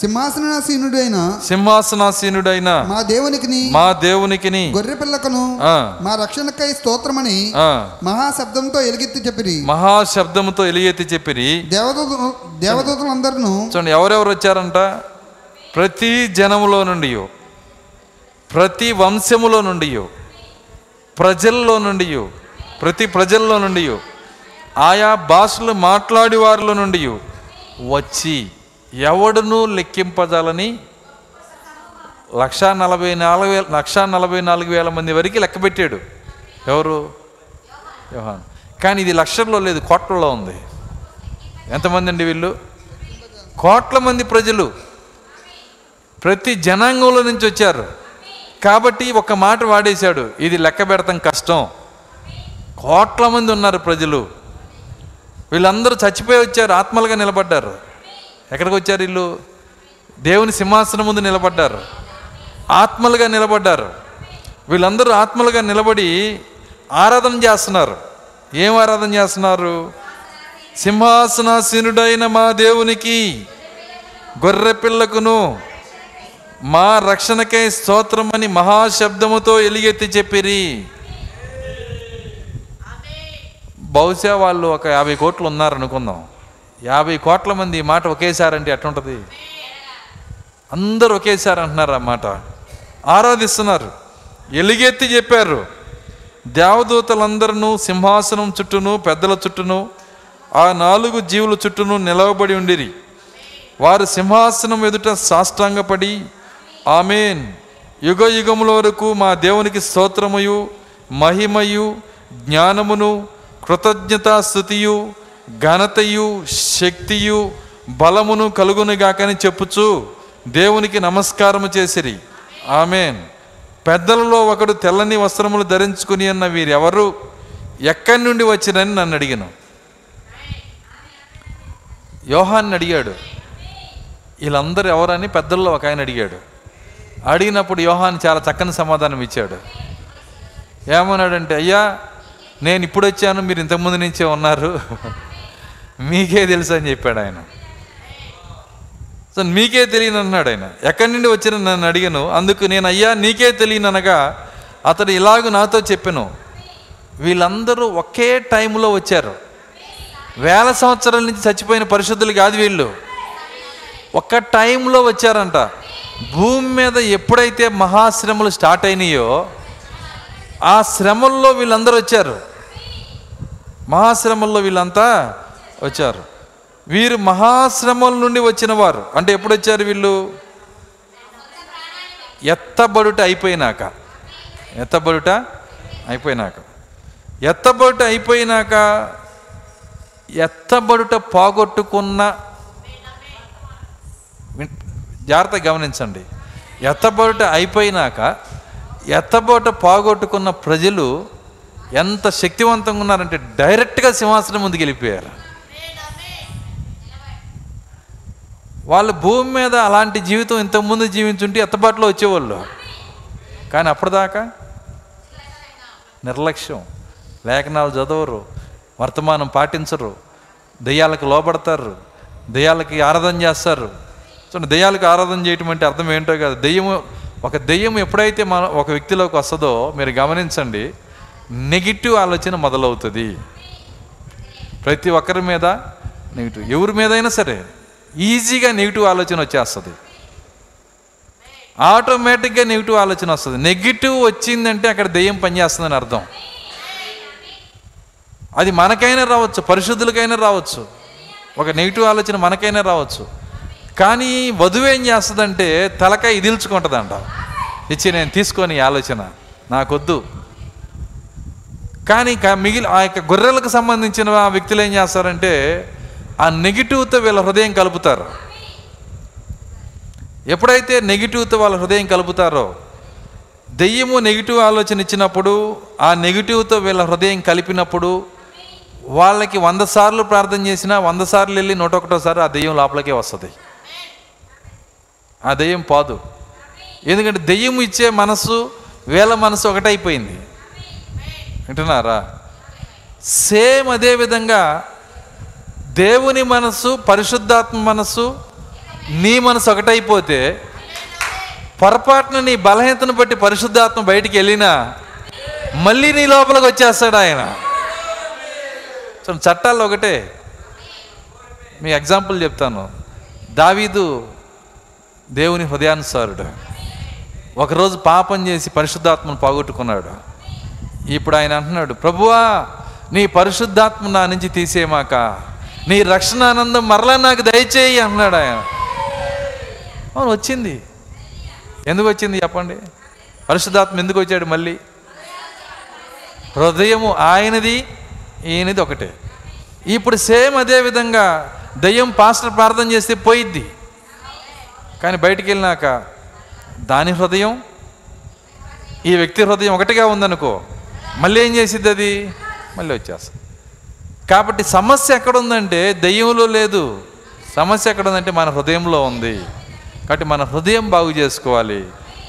S2: సింహాసనాసీనుడైన
S1: సింహాసనాసీనుడైన
S2: మా దేవునికిని
S1: మా దేవునికిని
S2: గొర్రెపిల్లకును
S1: ఆ.
S2: మా రక్షణకై స్తోత్రమని మహాశబ్దంతో ఎలుగెత్తి చెప్పిరి.
S1: మహాశబ్దముతో ఎలియెత్తి చెప్పిరి.
S2: దేవదూత దేవదూతలందరినూ
S1: చూడండి ఎవరెవరు వచ్చారంట? ప్రతి జనములో నుండి ప్రతి వంశములో నుండి ప్రజల్లో నుండి ప్రతి ప్రజల్లో నుండి ఆయా భాషలు మాట్లాడి వారిలో నుండి వచ్చి ఎవడును లెక్కింపజాలని లక్షా నలభై నాలుగు వేల లక్షా నలభై నాలుగు వేల మంది వరకు లెక్క పెట్టాడు. ఎవరు? యోహాన్. కానీ ఇది లక్షల్లో లేదు కోట్లలో ఉంది. ఎంతమంది అండి వీళ్ళు? కోట్ల మంది ప్రజలు. ప్రతి జనాంగంలో నుంచి వచ్చారు. కాబట్టి ఒక మాట వాడేశాడు ఇది లెక్క పెడతాం కష్టం. కోట్ల మంది ఉన్నారు ప్రజలు. వీళ్ళందరూ చచ్చిపోయి వచ్చారు ఆత్మలుగా నిలబడ్డారు. ఎక్కడికి వచ్చారు వీళ్ళు? దేవుని సింహాసనం ముందు నిలబడ్డారు. ఆత్మలుగా నిలబడ్డారు. వీళ్ళందరూ ఆత్మలుగా నిలబడి ఆరాధన చేస్తున్నారు. ఏం ఆరాధన చేస్తున్నారు? సింహాసనాసీనుడైన మా దేవునికి గొర్రె పిల్లకును మా రక్షణకై స్తోత్రమని మహాశబ్దముతో ఎలిగెత్తి చెప్పిరి. బహుశా వాళ్ళు ఒక యాభై కోట్లు ఉన్నారనుకుందాం. యాభై కోట్ల మంది ఈ మాట ఒకేసారంటే ఎట్లుంటుంది? అందరూ ఒకేసారి అంటున్నారు ఆ మాట. ఆరాధిస్తున్నారు. ఎలుగెత్తి చెప్పారు. దేవదూతలందరూ సింహాసనం చుట్టూను పెద్దల చుట్టూను ఆ నాలుగు జీవుల చుట్టూను నిలవబడి ఉండిరి. వారు సింహాసనం ఎదుట సాష్టాంగపడి ఆమెన్. యుగ యుగముల వరకు మా దేవునికి స్తోత్రమయు మహిమయు జ్ఞానమును కృతజ్ఞతాస్థుతియు ఘనతయు శక్తియు బలమును కలుగునుగాకని చెప్పుచు దేవునికి నమస్కారము చేసిరి. ఆమెన్. పెద్దలలో ఒకడు తెల్లని వస్త్రములు ధరించుకుని అన్న వీరెవరు ఎక్కడి నుండి వచ్చినని నన్ను అడిగాను. యోహాన్ని అడిగాడు. వీళ్ళందరూ ఎవరని పెద్దల్లో ఒక ఆయన అడిగాడు. అడిగినప్పుడు యోహాన్ చాలా చక్కని సమాధానం ఇచ్చాడు. ఏమన్నాడంటే అయ్యా నేను ఇప్పుడు వచ్చాను మీరు ఇంతకుముందు నుంచే ఉన్నారు. మీకే తెలుసు అని చెప్పాడు ఆయన. సో మీకే తెలియను అన్నాడు ఆయన. ఎక్కడి నుండి వచ్చిన నన్ను అడిగాను. అందుకు నేను అయ్యా నీకే తెలియను అనగా అతడు ఇలాగ నాతో చెప్పాను. వీళ్ళందరూ ఒకే టైంలో వచ్చారు. వేల సంవత్సరాల నుంచి చచ్చిపోయిన పరిశుద్ధులు కాదు వీళ్ళు. ఒక్క టైంలో వచ్చారంట. భూమి మీద ఎప్పుడైతే మహాశ్రమలు స్టార్ట్ అయినాయో ఆ శ్రమల్లో వీళ్ళందరూ వచ్చారు. మహాశ్రమల్లో వీళ్ళంతా వచ్చారు. వీరు మహాశ్రమల నుండి వచ్చిన వారు అంటే ఎప్పుడు వచ్చారు వీళ్ళు? ఎత్తబడుట అయిపోయినాక. ఎత్తబడుట అయిపోయినాక. ఎత్తబడుట అయిపోయినాక ఎత్తబడుట పోగొట్టుకున్న జాగ్రత్త జాగ్రత్తగా గమనించండి. ఎత్తబడుట అయిపోయినాక ఎత్తబోట పోగొట్టుకున్న ప్రజలు ఎంత శక్తివంతంగా ఉన్నారంటే డైరెక్ట్గా సింహాసనం ముందుకు వెళ్ళిపోయారు వాళ్ళు భూమి మీద అలాంటి జీవితం ఇంతకుముందు జీవించుంటే ఎత్తబాటులో వచ్చేవాళ్ళు. కానీ అప్పటిదాకా నిర్లక్ష్యం. లేఖనాలు చదవరు వర్తమానం పాటించరు దెయ్యాలకు లోబడతారు దెయ్యాలకి ఆరాధన చేస్తారు. చూడండి దెయ్యాలకు ఆరాధన చేయటం అంటే అర్థం ఏంటో కాదు. దెయ్యం ఒక దెయ్యం ఎప్పుడైతే మన ఒక వ్యక్తిలోకి వస్తుందో మీరు గమనించండి నెగిటివ్ ఆలోచన మొదలవుతుంది. ప్రతి ఒక్కరి మీద నెగిటివ్ ఎవరి మీదైనా సరే. ఈజీగా నెగిటివ్ ఆలోచన వచ్చేస్తుంది. ఆటోమేటిక్గా నెగిటివ్ ఆలోచన వస్తుంది. నెగిటివ్ వచ్చిందంటే అక్కడ దెయ్యం పనిచేస్తుందని అర్థం. అది మనకైనా రావచ్చు పరిశుద్ధులకైనా రావచ్చు. ఒక నెగిటివ్ ఆలోచన మనకైనా రావచ్చు. కానీ వధువు ఏం చేస్తుందంటే తలకాయ ఇదిల్చుకుంటుందంట. ఇచ్చి నేను తీసుకొని ఆలోచన నాకొద్దు. కానీ మిగిలిన మిగిలి ఆ యొక్క గొర్రెలకు సంబంధించిన వ్యక్తులు ఏం చేస్తారంటే ఆ నెగిటివ్తో వీళ్ళ హృదయం కలుపుతారు. ఎప్పుడైతే నెగిటివ్తో వాళ్ళ హృదయం కలుపుతారో దెయ్యము నెగిటివ్ ఆలోచన ఇచ్చినప్పుడు ఆ నెగిటివ్తో వీళ్ళ హృదయం కలిపినప్పుడు వాళ్ళకి వంద సార్లు ప్రార్థన చేసినా వంద సార్లు వెళ్ళి నూట ఒకటోసారి ఆ దెయ్యం లోపలికే వస్తుంది. ఆ దెయ్యం పాదు. ఎందుకంటే దెయ్యం ఇచ్చే మనసు వేల మనసు ఒకటైపోయింది. వింటున్నారా? సేమ్ అదే విధంగా దేవుని మనసు పరిశుద్ధాత్మ మనసు నీ మనసు ఒకటైపోతే పొరపాటున నీ బలహీనతను బట్టి పరిశుద్ధాత్మ బయటికి వెళ్ళినా మళ్ళీ నీ లోపలికి వచ్చేస్తాడు ఆయన. చట్టాల్లో చట్టాలు ఒకటే. మీ ఎగ్జాంపుల్ చెప్తాను. దావీదు దేవుని హృదయానుసారుడు. ఒకరోజు పాపం చేసి పరిశుద్ధాత్మను పోగొట్టుకున్నాడు. ఇప్పుడు ఆయన అంటున్నాడు ప్రభువా నీ పరిశుద్ధాత్మ నా నుంచి తీసేమాక నీ రక్షణ ఆనందం మరలా నాకు దయచేయి అన్నాడు ఆయన. అవును వచ్చింది. ఎందుకు వచ్చింది చెప్పండి? పరిశుద్ధాత్మ ఎందుకు వచ్చాడు మళ్ళీ? హృదయము ఆయనది ఈయనది ఒకటే. ఇప్పుడు సేమ్ అదే విధంగా దయ్యం పాస్టర్ ప్రార్థన చేస్తే పోయిద్ది. కానీ బయటికి వెళ్ళినాక దాని హృదయం ఈ వ్యక్తి హృదయం ఒకటిగా ఉందనుకో మళ్ళీ ఏం చేసిద్ది అది మళ్ళీ వచ్చేస్తుంది కాబట్టి సమస్య ఎక్కడ ఉందంటే దయ్యంలో లేదు. సమస్య ఎక్కడ ఉందంటే మన హృదయంలో ఉంది. కాబట్టి మన హృదయం బాగు చేసుకోవాలి.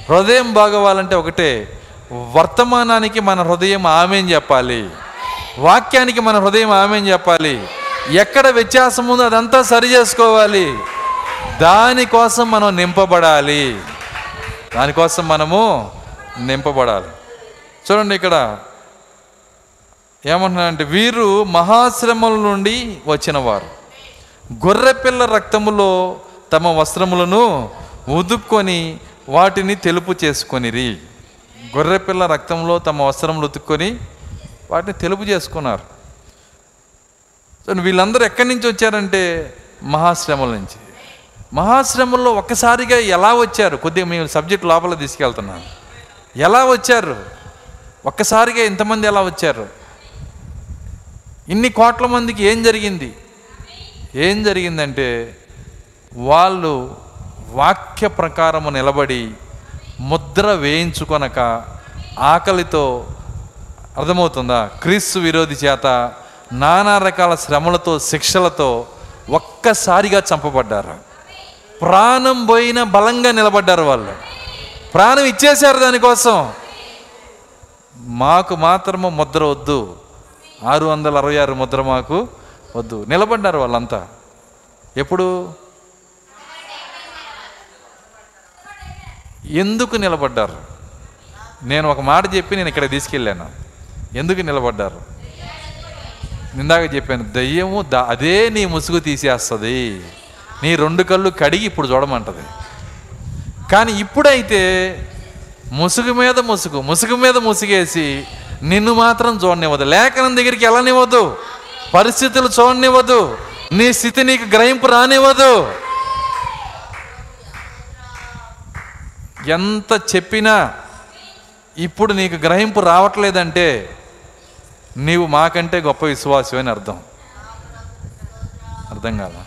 S1: హృదయం బాగోవాలంటే ఒకటే వర్తమానానికి మన హృదయం ఆమెని చెప్పాలి. వాక్యానికి మన హృదయం ఆమెని చెప్పాలి. ఎక్కడ వ్యత్యాసం ఉందో అదంతా సరి చేసుకోవాలి. దానికోసం మనం నింపబడాలి. దానికోసం మనము నింపబడాలి. చూడండి ఇక్కడ ఏమంటున్నారంటే వీరు మహాశ్రమల నుండి వచ్చినవారు. గొర్రెపిల్ల రక్తములో తమ వస్త్రములను ఉదుక్కొని వాటిని తెలుపు చేసుకొనిరి. గొర్రెపిల్ల రక్తంలో తమ వస్త్రములు ఉతుక్కొని వాటిని తెలుపు చేసుకున్నారు. వీళ్ళందరూ ఎక్కడి నుంచి వచ్చారంటే మహాశ్రమల నుంచి. మహాశ్రమంలో ఒక్కసారిగా ఎలా వచ్చారు? కొద్దిగా మేము సబ్జెక్ట్ లోపల తీసుకెళ్తున్నాను. ఎలా వచ్చారు? ఒక్కసారిగా ఇంతమంది ఎలా వచ్చారు? ఇన్ని కోట్ల మందికి ఏం జరిగింది? ఏం జరిగిందంటే వాళ్ళు వాక్య ప్రకారము నిలబడి ముద్ర వేయించుకొనక ఆకలితో అర్థమవుతుందా? క్రీస్తు విరోధి చేత నానా రకాల శ్రమలతో శిక్షలతో ఒక్కసారిగా చంపబడ్డారు. ప్రాణం పోయిన బలంగా నిలబడ్డారు వాళ్ళు. ప్రాణం ఇచ్చేశారు దానికోసం. మాకు మాత్రము ముద్ర వద్దు. ఆరు వందల అరవై ఆరు ముద్ర మాకు వద్దు. నిలబడ్డారు వాళ్ళంతా. ఎప్పుడు? ఎందుకు నిలబడ్డారు? నేను ఒక మాట చెప్పి నేను ఇక్కడ తీసుకెళ్ళాను. ఎందుకు నిలబడ్డారు? ఇందాక చెప్పాను దయ్యము దా అదే నీ ముసుగు తీసేస్తుంది. నీ రెండు కళ్ళు కడిగి ఇప్పుడు చూడమంటది. కానీ ఇప్పుడైతే ముసుగు మీద ముసుగు ముసుగు మీద ముసుగేసి నిన్ను మాత్రం చూడనివ్వదు. లేఖనం దగ్గరికి వెళ్ళనివ్వదు. పరిస్థితులు చూడనివ్వదు. నీ స్థితి నీకు గ్రహింపు రానివ్వదు. ఎంత చెప్పినా ఇప్పుడు నీకు గ్రహింపు రావట్లేదంటే నీవు మాకంటే గొప్ప విశ్వాసం అని అర్థం. అర్థం కాదా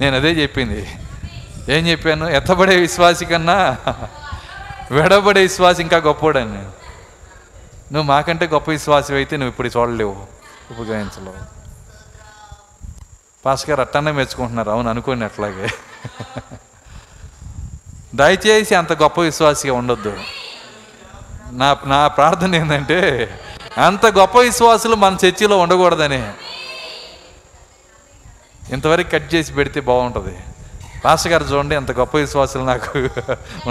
S1: నేను అదే చెప్పింది. ఏం చెప్పాను? ఎత్తబడే విశ్వాసి కన్నా వెడబడే విశ్వాసి ఇంకా గొప్పోడని నేను. నువ్వు మాకంటే గొప్ప విశ్వాసం అయితే నువ్వు ఇప్పుడు చూడలేవు. ఉపయోగించలేవు. పాస్ గారు అట్టనే మెచ్చుకుంటున్నారు. అవును అనుకోండి అట్లాగే. దయచేసి అంత గొప్ప విశ్వాసిగా ఉండొద్దు. నా నా ప్రార్థన ఏంటంటే అంత గొప్ప విశ్వాసులు మన చర్చిలో ఉండకూడదని. ఇంతవరకు కట్ చేసి పెడితే బాగుంటుంది. పాస్టర్ గారు చూడండి అంత గొప్ప విశ్వాసాలు నాకు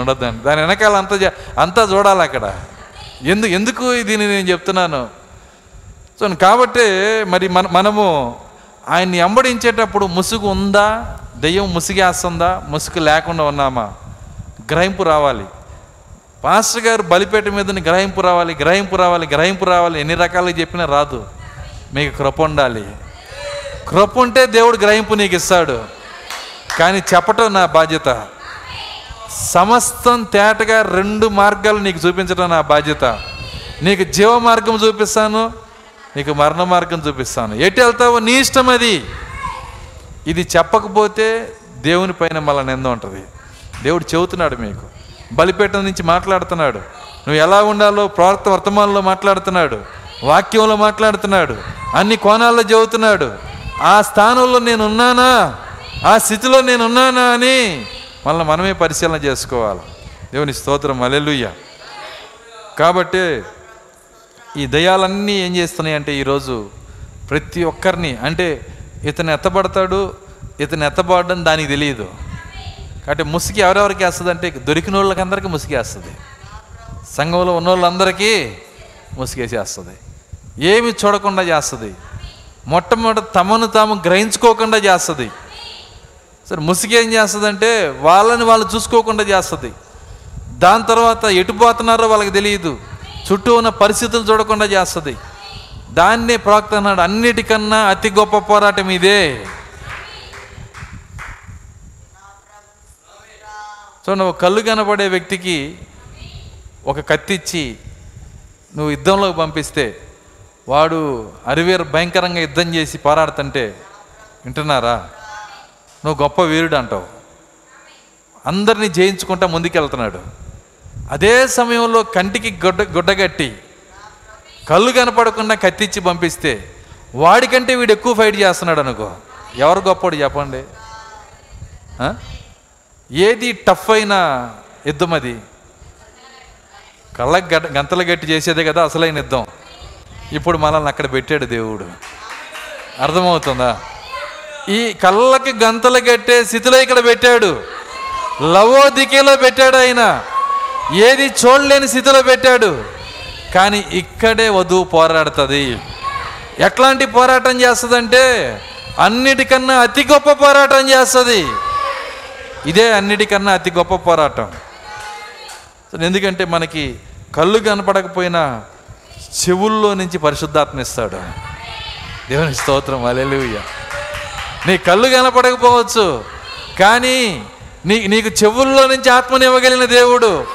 S1: ఉండొద్దండి దాని వెనకాల అంత అంతా చూడాలి అక్కడ. ఎందు ఎందుకు దీన్ని నేను చెప్తున్నాను? సో కాబట్టి మరి మన మనము ఆయన్ని అంబడించేటప్పుడు ముసుగు ఉందా? దెయ్యం ముసుగేస్తుందా ముసుగు లేకుండా ఉన్నామా? గ్రహింపు రావాలి. పాస్టర్ గారు బలిపేట మీద గ్రహింపు రావాలి గ్రహింపు రావాలి గ్రహింపు రావాలి. ఎన్ని రకాలుగా చెప్పినా రాదు. మీకు కృప ఉండాలి. కృప ఉంటే దేవుడు గ్రహింపు నీకు ఇస్తాడు. కానీ చెప్పటం నా బాధ్యత. సమస్తం తేటగా రెండు మార్గాలు నీకు చూపించడం నా బాధ్యత. నీకు జీవ మార్గం చూపిస్తాను నీకు మరణ మార్గం చూపిస్తాను. ఎటు వెళ్తావో నీ ఇష్టం అది. ఇది చెప్పకపోతే దేవుని పైన మళ్ళీ నింద ఉంటుంది. దేవుడు చెబుతున్నాడు మీకు. బలిపేట నుంచి మాట్లాడుతున్నాడు. నువ్వు ఎలా ఉండాలో ప్రవర్త వర్తమానంలో మాట్లాడుతున్నాడు. వాక్యంలో మాట్లాడుతున్నాడు. అన్ని కోణాల్లో చెబుతున్నాడు. ఆ స్థానంలో నేను ఉన్నానా ఆ స్థితిలో నేను ఉన్నానా అని మనల్ని మనమే పరిశీలన చేసుకోవాలి. దేవుని స్తోత్రం అలెలుయ్య కాబట్టి ఈ దయాలన్నీ ఏం చేస్తున్నాయి అంటే ఈరోజు ప్రతి ఒక్కరిని అంటే ఇతను ఎత్తబడతాడు ఇతను ఎత్తబడడం దానికి తెలియదు. కాబట్టి ముసుగు ఎవరెవరికి వేస్తుంది అంటే దొరికిన వాళ్ళకి అందరికీ ముసుగేస్తుంది సంఘంలో ఉన్న వాళ్ళందరికీ ముసుగేసేస్తుంది ఏమి చూడకుండా చేస్తుంది. మొట్టమొదటి తమను తాము గ్రహించుకోకుండా చేస్తుంది. సరే ముసుగు ఏం చేస్తుందంటే వాళ్ళని వాళ్ళు చూసుకోకుండా చేస్తుంది. దాని తర్వాత ఎటు పోతున్నారో వాళ్ళకి తెలియదు. చుట్టూ ఉన్న పరిస్థితులు చూడకుండా చేస్తుంది. దాన్నే ప్రవక్త అన్నాడు అన్నిటికన్నా అతి గొప్ప పోరాటం ఇదే. సో నువ్వు కళ్ళు కనపడే వ్యక్తికి ఒక కత్తిచ్చి నువ్వు యుద్ధంలోకి పంపిస్తే వాడు అరివేరు భయంకరంగా యుద్ధం చేసి పోరాడుతుంటే వింటున్నారా? నువ్వు గొప్ప వీరుడు అంటావు. అందరినీ జయించుకుంటా ముందుకెళ్తున్నాడు. అదే సమయంలో కంటికి గుడ్డ గుడ్డగట్టి కళ్ళు కనపడకుండా కత్తిచ్చి పంపిస్తే వాడికంటే వీడు ఎక్కువ ఫైట్ చేస్తున్నాడు అనుకో. ఎవరు గొప్పడు చెప్పండి? ఏది టఫ్ అయిన యుద్ధం అది. కళ్ళకు గడ్డ గంతలు గట్టి చేసేదే కదా అసలైన యుద్ధం. ఇప్పుడు మనల్ని అక్కడ పెట్టాడు దేవుడు. అర్థమవుతుందా? ఈ కళ్ళకి గంతలు కట్టే స్థితిలో ఇక్కడ పెట్టాడు. లవోదికేలో పెట్టాడు ఆయన. ఏది చూడలేని స్థితిలో పెట్టాడు. కానీ ఇక్కడే వధువు పోరాడుతుంది. ఎట్లాంటి పోరాటం చేస్తుందంటే అన్నిటికన్నా అతి గొప్ప పోరాటం చేస్తుంది. ఇదే అన్నిటికన్నా అతి గొప్ప పోరాటం. ఎందుకంటే మనకి కళ్ళు కనపడకపోయినా చెవుల్లో నుంచి పరిశుద్ధాత్మ ఇస్తాడు. దేవుని స్తోత్రం. అలెలుయ్య నీ కళ్ళు కనపడకపోవచ్చు. కానీ నీ నీకు చెవుల్లో నుంచి ఆత్మని ఇవ్వగలిగిన దేవుడు.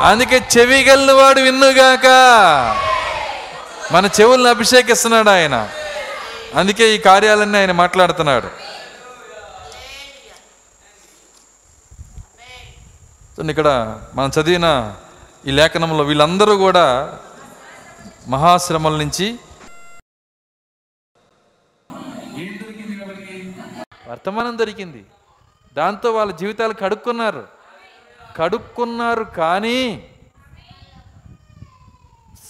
S1: అందుకే చెవి వాడు విన్నుగాక. మన చెవుల్ని అభిషేకిస్తున్నాడు ఆయన. అందుకే ఈ కార్యాలన్నీ ఆయన మాట్లాడుతున్నాడు. ఇక్కడ మనం చదివిన ఈ లేఖనంలో వీళ్ళందరూ కూడా మహాశ్రమల నుంచి వర్తమానం దొరికింది. దాంతో వాళ్ళ జీవితాలు కడుక్కున్నారు. కడుక్కున్నారు కానీ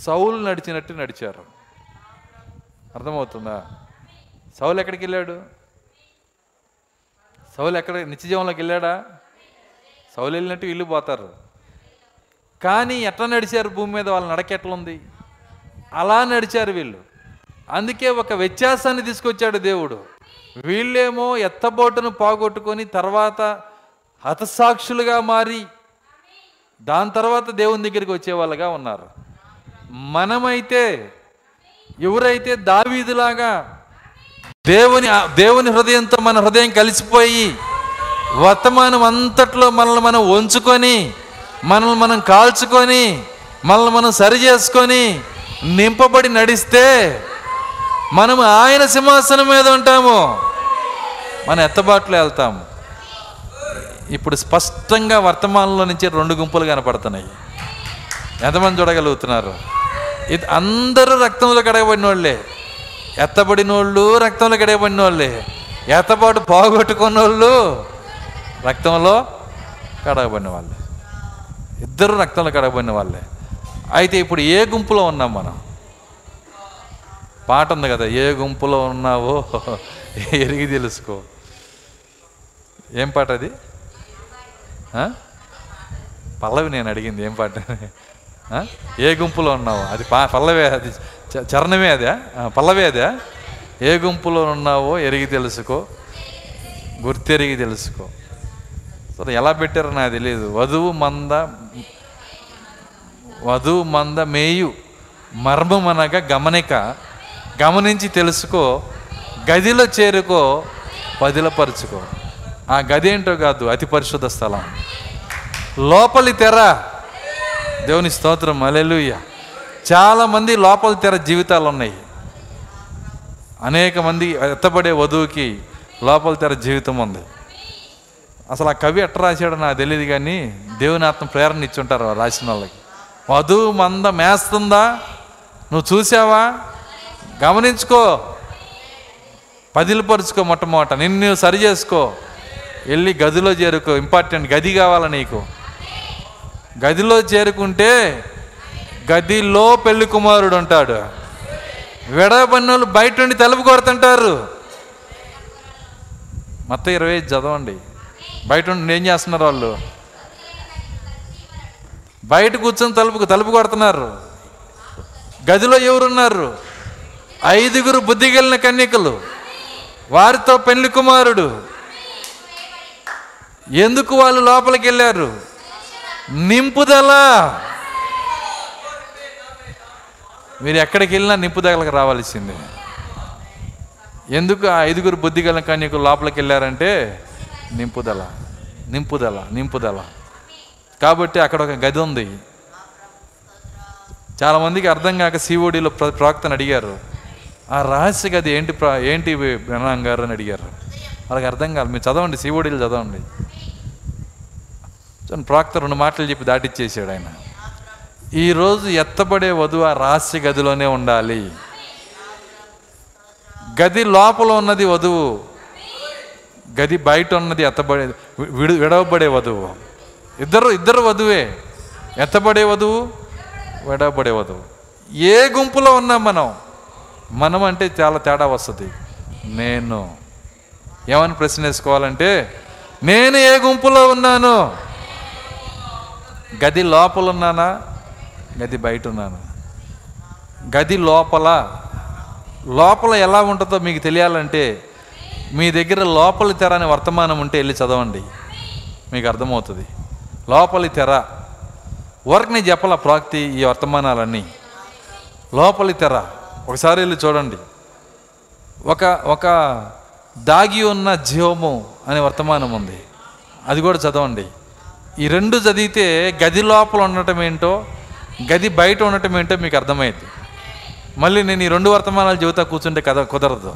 S1: సౌలు నడిచినట్టు నడిచారు. అర్థమవుతుందా? సౌలు ఎక్కడికి వెళ్ళాడు? సౌలు ఎక్కడ నిత్యజీవంలోకి వెళ్ళాడా? సౌలు వెళ్ళినట్టు ఇల్లు పోతారు. కానీ ఎట్లా నడిచారు భూమి మీద? వాళ్ళ నడక ఎట్లా ఉంది అలా నడిచారు వీళ్ళు. అందుకే ఒక వ్యత్యాసాన్ని తీసుకొచ్చాడు దేవుడు. వీళ్ళేమో ఎత్తబోటును పోగొట్టుకొని తర్వాత హతసాక్షులుగా మారి దాని తర్వాత దేవుని దగ్గరికి వచ్చేవాళ్ళగా ఉన్నారు. మనమైతే ఎవరైతే దావీదులాగా దేవుని దేవుని హృదయంతో మన హృదయం కలిసిపోయి వర్తమానం అంతట్లో మనల్ని మనం వంచుకొని మనల్ని మనం కాల్చుకొని మనల్ని మనం సరి చేసుకొని నింపబడి నడిస్తే మనం ఆయన సింహాసనం మీద ఉంటాము. మన ఎత్తబాట్లో వెళ్తాము. ఇప్పుడు స్పష్టంగా వర్తమానంలో నుంచి రెండు గుంపులు కనపడుతున్నాయి. ఎంతమంది చూడగలుగుతున్నారు? ఇది అందరూ రక్తంలో కడగబడిన వాళ్ళే ఎత్తబడిన వాళ్ళు రక్తంలో కడగబడిన వాళ్ళే ఎత్తబాటు పోగొట్టుకున్న వాళ్ళు రక్తంలో కడగబడిన వాళ్ళే ఇద్దరు రక్తంలో కడగబడిన వాళ్ళే అయితే ఇప్పుడు ఏ గుంపులో ఉన్నాం మనం? పాట ఉంది కదా ఏ గుంపులో ఉన్నావో ఎరిగి తెలుసుకో. ఏం పాట అది? పల్లవి నేను అడిగింది ఏం పాట? ఏ గుంపులో ఉన్నావు? అది పా పల్లవే అది చరణమే అదే పల్లవే అదే ఏ గుంపులో ఉన్నావో ఎరిగి తెలుసుకో. గుర్తెరిగి తెలుసుకో. సరే ఎలా పెట్టారో నాకు తెలియదు వధువు మంద వధువు మంద మేయు మర్మమనగా గమనిక గమనించి తెలుసుకో గదిలో చేరుకో పదిలపరుచుకో. ఆ గది ఏంటో కాదు అతి పరిశుద్ధ స్థలం. లోపలి తెర. దేవుని స్తోత్రం అలెలుయ్య చాలామంది లోపలి తెర జీవితాలు ఉన్నాయి. అనేక మంది ఎత్తబడే వధువుకి లోపలి తెర జీవితం ఉంది. అసలు ఆ కవి ఎట్లా రాశాడో నాకు తెలియదు కానీ దేవుని ఆత్మ ప్రేరణ ఇచ్చుంటారు రాసిన వాళ్ళకి. వధువు మంద మేస్తుందా? నువ్వు చూసావా? గమనించుకో. పదిలిపరుచుకో మొట్టమొదట. నిన్ను నువ్వు సరి చేసుకో. వెళ్ళి గదిలో చేరుకో. ఇంపార్టెంట్ గది కావాలా నీకు? గదిలో చేరుకుంటే గదిలో పెళ్ళి కుమారుడు ఉంటాడు. విడబన్నోళ్ళు బయట నుండి తలుపు కొడుతుంటారు. మొత్తం ఇరవై ఐదు చదవండి. బయట నుండి ఏం చేస్తున్నారు వాళ్ళు? బయట కూర్చొని తలుపుకు తలుపు కొడుతున్నారు. గదిలో ఎవరున్నారు? ఐదుగురు బుద్ధిగలిన కన్యకలు వారితో పెళ్ళి కుమారుడు. ఎందుకు వాళ్ళు లోపలికి వెళ్ళారు? నింపుదల. మీరు ఎక్కడికి వెళ్ళినా నింపుదలకు రావాల్సిందే. ఎందుకు ఆ ఐదుగురు బుద్ధిగల కన్యకులు లోపలికి వెళ్ళారంటే నింపుదల నింపుదల నింపుదల. కాబట్టి అక్కడ ఒక గది ఉంది. చాలామందికి అర్థం కాక సిఓడిలో ప్ర ప్రవక్తను అడిగారు. ఆ రహస్య గది ఏంటి ప్రా ఏంటి బ్రహ్మాం గారు అని అడిగారు. వాళ్ళకి అర్థం కాదు. మీరు చదవండి శివుడిలు చదవండి. ప్రాక్త రెండు మాటలు చెప్పి దాటిచ్చేసాడు ఆయన. ఈరోజు ఎత్తబడే వధువు ఆ రహస్య గదిలోనే ఉండాలి. గది లోపల ఉన్నది వధువు. గది బయట ఉన్నది ఎత్తబడే విడు విడవబడే వధువు. ఇద్దరు ఇద్దరు వధువే. ఎత్తబడే వధువు విడవబడే వధువు. ఏ గుంపులో ఉన్నాం మనం? మనం అంటే చాలా తేడా వస్తుంది. నేను. ఏమని ప్రశ్న వేసుకోవాలంటే నేను ఏ గుంపులో ఉన్నాను? గది లోపల ఉన్నానా? గది బయట ఉన్నాను? గది లోపల. లోపల ఎలా ఉంటుందో మీకు తెలియాలంటే మీ దగ్గర లోపలి తెర అనే వర్తమానం ఉంటే వెళ్ళి చదవండి. మీకు అర్థమవుతుంది. లోపలి తెర. వర్క్ నేను చెప్పాల ప్రాక్తి ఈ వర్తమానాలన్నీ? లోపలి తెర. ఒకసారి వెళ్ళి చూడండి. ఒక ఒక దాగి ఉన్న జీవము అనే వర్తమానం ఉంది. అది కూడా చదవండి. ఈ రెండు చదివితే గది లోపల ఉండటం ఏంటో గది బయట ఉండటం ఏంటో మీకు అర్థమైంది మళ్ళీ నేను ఈ రెండు వర్తమానాలు చెబుతా కూర్చుంటే కథ కుదరదు.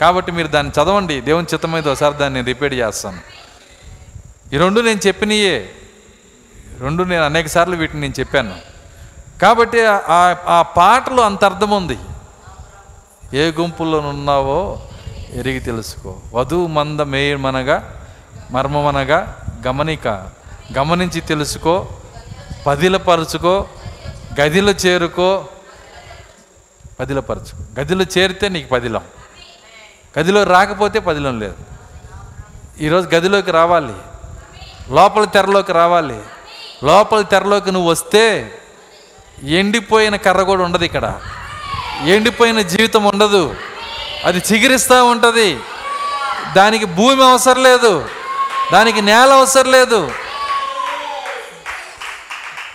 S1: కాబట్టి మీరు దాన్ని చదవండి. దేవుని చిత్తమైతే ఒకసారి దాన్ని రిపీట్ చేస్తాను. ఈ రెండు నేను చెప్పినయే. రెండు నేను అనేక సార్లు వీటిని నేను చెప్పాను. కాబట్టి ఆ ఆ పాటలో అంత అర్థం ఉంది. ఏ గుంపులో ఉన్నావో ఎరిగి తెలుసుకో. వధువు మంద మేయమనగా మర్మమనగా గమనిక. గమనించి తెలుసుకో పదిలపరుచుకో గదిలో చేరుకో. పదిలపరచుకో. గదిలో చేరితే నీకు పదిలం. గదిలో రాకపోతే పదిలం లేదు. ఈరోజు గదిలోకి రావాలి. లోపల తెరలోకి రావాలి. లోపల తెరలోకి నువ్వు వస్తే ఎండిపోయిన కర్ర కూడా ఉండదు ఇక్కడ. ఎండిపోయిన జీవితం ఉండదు. అది చిగురిస్తూ ఉంటుంది. దానికి భూమి అవసరం లేదు. దానికి నేల అవసరం లేదు.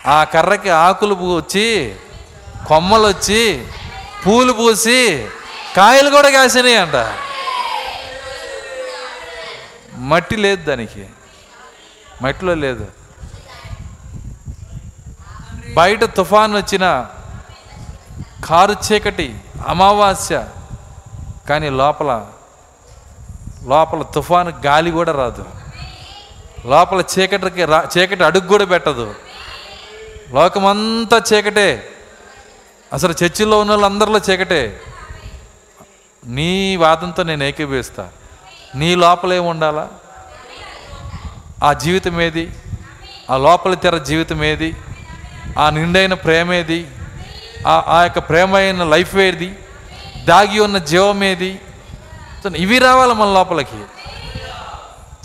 S1: ఆ కర్రకి ఆకులు పూచి కొమ్మలు వచ్చి పూలు పూసి కాయలు కూడా కాసినాయి అంట మట్టి లేదు దానికి. మట్టిలో లేదు. బయట తుఫాన్ వచ్చినా కారు చీకటి అమావాస్య కానీ లోపల లోపల తుఫాను గాలి కూడా రాదు. లోపల చీకటికి రా చీకటి అడుగు కూడా పెట్టదు. లోకమంతా చీకటే. అసలు చర్చిలో ఉన్న వాళ్ళందరిలో చీకటే. నీ వాదంతో నేను ఏకీభవిస్తా. నీ లోపల ఉండాలా? ఆ జీవితం ఏది? ఆ లోపల తెర జీవితం ఏది? ఆ నిండైన ప్రేమ ఏది? ఆ ఆ యొక్క ప్రేమ అయిన లైఫ్ ఏది? దాగి ఉన్న జీవం ఏది? ఇవి రావాలి మన లోపలికి.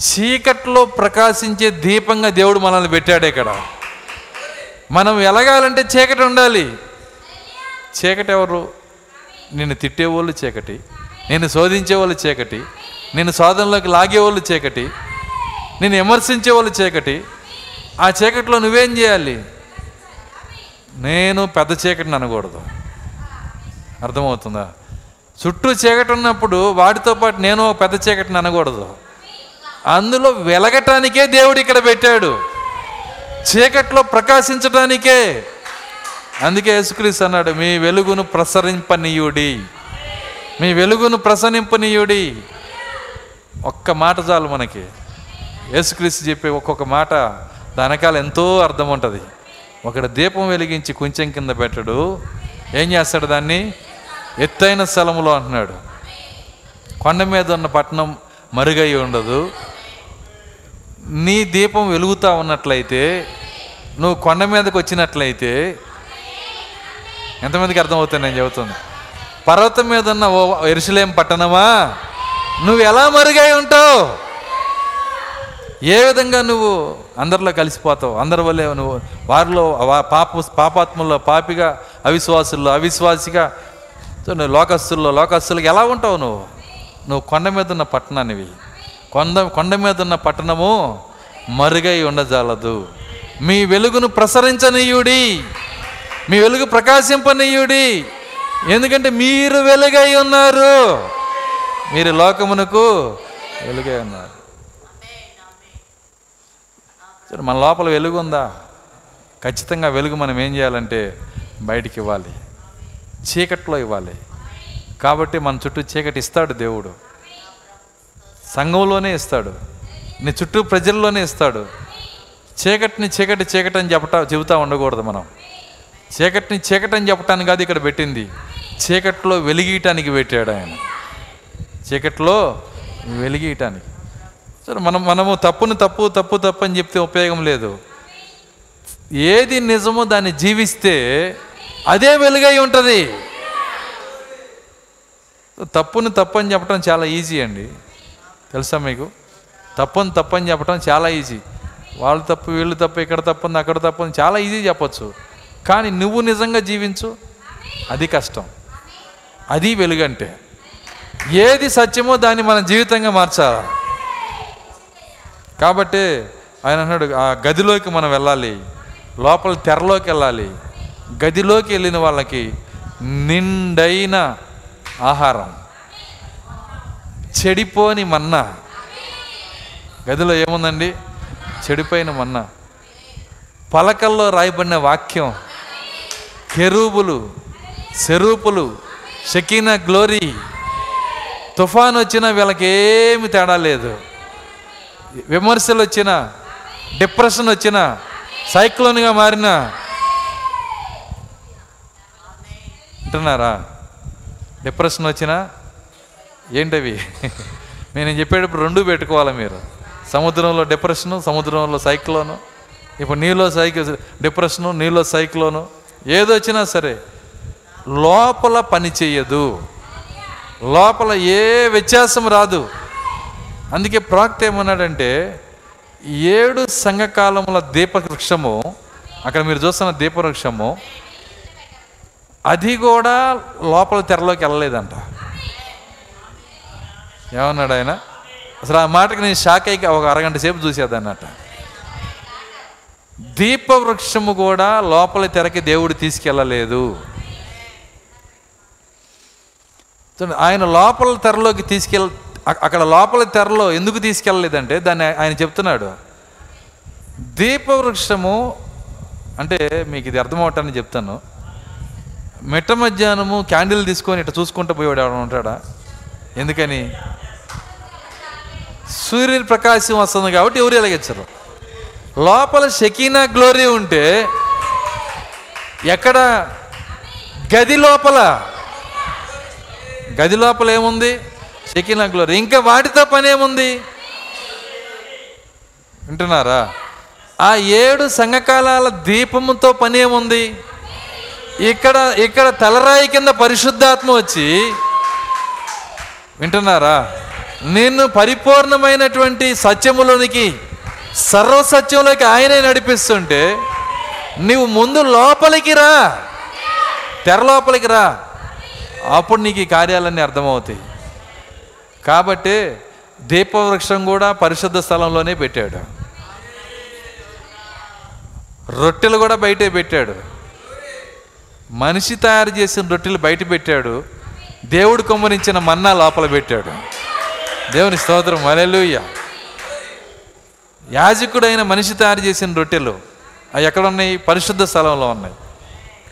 S1: చీకట్లో ప్రకాశించే దీపంగా దేవుడు మనల్ని పెట్టాడు ఇక్కడ. మనం ఎలగాలంటే చీకటి ఉండాలి. చీకటి ఎవరు? నిన్ను తిట్టేవాళ్ళు చీకటి. నేను శోధించేవాళ్ళు చీకటి. నేను శోధనలోకి లాగేవాళ్ళు చీకటి. నేను విమర్శించేవాళ్ళు చీకటి. ఆ చీకటిలో నువ్వేం చేయాలి? నేను పెద్ద చీకటిని అనకూడదు. అర్థమవుతుందా? చుట్టూ చీకటి ఉన్నప్పుడు వాటితో పాటు నేను ఒక పెద్ద చీకటిని అనకూడదు. అందులో వెలగటానికే దేవుడు ఇక్కడ పెట్టాడు. చీకట్లో ప్రకాశించడానికే అందుకే యేసుక్రీస్ అన్నాడు మీ వెలుగును ప్రసరింపనీయుడి. మీ వెలుగును ప్రసరింపనీయుడి. ఒక్క మాట చాలు మనకి. యేసుక్రీస్తు చెప్పే ఒక్కొక్క మాట దానకాల ఎంతో అర్థం ఉంటుంది. ఒకడు దీపం వెలిగించి కొంచెం కింద పెట్టడు. ఏం చేస్తాడు దాన్ని? ఎత్తైన స్థలములో అంటున్నాడు. కొండ మీద ఉన్న పట్టణం మరుగై ఉండదు. నీ దీపం వెలుగుతూ ఉన్నట్లయితే నువ్వు కొండ మీదకి వచ్చినట్లయితే ఎంతమందికి అర్థమవుతుంది నేను చెబుతుంది. పర్వతం మీద ఉన్న ఓ ఎరుసలేం పట్టణమా? నువ్వు ఎలా మరుగై ఉంటావు? ఏ విధంగా నువ్వు అందరిలో కలిసిపోతావు? అందరి వల్లే నువ్వు వారిలో వా- పాప పాపాత్మల్లో పాపిగా అవిశ్వాసుల్లో అవిశ్వాసిగా నువ్వు లోకస్తుల్లో లోకస్తులకి ఎలా ఉంటావు నువ్వు? నువ్వు కొండ మీద ఉన్న పట్టణానివి. కొండ కొండ మీద ఉన్న పట్టణము మరుగై ఉండజాలదు. మీ వెలుగును ప్రసరించనీయుడి. మీ వెలుగు ప్రకాశింపనీయుడి. ఎందుకంటే మీరు వెలుగై ఉన్నారు. మీరు లోకమునకు వెలుగై ఉన్నారు. సరే మన లోపల వెలుగు ఉందా? ఖచ్చితంగా వెలుగు మనం ఏం చేయాలంటే బయటికి ఇవ్వాలి. చీకట్లో ఇవ్వాలి. కాబట్టి మన చుట్టూ చీకటి ఇస్తాడు దేవుడు. సంఘంలోనే ఇస్తాడు. నీ చుట్టూ ప్రజల్లోనే ఇస్తాడు. చీకటిని చీకటి చీకటి అని చెప్పట చెబుతా ఉండకూడదు మనం. చీకటిని చీకటి అని చెప్పటానికి కాదు ఇక్కడ పెట్టింది. చీకట్లో వెలిగియటానికి పెట్టాడు ఆయన. చీకట్లో వెలిగియటానికి. సరే మనం మనము తప్పును తప్పు తప్పు తప్పు అని చెప్తే ఉపయోగం లేదు. ఏది నిజమో దాన్ని జీవిస్తే అదే వెలుగై ఉంటుంది. తప్పును తప్పు అని చెప్పడం చాలా ఈజీ అండి. తెలుసా మీకు? తప్పుని తప్పు అని చెప్పడం చాలా ఈజీ. వాళ్ళు తప్పు వీళ్ళు తప్పు ఇక్కడ తప్పు ఉంది అక్కడ తప్పు ఉంది చాలా ఈజీ చెప్పచ్చు. కానీ నువ్వు నిజంగా జీవించు అది కష్టం. అది వెలుగంటే. ఏది సత్యమో దాన్ని మన జీవితంగా మార్చాలి? కాబట్టి ఆయన అన్నాడు ఆ గదిలోకి మనం వెళ్ళాలి లోపల తెరలోకి వెళ్ళాలి. గదిలోకి వెళ్ళిన వాళ్ళకి నిండైన ఆహారం చెడిపోని మన్నా. గదిలో ఏముందండి? చెడిపోయిన మన్నా. పలకల్లో రాయబడిన వాక్యం కెరూబులు సెరూపులు షకీనా గ్లోరీ తుఫాన్ వచ్చినా వీళ్ళకి ఏమి తేడా లేదు. విమర్శలు వచ్చిన డిప్రెషన్ వచ్చిన సైక్లోన్గా మారిన. అంటున్నారా? డిప్రెషన్ వచ్చినా ఏంటవి? నేను చెప్పేటప్పుడు రెండు పెట్టుకోవాలి మీరు. సముద్రంలో డిప్రెషను సముద్రంలో సైక్లోను. ఇప్పుడు నీలో సైకి డిప్రెషను నీలో సైక్లోను. ఏదొచ్చినా సరే లోపల పని చేయదు లోపల ఏ వ్యత్యాసం రాదు. అందుకే ప్రాక్త ఏమన్నాడంటే ఏడు సంఘకాలముల దీపవృక్షము అక్కడ మీరు చూస్తున్న దీపవృక్షము అది కూడా లోపల తెరలోకి వెళ్ళలేదంట. ఏమన్నాడు ఆయన? అసలు ఆ మాటకి నేను షాక్ అయ్యి ఒక అరగంట సేపు చూసేదన్నట. దీపవృక్షము కూడా లోపల తెరకి దేవుడు తీసుకెళ్ళలేదు. చూడండి, ఆయన లోపల తెరలోకి తీసుకెళ్ అక్కడ లోపల తెరలో ఎందుకు తీసుకెళ్ళలేదంటే దాన్ని ఆయన చెప్తున్నాడు. దీపవృక్షము అంటే మీకు ఇది అర్థమవటాన్ని చెప్తాను. మిట్ట మధ్యాహ్నము క్యాండిల్ తీసుకొని ఇట్లా చూసుకుంటూ పోయేవాడు ఎవడ ఉంటాడా? ఎందుకని? సూర్యుని ప్రకాశం వస్తుంది కాబట్టి ఎవరు ఎలాగించరు లోపల షకీనా గ్లోరీ ఉంటే ఎక్కడ? గది లోపల. గది లోపల ఏముంది? షకీనా గ్లోరీ ఇంకా వాటితో పనేముంది వింటున్నారా? ఆ ఏడు సంఘకాలాల దీపముతో పనేముంది ఇక్కడ ఇక్కడ తలరాయి కింద పరిశుద్ధాత్మ వచ్చి వింటున్నారా? నిన్ను పరిపూర్ణమైనటువంటి సత్యములోనికి సర్వసత్యంలోకి ఆయనే నడిపిస్తుంటే నీవు ముందు లోపలికి రా. తెర లోపలికి రా. అప్పుడు నీకు ఈ కార్యాలన్నీ అర్థమవుతాయి. కాబట్టి దీపవృక్షం కూడా పరిశుద్ధ స్థలంలోనే పెట్టాడు. రొట్టెలు కూడా బయటే పెట్టాడు. మనిషి తయారు చేసిన రొట్టెలు బయట పెట్టాడు. దేవుడు కొమ్మరించిన మన్నా లోపల పెట్టాడు. దేవుని స్తోత్రం. మలెలుయ్య యాజకుడైన మనిషి తయారు చేసిన రొట్టెలు అవి ఎక్కడ ఉన్నాయి పరిశుద్ధ స్థలంలో ఉన్నాయి.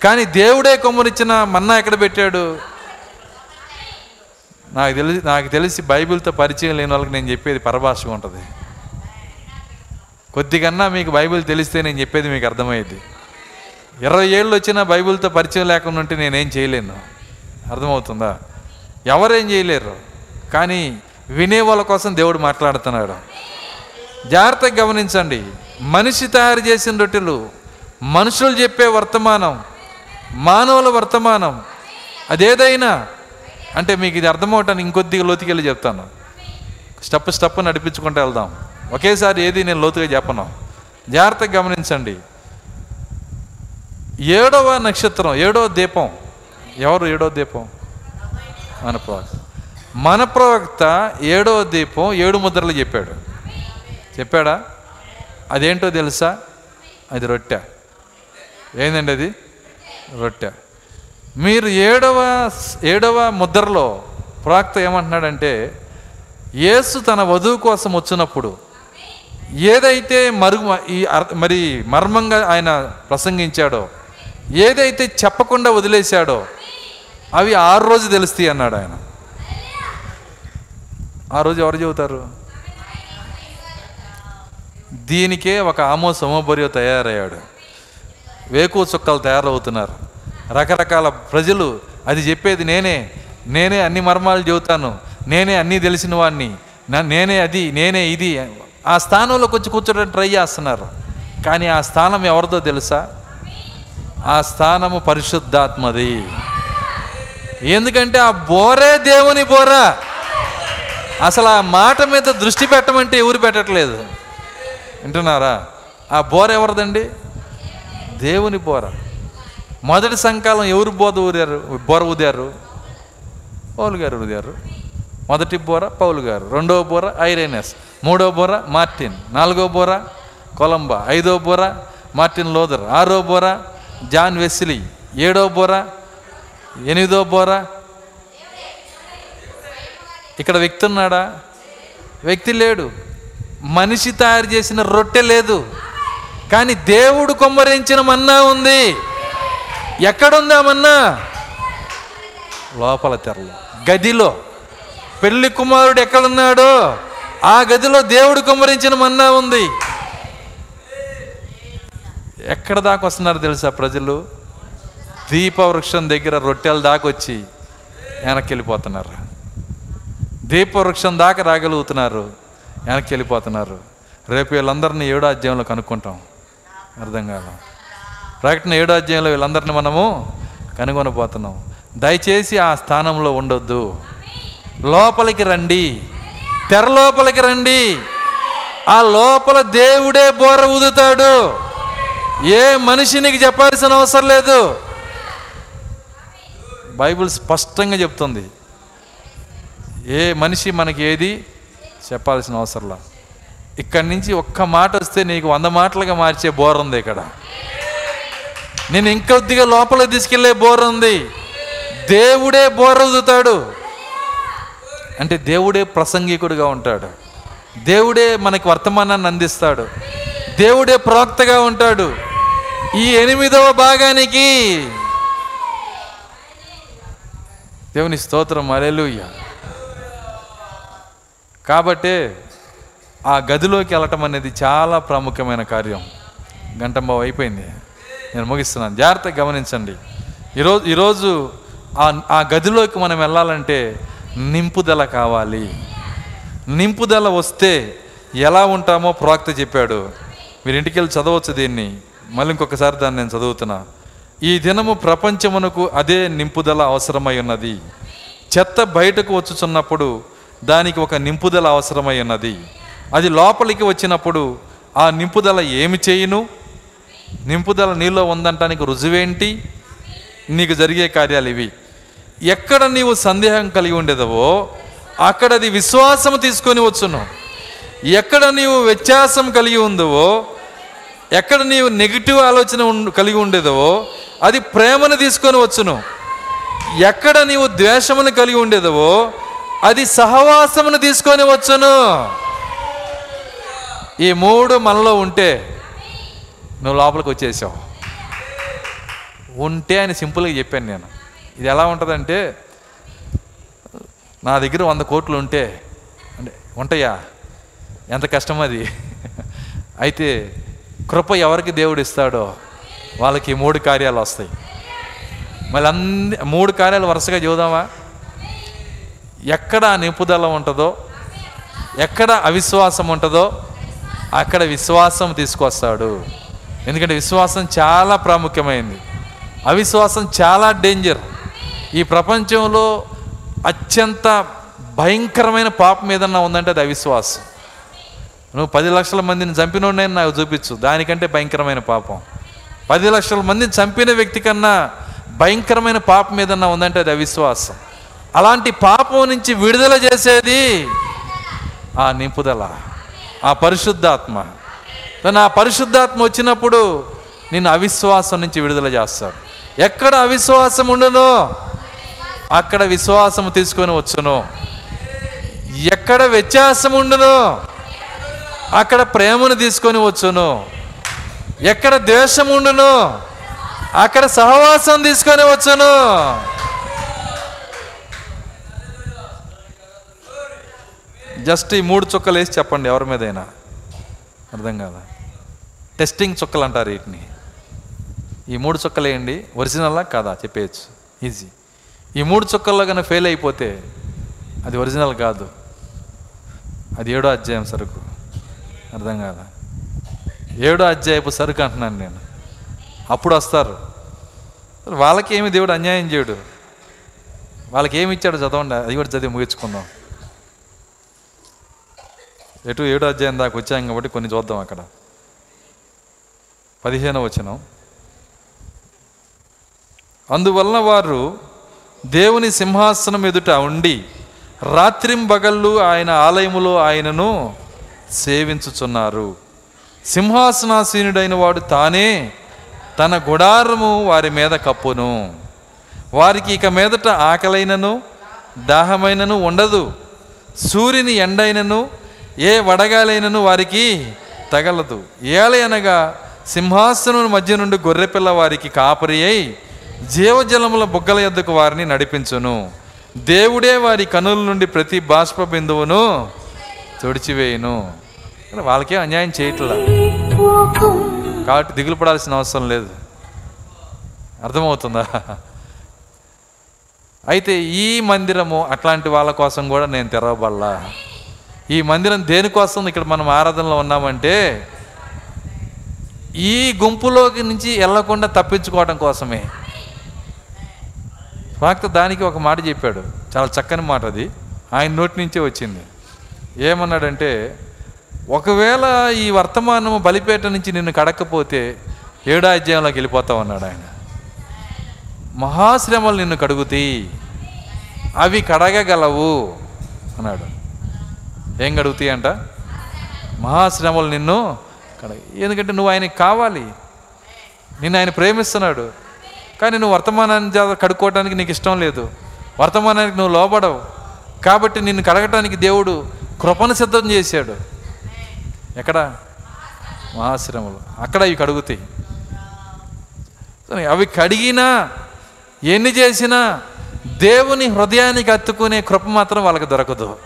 S1: కానీ దేవుడే కొమ్మరిచ్చిన మన్నా ఎక్కడ పెట్టాడు? నాకు తెలిసి నాకు తెలిసి బైబిల్తో పరిచయం లేని వాళ్ళకి నేను చెప్పేది పరభాషగా ఉంటుంది. కొద్దిగన్నా మీకు బైబిల్ తెలిస్తే నేను చెప్పేది మీకు అర్థమయ్యేది. ఇరవై ఏళ్ళు వచ్చినా బైబిల్తో పరిచయం లేకుండా ఉంటే నేనేం చేయలేను. అర్థమవుతుందా? ఎవరేం చేయలేరు. కానీ వినే వాళ్ళ కోసం దేవుడు మాట్లాడుతున్నాడు. జాగ్రత్తగా గమనించండి. మనిషి తయారు చేసిన రొట్టెలు మనుషులు చెప్పే వర్తమానం మానవుల వర్తమానం అదేదైనా అంటే మీకు ఇది అర్థమవటానికి ఇంకొద్దిగా లోతుకెళ్ళి చెప్తాను. స్టెప్ స్టెప్ నడిపించుకుంటూ వెళ్దాం. ఒకేసారి ఏది నేను లోతుగా చెప్పను. జాగ్రత్తగా గమనించండి. ఏడవ నక్షత్రం ఏడవ దీపం. ఎవరు ఏడవ దీపం? మన ప్రవక్త మన ప్రవక్త ఏడవ దీపం ఏడు ముద్రలు చెప్పాడు. చెప్పాడా? అదేంటో తెలుసా? అది రొట్టె. ఏందండి అది? రొట్టె. మీరు ఏడవ ఏడవ ముద్రలో ప్రాక్త ఏమంటున్నాడంటే యేసు తన వధువు కోసం వచ్చినప్పుడు ఏదైతే మరుగు ఈ మరి మర్మంగా ఆయన ప్రసంగించాడో ఏదైతే చెప్పకుండా వదిలేశాడో అవి ఆరు రోజు తెలుస్తాయి అన్నాడు ఆయన. ఆ రోజు ఎవరు చెబుతారు? దీనికే ఒక ఆమో సమోబరియో తయారయ్యాడు. వేకు చుక్కలు తయారవుతున్నారు. రకరకాల ప్రజలు అది చెప్పేది నేనే. నేనే అన్ని మర్మాలు చెబుతాను. నేనే అన్నీ తెలిసిన వాడిని నేనే అది నేనే ఇది. ఆ స్థానంలో కొంచెం కూర్చోడానికి ట్రై చేస్తున్నారు. కానీ ఆ స్థానం ఎవరిదో తెలుసా? ఆ స్థానము పరిశుద్ధాత్మది. ఎందుకంటే ఆ బోరే దేవుని బోరా. అసలు ఆ మాట మీద దృష్టి పెట్టమంటే ఎవరు పెట్టట్లేదు. వింటున్నారా? ఆ బోర ఎవరిదండి? దేవుని బోర. మొదటి సంకాలం ఎవరు బోధ ఊదారు? బోర ఊదారు? పౌలు గారు ఊదారు. మొదటి బోర పౌలు గారు. రెండవ బోర ఐరేనస్. మూడవ బోర మార్టిన్. నాలుగో బోర కొలంబా. ఐదో బోర మార్టిన్ లోదర్. ఆరో బోర జాన్ వెస్లీ. ఏడో బోర ఎనిమిదో బోర ఇక్కడ వ్యక్తి ఉన్నాడా? వ్యక్తి లేడు. మనిషి తయారు చేసిన రొట్టె లేదు. కానీ దేవుడు కొమ్మరించిన మన్నా ఉంది. ఎక్కడుంది మన్నా లోపల తెరలో. గదిలో. పెళ్ళి కుమారుడు ఎక్కడున్నాడో? ఆ గదిలో దేవుడు కుమరించిన మన్నా ఉంది. ఎక్కడ దాకా వస్తున్నారు తెలుసా ప్రజలు? దీపవృక్షం దగ్గర రొట్టెల దాకా వచ్చి వెనక్కి వెళ్ళిపోతున్నారు దీపవృక్షం దాకా రాగలుగుతున్నారు. వెనక్కి వెళ్ళిపోతున్నారు రేపు వీళ్ళందరినీ ఏడో అధ్యాయంలో కనుక్కుంటాం. అర్థం కాల. ప్రకటన ఏడో అధ్యాయంలో వీళ్ళందరినీ మనము కనుగొనబోతున్నాం. దయచేసి ఆ స్థానంలో ఉండొద్దు. లోపలికి రండి. తెర లోపలికి రండి. ఆ లోపల దేవుడే బోర ఊదుతాడు. ఏ మనిషి నీకు చెప్పాల్సిన అవసరం లేదు. బైబిల్ స్పష్టంగా చెప్తుంది. ఏ మనిషి మనకి ఏది చెప్పాల్సిన అవసరంలా. ఇక్కడి నుంచి ఒక్క మాట వస్తే నీకు వంద మాటలుగా మార్చే బోర్ ఉంది ఇక్కడ. నేను ఇంకొద్దిగా లోపల తీసుకెళ్ళే బోర్ ఉంది. దేవుడే బోర్ అంటే దేవుడే ప్రసంగికుడిగా ఉంటాడు. దేవుడే మనకి వర్తమానాన్ని అందిస్తాడు. దేవుడే ప్రవక్తగా ఉంటాడు. ఈ ఎనిమిదవ భాగానికి దేవుని స్తోత్రం అలెలుయ్య కాబట్టే ఆ గదిలోకి వెళ్ళటం అనేది చాలా ప్రాముఖ్యమైన కార్యం. గంటంబావు అయిపోయింది. నేను ముగిస్తున్నాను. జాగ్రత్తగా గమనించండి. ఈరోజు ఈరోజు ఆ ఆ గదిలోకి మనం వెళ్ళాలంటే నింపుదల కావాలి. నింపుదల వస్తే ఎలా ఉంటామో ప్రవక్త చెప్పాడు. మీరు ఇంటికి వెళ్ళి చదవచ్చు దీన్ని. మళ్ళీ ఇంకొకసారి దాన్ని నేను చదువుతున్నా. ఈ దినము ప్రపంచమునకు అదే నింపుదల అవసరమై ఉన్నది. చెత్త బయటకు వచ్చుచున్నప్పుడు దానికి ఒక నింపుదల అవసరమై ఉన్నది. అది లోపలికి వచ్చినప్పుడు ఆ నింపుదల ఏమి చేయును? నింపుదల నీలో ఉందంటానికి రుజువేంటి? నీకు జరిగే కార్యాలు ఇవి. ఎక్కడ నీవు సందేహం కలిగి ఉండేదవో అక్కడ అది విశ్వాసం తీసుకొని వచ్చును. ఎక్కడ నీవు వ్యత్యాసం కలిగి ఉందవో ఎక్కడ నీవు నెగిటివ్ ఆలోచన కలిగి ఉండేదో అది ప్రేమను తీసుకొని వచ్చును. ఎక్కడ నీవు ద్వేషమును కలిగి ఉండేదవో అది సహవాసమును తీసుకొని వచ్చును. ఈ మూడు మనలో ఉంటే నువ్వు లోపలికి వచ్చేసావు. ఉంటే అని సింపుల్గా చెప్పాను నేను. ఇది ఎలా ఉంటుందంటే నా దగ్గర వంద కోట్లు ఉంటే అంటే ఉంటాయా? ఎంత కష్టం అది? అయితే కృప ఎవరికి దేవుడు ఇస్తాడో వాళ్ళకి మూడు కార్యాలు వస్తాయి. మళ్ళీ అన్ని మూడు కార్యాలు వరుసగా చూద్దామా ఎక్కడ నిపుదల ఉంటుందో ఎక్కడ అవిశ్వాసం ఉంటుందో అక్కడ విశ్వాసం తీసుకొస్తాడు. ఎందుకంటే విశ్వాసం చాలా ప్రాముఖ్యమైంది. అవిశ్వాసం చాలా డేంజర్ ఈ ప్రపంచంలో అత్యంత భయంకరమైన పాపం ఏదన్నా ఉందంటే అది అవిశ్వాసం. నువ్వు పది లక్షల మందిని చంపినోడని నాకు చూపించు దానికంటే భయంకరమైన పాపం. పది లక్షల మందిని చంపిన వ్యక్తి కన్నా భయంకరమైన పాపం ఏదన్నా ఉందంటే అది అవిశ్వాసం. అలాంటి పాపం నుంచి విడుదల చేసేది ఆ నింపుదల ఆ పరిశుద్ధాత్మ. నా పరిశుద్ధాత్మ వచ్చినప్పుడు నిన్ను అవిశ్వాసం నుంచి విడుదల చేస్తాను ఎక్కడ అవిశ్వాసం ఉండను అక్కడ విశ్వాసం తీసుకొని వచ్చును. ఎక్కడ వ్యత్యాసం ఉండను అక్కడ ప్రేమను తీసుకొని వచ్చును. ఎక్కడ ద్వేషం ఉండును అక్కడ సహవాసం తీసుకొని వచ్చును. జస్ట్ ఈ మూడు చుక్కలు వేసి చెప్పండి ఎవరి మీదైనా. అర్థం కాదా? టెస్టింగ్ చుక్కలు అంటారు వీటిని. ఈ మూడు చుక్కలు వేయండి ఒరిజినల్లా కాదా చెప్పేయచ్చు. ఈజీ. ఈ మూడు చుక్కల్లో కన్నా ఫెయిల్ అయిపోతే అది ఒరిజినల్ కాదు. అది ఏడో అధ్యాయం సరుకు. అర్థం కాదా? ఏడో అధ్యాయపు సరుకు అంటున్నాను నేను. అప్పుడు వస్తారు. వాళ్ళకి ఏమి దేవుడు అన్యాయం చేయడు. వాళ్ళకి ఏమి ఇచ్చాడు చదవండి అది కూడా చదివి ముగించుకుందాం. ఎటు ఏడో అధ్యాయం దాకా వచ్చాం కాబట్టి కొన్ని చూద్దాం అక్కడ. పదిహేను వచనం. అందువలన వారు దేవుని సింహాసనం ఎదుట ఉండి రాత్రింబగళ్ళు ఆయన ఆలయములో ఆయనను సేవించుచున్నారు. సింహాసనాసీనుడైన వాడు తానే తన గుడారము వారి మీద కప్పును. వారికి ఇక మీదట ఆకలైనను దాహమైనను ఉండదు. సూర్యుని ఎండైనను ఏ వడగాలైనను వారికి తగలదు. ఏల అనగా సింహాసనం మధ్య నుండి గొర్రెపిల్ల వారికి కాపరి అయి జీవజలముల బుగ్గల యొద్దకు వారిని నడిపించును. దేవుడే వారి కనుల నుండి ప్రతి బాష్ప బిందువును తుడిచివేయును వాళ్ళకే అన్యాయం చేయట్లా? కాబట్టి దిగులు పడాల్సిన అవసరం లేదు. అర్థమవుతుందా? అయితే ఈ మందిరము అట్లాంటి వాళ్ళ కోసం కూడా నేను తెరవబల్లా ఈ మందిరం దేనికోసం ఇక్కడ మనం ఆరాధనలో ఉన్నామంటే ఈ గుంపులోకి నుంచి వెళ్ళకుండా తప్పించుకోవడం కోసమే. ఫాక్ట్ దానికి ఒక మాట చెప్పాడు. చాలా చక్కని మాట అది. ఆయన నోటి నుంచే వచ్చింది. ఏమన్నాడంటే ఒకవేళ ఈ వర్తమానము బలిపేట నుంచి నిన్ను కడకపోతే ఏడో అధ్యాయంలోకి వెళ్ళిపోతావు అన్నాడు ఆయన. మహాశ్రమలు నిన్ను కడుగుతాయి అవి కడగగలవు అన్నాడు. ఏం కడుగుతాయి అంట? మహాశ్రమలు నిన్ను అక్కడ. ఎందుకంటే నువ్వు ఆయనకి కావాలి. నిన్ను ఆయన ప్రేమిస్తున్నాడు. కానీ నువ్వు వర్తమానాన్ని కడుక్కోవడానికి నీకు ఇష్టం లేదు. వర్తమానానికి నువ్వు లోబడవు. కాబట్టి నిన్ను కడగటానికి దేవుడు కృపను సిద్ధం చేశాడు. ఎక్కడ? మహాశ్రమలు. అక్కడ ఇవి కడుగుతాయి. అవి కడిగినా ఎన్ని చేసినా దేవుని హృదయానికి అత్తుకునే కృప మాత్రం వాళ్ళకి దొరకదు.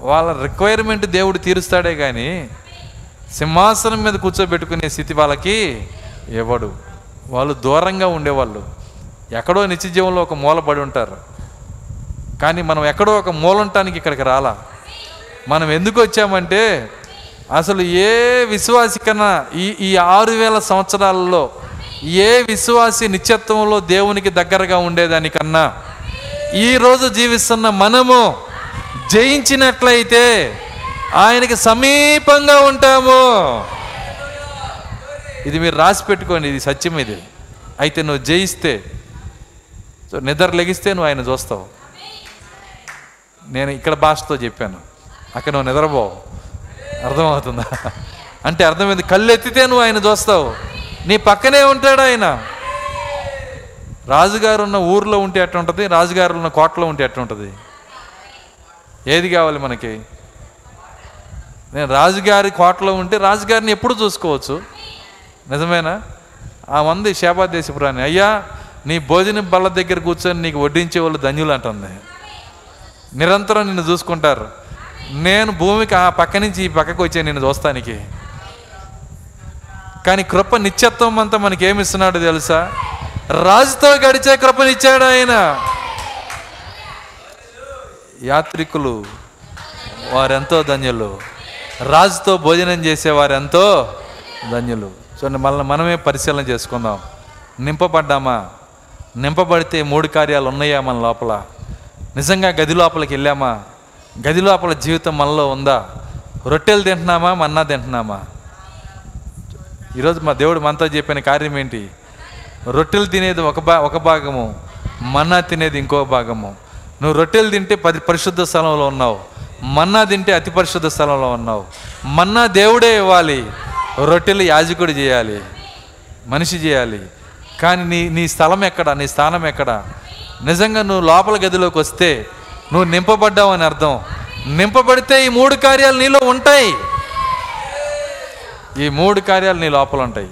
S1: వాళ్ళ రిక్వైర్మెంట్ దేవుడు తీరుస్తాడే కానీ సింహాసనం మీద కూర్చోబెట్టుకునే స్థితి వాళ్ళకి ఇవ్వడు వాళ్ళు దూరంగా ఉండేవాళ్ళు. ఎక్కడో నిత్య జీవంలో ఒక మూల పడి ఉంటారు. కానీ మనం ఎక్కడో ఒక మూల ఉండటానికి ఇక్కడికి రాలా. మనం ఎందుకు వచ్చామంటే అసలు ఏ విశ్వాసి కన్నా ఈ ఈ ఆరు వేల సంవత్సరాలలో ఏ విశ్వాసి నిత్యత్వంలో దేవునికి దగ్గరగా ఉండేదానికన్నా ఈరోజు జీవిస్తున్న మనము జయించినట్లయితే ఆయనకి సమీపంగా ఉంటాము. ఇది మీరు రాసి పెట్టుకోండి ఇది సత్యం ఇది. అయితే నువ్వు జయిస్తే సో నిద్ర లెగిస్తే నువ్వు ఆయన చూస్తావు. నేను ఇక్కడ భాషతో చెప్పాను. అక్కడ నువ్వు నిద్రపోవు. అర్థమవుతుందా? అంటే అర్థమైంది. కళ్ళు ఎత్తితే నువ్వు ఆయన చూస్తావు. నీ పక్కనే ఉంటాడు ఆయన. రాజుగారు ఉన్న ఊర్లో ఉంటే ఎట్లా ఉంటుంది రాజుగారు ఉన్న కోటలో ఉంటే ఎట్లా ఉంటుంది ఏది కావాలి మనకి? నేను రాజుగారి కోటలో ఉంటే రాజుగారిని ఎప్పుడు చూసుకోవచ్చు? నిజమేనా? ఆ మంది శాపాదేశపురాణి అయ్యా నీ భోజనం బల్ల దగ్గర కూర్చొని నీకు వడ్డించే వాళ్ళు ధన్యులు అంటుంది. నిరంతరం నిన్ను చూసుకుంటారు. నేను భూమికి ఆ పక్క నుంచి ఈ పక్కకు వచ్చే నిన్ను చూస్తానికి. కానీ కృప నిత్యత్వం అంతా మనకి ఏమి తెలుసా? రాజుతో గడిచే కృపనిచ్చాడు ఆయన. యాత్రికులు వారెంతో ధన్యులు. రాజుతో భోజనం చేసేవారు ఎంతో ధన్యులు. చూడండి మళ్ళీ మనమే పరిశీలన చేసుకుందాం. నింపబడ్డామా? నింపబడితే మూడు కార్యాలు ఉన్నాయా మన లోపల? నిజంగా గది లోపలికి వెళ్ళామా? గది లోపల జీవితం మనలో ఉందా? రొట్టెలు తింటున్నామా? మన్నా తింటున్నామా? ఈరోజు మా దేవుడు మనతో చెప్పిన కార్యం ఏంటి? రొట్టెలు తినేది ఒక భా ఒక భాగము మన్నా తినేది ఇంకో భాగము. నువ్వు రొట్టెలు తింటే పది పరిశుద్ధ స్థలంలో ఉన్నావు. మన్నా తింటే అతి పరిశుద్ధ స్థలంలో ఉన్నావు. మన్నా దేవుడే ఇవ్వాలి. రొట్టెలు యాజకుడు చేయాలి. మనిషి చేయాలి. కానీ నీ నీ స్థలం ఎక్కడ? నీ స్థానం ఎక్కడ? నిజంగా నువ్వు లోపల గదిలోకి వస్తే నువ్వు నింపబడ్డావు అని అర్థం. నింపబడితే ఈ మూడు కార్యాలు నీలో ఉంటాయి. ఈ మూడు కార్యాలు నీ లోపల ఉంటాయి.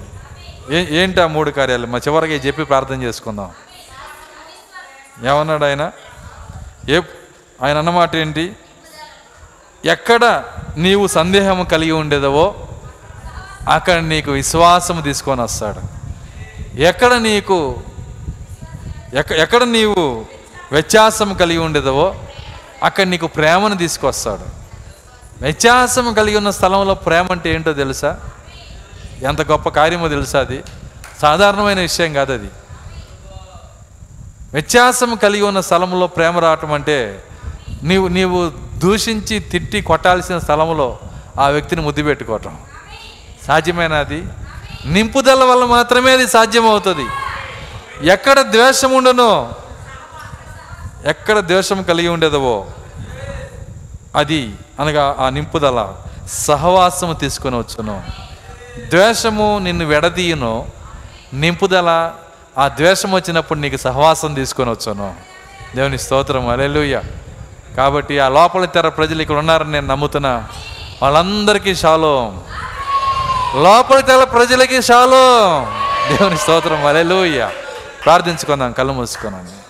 S1: ఏ ఏంటి ఆ మూడు కార్యాలు? మా చివరికి చెప్పి ప్రార్థన చేసుకుందాం. ఏమన్నాడు ఆయన? ఏ ఆయన అన్నమాట ఏంటి? ఎక్కడ నీవు సందేహం కలిగి ఉండేదవో అక్కడ నీకు విశ్వాసం తీసుకొని వస్తాడు. ఎక్కడ నీకు ఎక్క ఎక్కడ నీవు వ్యత్యాసం కలిగి ఉండేదవో అక్కడ నీకు ప్రేమను తీసుకొస్తాడు. వ్యత్యాసం కలిగి ఉన్న స్థలంలో ప్రేమ అంటే ఏంటో తెలుసా? ఎంత గొప్ప కార్యమో తెలుసా అది? సాధారణమైన విషయం కాదు అది. వ్యత్యాసం కలిగి ఉన్న స్థలంలో ప్రేమ రావటం అంటే నీవు నీవు దూషించి తిట్టి కొట్టాల్సిన స్థలంలో ఆ వ్యక్తిని ముద్దు పెట్టుకోవటం. సాధ్యమైనది. అది నింపుదల వల్ల మాత్రమే అది సాధ్యమవుతుంది. ఎక్కడ ద్వేషం ఉండనో ఎక్కడ ద్వేషం కలిగి ఉండేదవో అది అనగా ఆ నింపుదల సహవాసము తీసుకొని వచ్చును. ద్వేషము నిన్ను విడదీయను. నింపుదల ఆ ద్వేషం వచ్చినప్పుడు నీకు సహవాసం తీసుకొని వచ్చాను. దేవుని స్తోత్రం అలెలుయ్య కాబట్టి ఆ లోపల తెర ప్రజలు ఇక్కడ ఉన్నారని నేను నమ్ముతున్నా. వాళ్ళందరికీ షాలో. లోపల తెర ప్రజలకి షాలో. దేవుని స్తోత్రం. అలెలుయ్య ప్రార్థించుకుందాం కళ్ళు మూసుకున్నాను.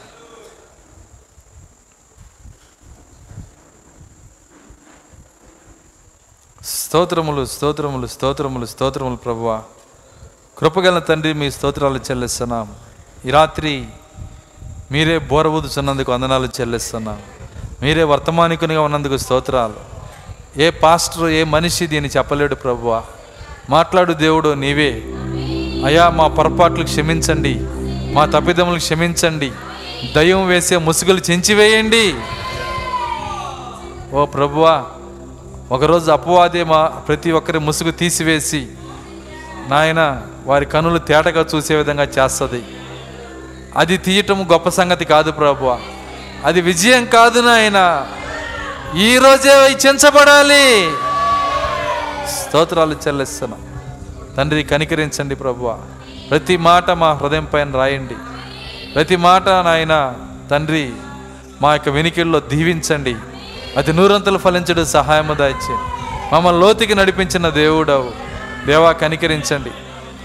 S1: స్తోత్రములు స్తోత్రములు స్తోత్రములు స్తోత్రములు ప్రభువ. కృపగల తండ్రి మీ స్తోత్రాలు చెల్లిస్తున్నాం. ఈ రాత్రి మీరే బోరబుదుచున్నందుకు వందనాలు చెల్లిస్తున్నాం. మీరే వర్తమానికునిగా ఉన్నందుకు స్తోత్రాలు. ఏ పాస్టర్ ఏ మనిషి దీన్ని చెప్పలేడు ప్రభువా. మాట్లాడు దేవుడు నీవే. అయా మా పొరపాట్లు క్షమించండి. మా తప్పిదములు క్షమించండి. దయ్యం వేసే ముసుగులు చెంచివేయండి. ఓ ప్రభువా ఒకరోజు అపవాదే మా ప్రతి ఒక్కరి ముసుగు తీసివేసి నాయన వారి కనులు తేటగా చూసే విధంగా చేస్తుంది. అది తీయటం గొప్ప సంగతి కాదు ప్రభువా. అది విజయం కాదు నాయన. ఈరోజే అవి చెంచబడాలి. స్తోత్రాలు చెల్లిస్తున్నాం. తండ్రి కనికరించండి ప్రభువ. ప్రతి మాట మా హృదయం పైన రాయండి. ప్రతి మాట నాయన తండ్రి మా యొక్క వెనికిల్లో దీవించండి. అది నూరంతలు ఫలించడం సహాయము దాచి మమ్మల్ని లోతుకి నడిపించిన దేవుడవు. దేవా కనికరించండి.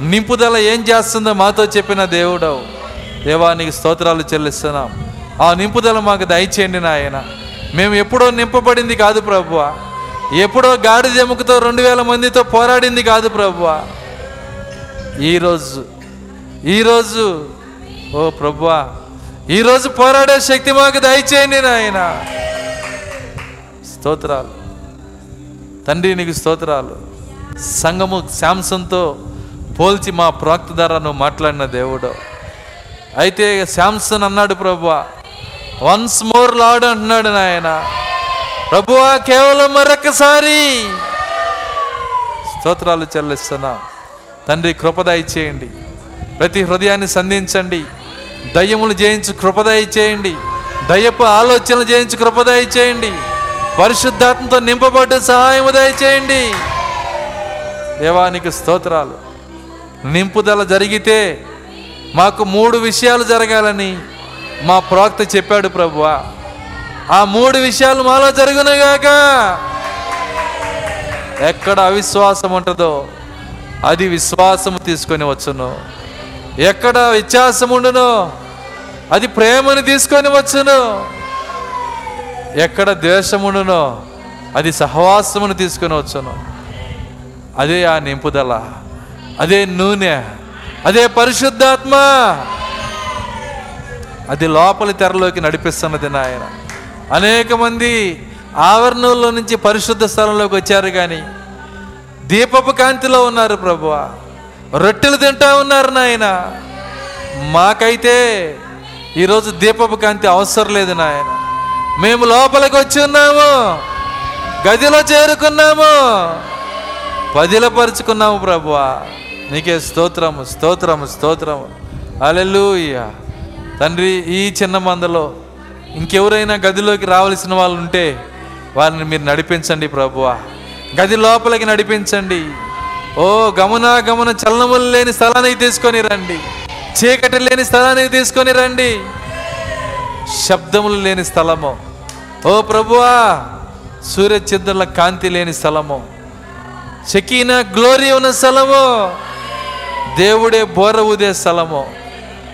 S1: నింపుదల ఏం చేస్తుందో మాతో చెప్పిన దేవుడవు. దేవా నీకు స్తోత్రాలు చెల్లిస్తున్నాం. ఆ నింపుదల మాకు దయచేయండి నాయన. మేము ఎప్పుడో నింపబడింది కాదు ప్రభువ. ఎప్పుడో గాడిద ఎముకతో రెండు వేల మందితో పోరాడింది కాదు ప్రభువ. ఈరోజు ఈరోజు ఓ ప్రభువా ఈరోజు పోరాడే శక్తి మాకు దయచేయండి నాయన. స్తోత్రాలు. తండ్రి నీకు స్తోత్రాలు. సంఘము శాంసంతో పోల్చి మా ప్రాక్త ద్వారా నువ్వు మాట్లాడిన దేవుడు. అయితే శాంసన్ అన్నాడు ప్రభువా వన్స్ మోర్ లాడ్ అంటున్నాడు నాయన. ప్రభువా కేవలం మరొకసారి స్తోత్రాలు చెల్లిస్తున్నా. తండ్రి కృపదయ చేయండి ప్రతి హృదయాన్ని సంధించండి. దయ్యములు జయించు కృపదయ చేయండి దయ్యపు ఆలోచనలు జయించి కృపదయ చేయండి పరిశుద్ధాత్మతో నింపబడ్డ సహాయము దయచేయండి. దేవానికి స్తోత్రాలు. నింపుదల జరిగితే మాకు మూడు విషయాలు జరగాలని మా ప్రవక్త చెప్పాడు ప్రభువా ఆ మూడు విషయాలు మాలో జరుగునగాక ఎక్కడ అవిశ్వాసం ఉంటుందో అది విశ్వాసము తీసుకొని వచ్చును. ఎక్కడ వ్యత్యాసం ఉండును అది ప్రేమను తీసుకొని వచ్చును. ఎక్కడ ద్వేషముండునో అది సహవాసమును తీసుకొని వచ్చును. అదే ఆ నింపుదల అదే నూనె అదే పరిశుద్ధాత్మ. అది లోపలి తెరలోకి నడిపిస్తున్నది నాయన. అనేక మంది ఆవరణంలో నుంచి పరిశుద్ధ స్థలంలోకి వచ్చారు కానీ దీపపు కాంతిలో ఉన్నారు ప్రభువ. రొట్టెలు తింటా ఉన్నారు నాయన. మాకైతే ఈరోజు దీపపు కాంతి అవసరం లేదు నాయన. మేము లోపలికి వచ్చి ఉన్నాము. గదిలో చేరుకున్నాము. పదిలపరుచుకున్నాము ప్రభువా. నీకే స్తోత్రము స్తోత్రము స్తోత్రము. అలెలుయ్యా తండ్రి ఈ చిన్న మందలో ఇంకెవరైనా గదిలోకి రావాల్సిన వాళ్ళు ఉంటే వారిని మీరు నడిపించండి ప్రభువా. గది లోపలికి నడిపించండి. ఓ గమన గమన చలనములు లేని స్థలానికి తీసుకొని రండి. చీకటి లేని స్థలానికి తీసుకొని రండి. శబ్దములు లేని స్థలము. ఓ ప్రభువా సూర్యచంద్రుల కాంతి లేని స్థలము. చెకీన గ్లోరీ ఉన్న స్థలము. దేవుడే బోర ఊదే స్థలము.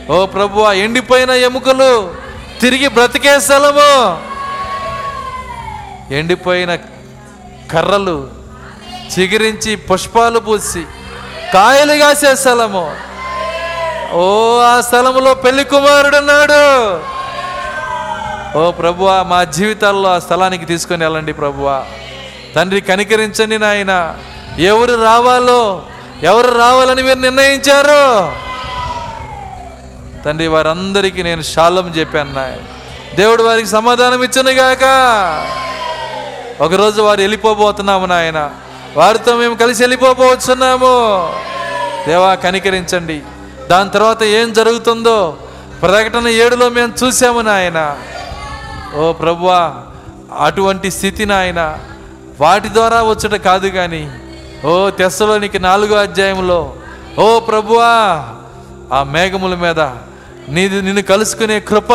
S1: ఓ ప్రభువా ఎండిపోయిన ఎముకలు తిరిగి బ్రతికే స్థలము ఎండిపోయిన కర్రలు చిగిరించి పుష్పాలు పూసి కాయలు కాసే స్థలము ఓ ఆ స్థలములో పెళ్ళి కుమారుడున్నాడు ఓ ప్రభువా మా జీవితాల్లో ఆ స్థలానికి తీసుకొని వెళ్ళండి ప్రభువా తండ్రి కనికరించండి నాయన. ఎవరు రావాలో ఎవరు రావాలని మీరు నిర్ణయించారు తండ్రి వారందరికీ నేను శాలం చెప్పాను నాయన. దేవుడు వారికి సమాధానం ఇచ్చునుగాక ఒకరోజు వారు వెళ్ళిపోబోతున్నాము నాయన. వారితో మేము కలిసి వెళ్ళిపోబోతున్నాము దేవా కనికరించండి. దాని తర్వాత ఏం జరుగుతుందో ప్రకటన ఏడులో మేము చూసాము నాయన. ఓ ప్రభువా అటువంటి స్థితి నాయన వాటి ద్వారా వచ్చుట కాదు కానీ ఓ తెస్సలోనికి నాలుగో అధ్యాయంలో ఓ ప్రభువా ఆ మేఘముల మీద నీది నిన్ను కలుసుకునే కృప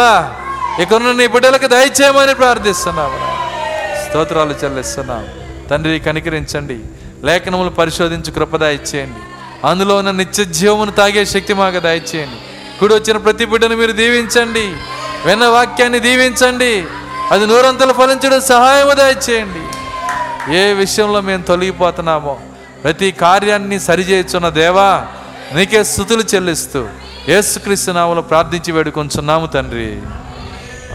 S1: ఇకనున్న నీ బిడ్డలకు దయచేయమని ప్రార్థిస్తున్నాము. స్తోత్రాలు చెల్లిస్తున్నాం తండ్రి కనికరించండి. లేఖనములు పరిశోధించి కృప దయచేయండి. అందులో ఉన్న నిత్య జీవమును తాగే శక్తి మాకు దయచేయండి. కుడి వచ్చిన ప్రతి బిడ్డను మీరు దీవించండి. విన్న వాక్యాన్ని దీవించండి. అది నూరంతలు ఫలించడం సహాయము దయచేయండి. ఏ విషయంలో మేము తొలగిపోతున్నామో ప్రతి కార్యాన్ని సరిచేయుచున్న దేవా నీకే స్థుతులు చెల్లిస్తూ యేసుక్రీస్తు నామలో ప్రార్థించి వేడుకొంచున్నాము తండ్రి.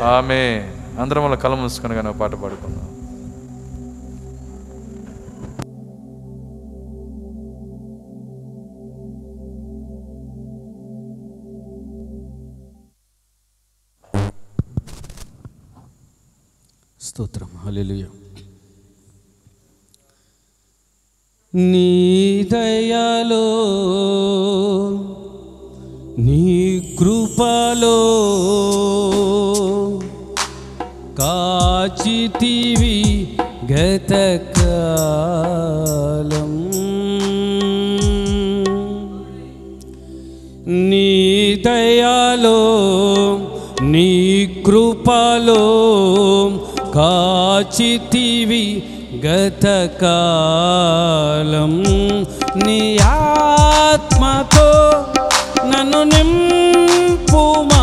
S1: ఆమె అందరం వల్ల కళ మూసుకొని కానీ పాట పాడుకుందాం.
S3: స్తోత్రం. హల్లెలూయ. నీ దయలో నీ కృపలో కాచితివి గతకాలం నీ దయాలో నీ కృపలో కాచితివి గతకాలం నీ ఆత్మతో నన్ను నింపుమా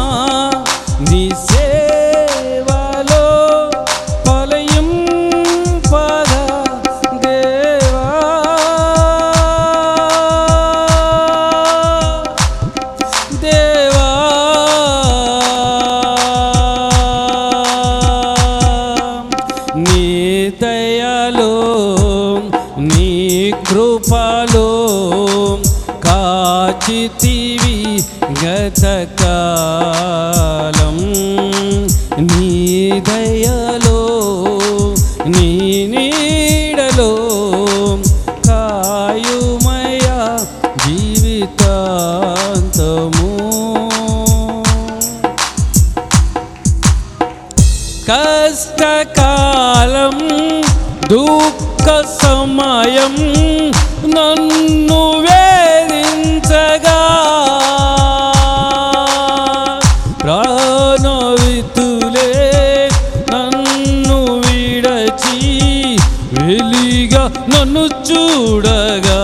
S3: సమయం నన్ను వేధించగా. ప్రాణవితులే నన్ను విడచి వెలిగా నన్ను చూడగా.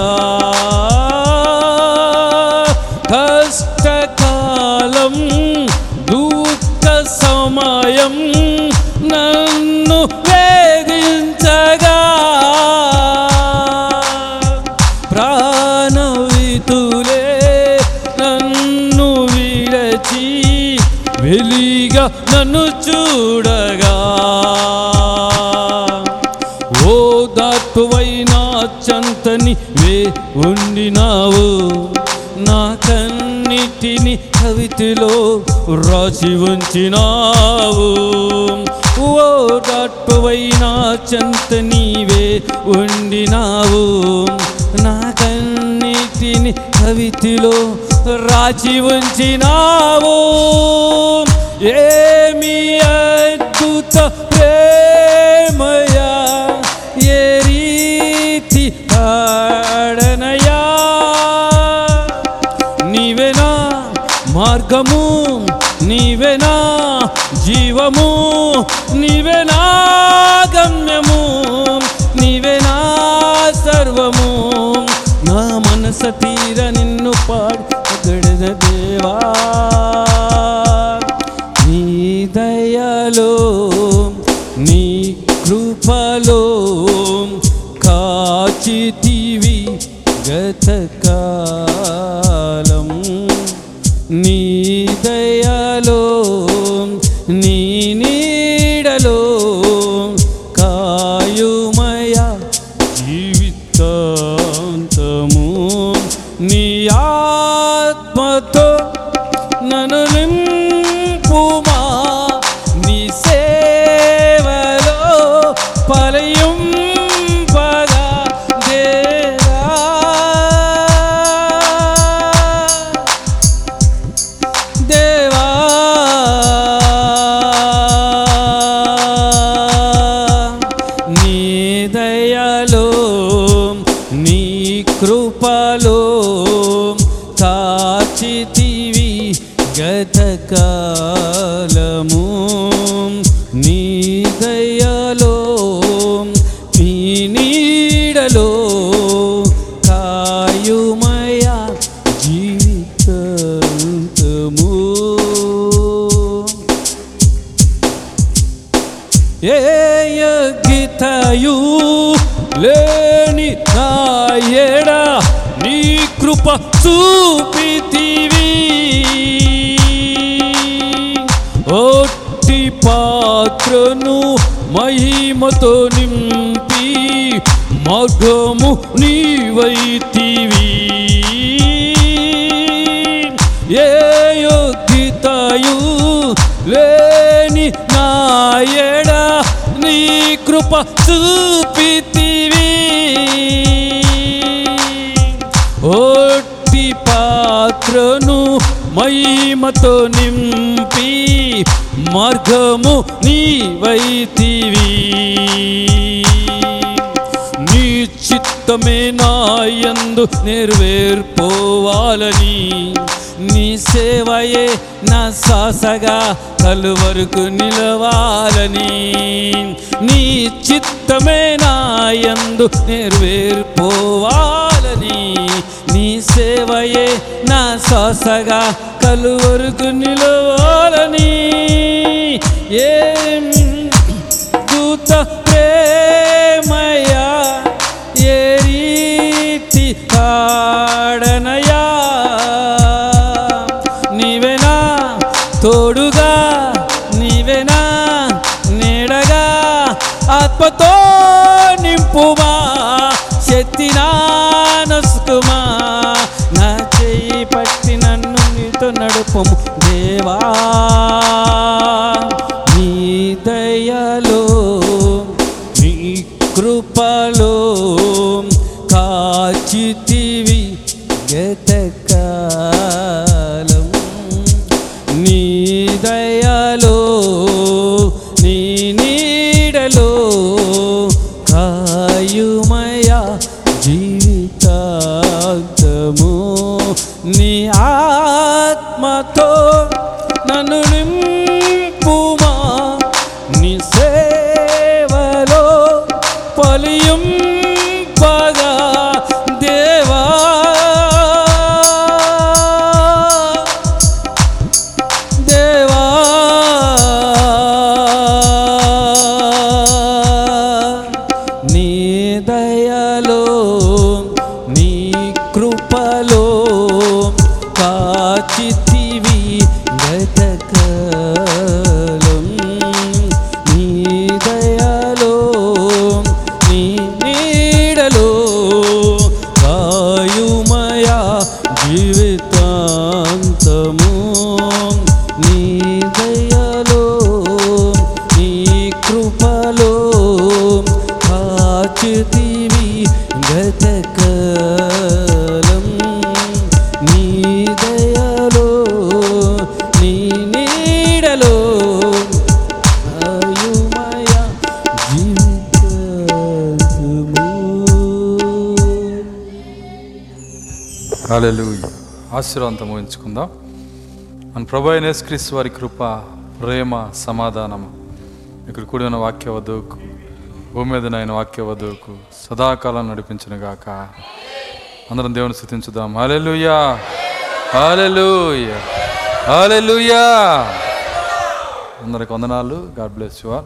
S3: ఇలా నన్ను చూడగా. ఓ దాటువైన చంతని వే ఉండినావు. నా కన్నిటిని కవితలో రాసి ఉంచినావు. ఓ చెంత చంత నీవే ఉండినావు. నా కన్నిటిని కవితిలో రాచి ఉంచినావు. ఏమి అద్భుత ప్రేమయా ఏ రీతి ఆడనయా. నీవేనా మార్గము నీవేనా జీవము. నీవే నా గమ్యము నీవే నా సర్వము. నా మనస తీర నిన్ను పాడగడిన దేవా. నీ దయలో నీ కృపలో కాచితివి గతకాలం. నీ కృప చూపితివి. ఒట్టి పాత్రను మహిమతో నింపి మగము నీవైతివి. ఏ యోగ్యతయు లేని నాయడ నీ కృప చూపితి. పాత్రను మహిమతో నింపి మార్గము నీవైతివి. నీ చిత్తమే నాయందు నెరవేర్పోవాలని నీ సేవయే నా శ్వాసగా కలువరకు నిలవాలని నీ చిత్తమే నాయందు నెరవేర్పోవాలని నీ సేవయే నా శ్వాసగా కలువరకు నిలవాలని ఏం దూత ప్రేమయా? ఏ రీతి పాడనయా? నీవేనా తోడుగా? నీవేనా నీడగా? ఆత్మతో నింపుమా పాపము దేవా? నీ దయలో నీ కృపలో కాచితివి గతకాలం. నీ దయలో నీ నీడలో కాయుమయ జీవితాంతము. నీ ఆ నన్ను నింపుమా జీవితము
S1: హాలెలూయ ఆశీర్వాదంతో ముగించుకుందాం. మన ప్రభు నేస్క్రీస్ వారి కృప ప్రేమ సమాధానం ఇక్కడ కూడిన వాక్య వధువుకు భూమి మీద ఆయన వాక్య వధువుకు సదాకాలం నడిపించిన గాక. అందరం దేవుని స్థుతించుదాం. హాలెలుయా హాలెలుయా హాలెలుయా అందరికి వందనాలు. God bless you all.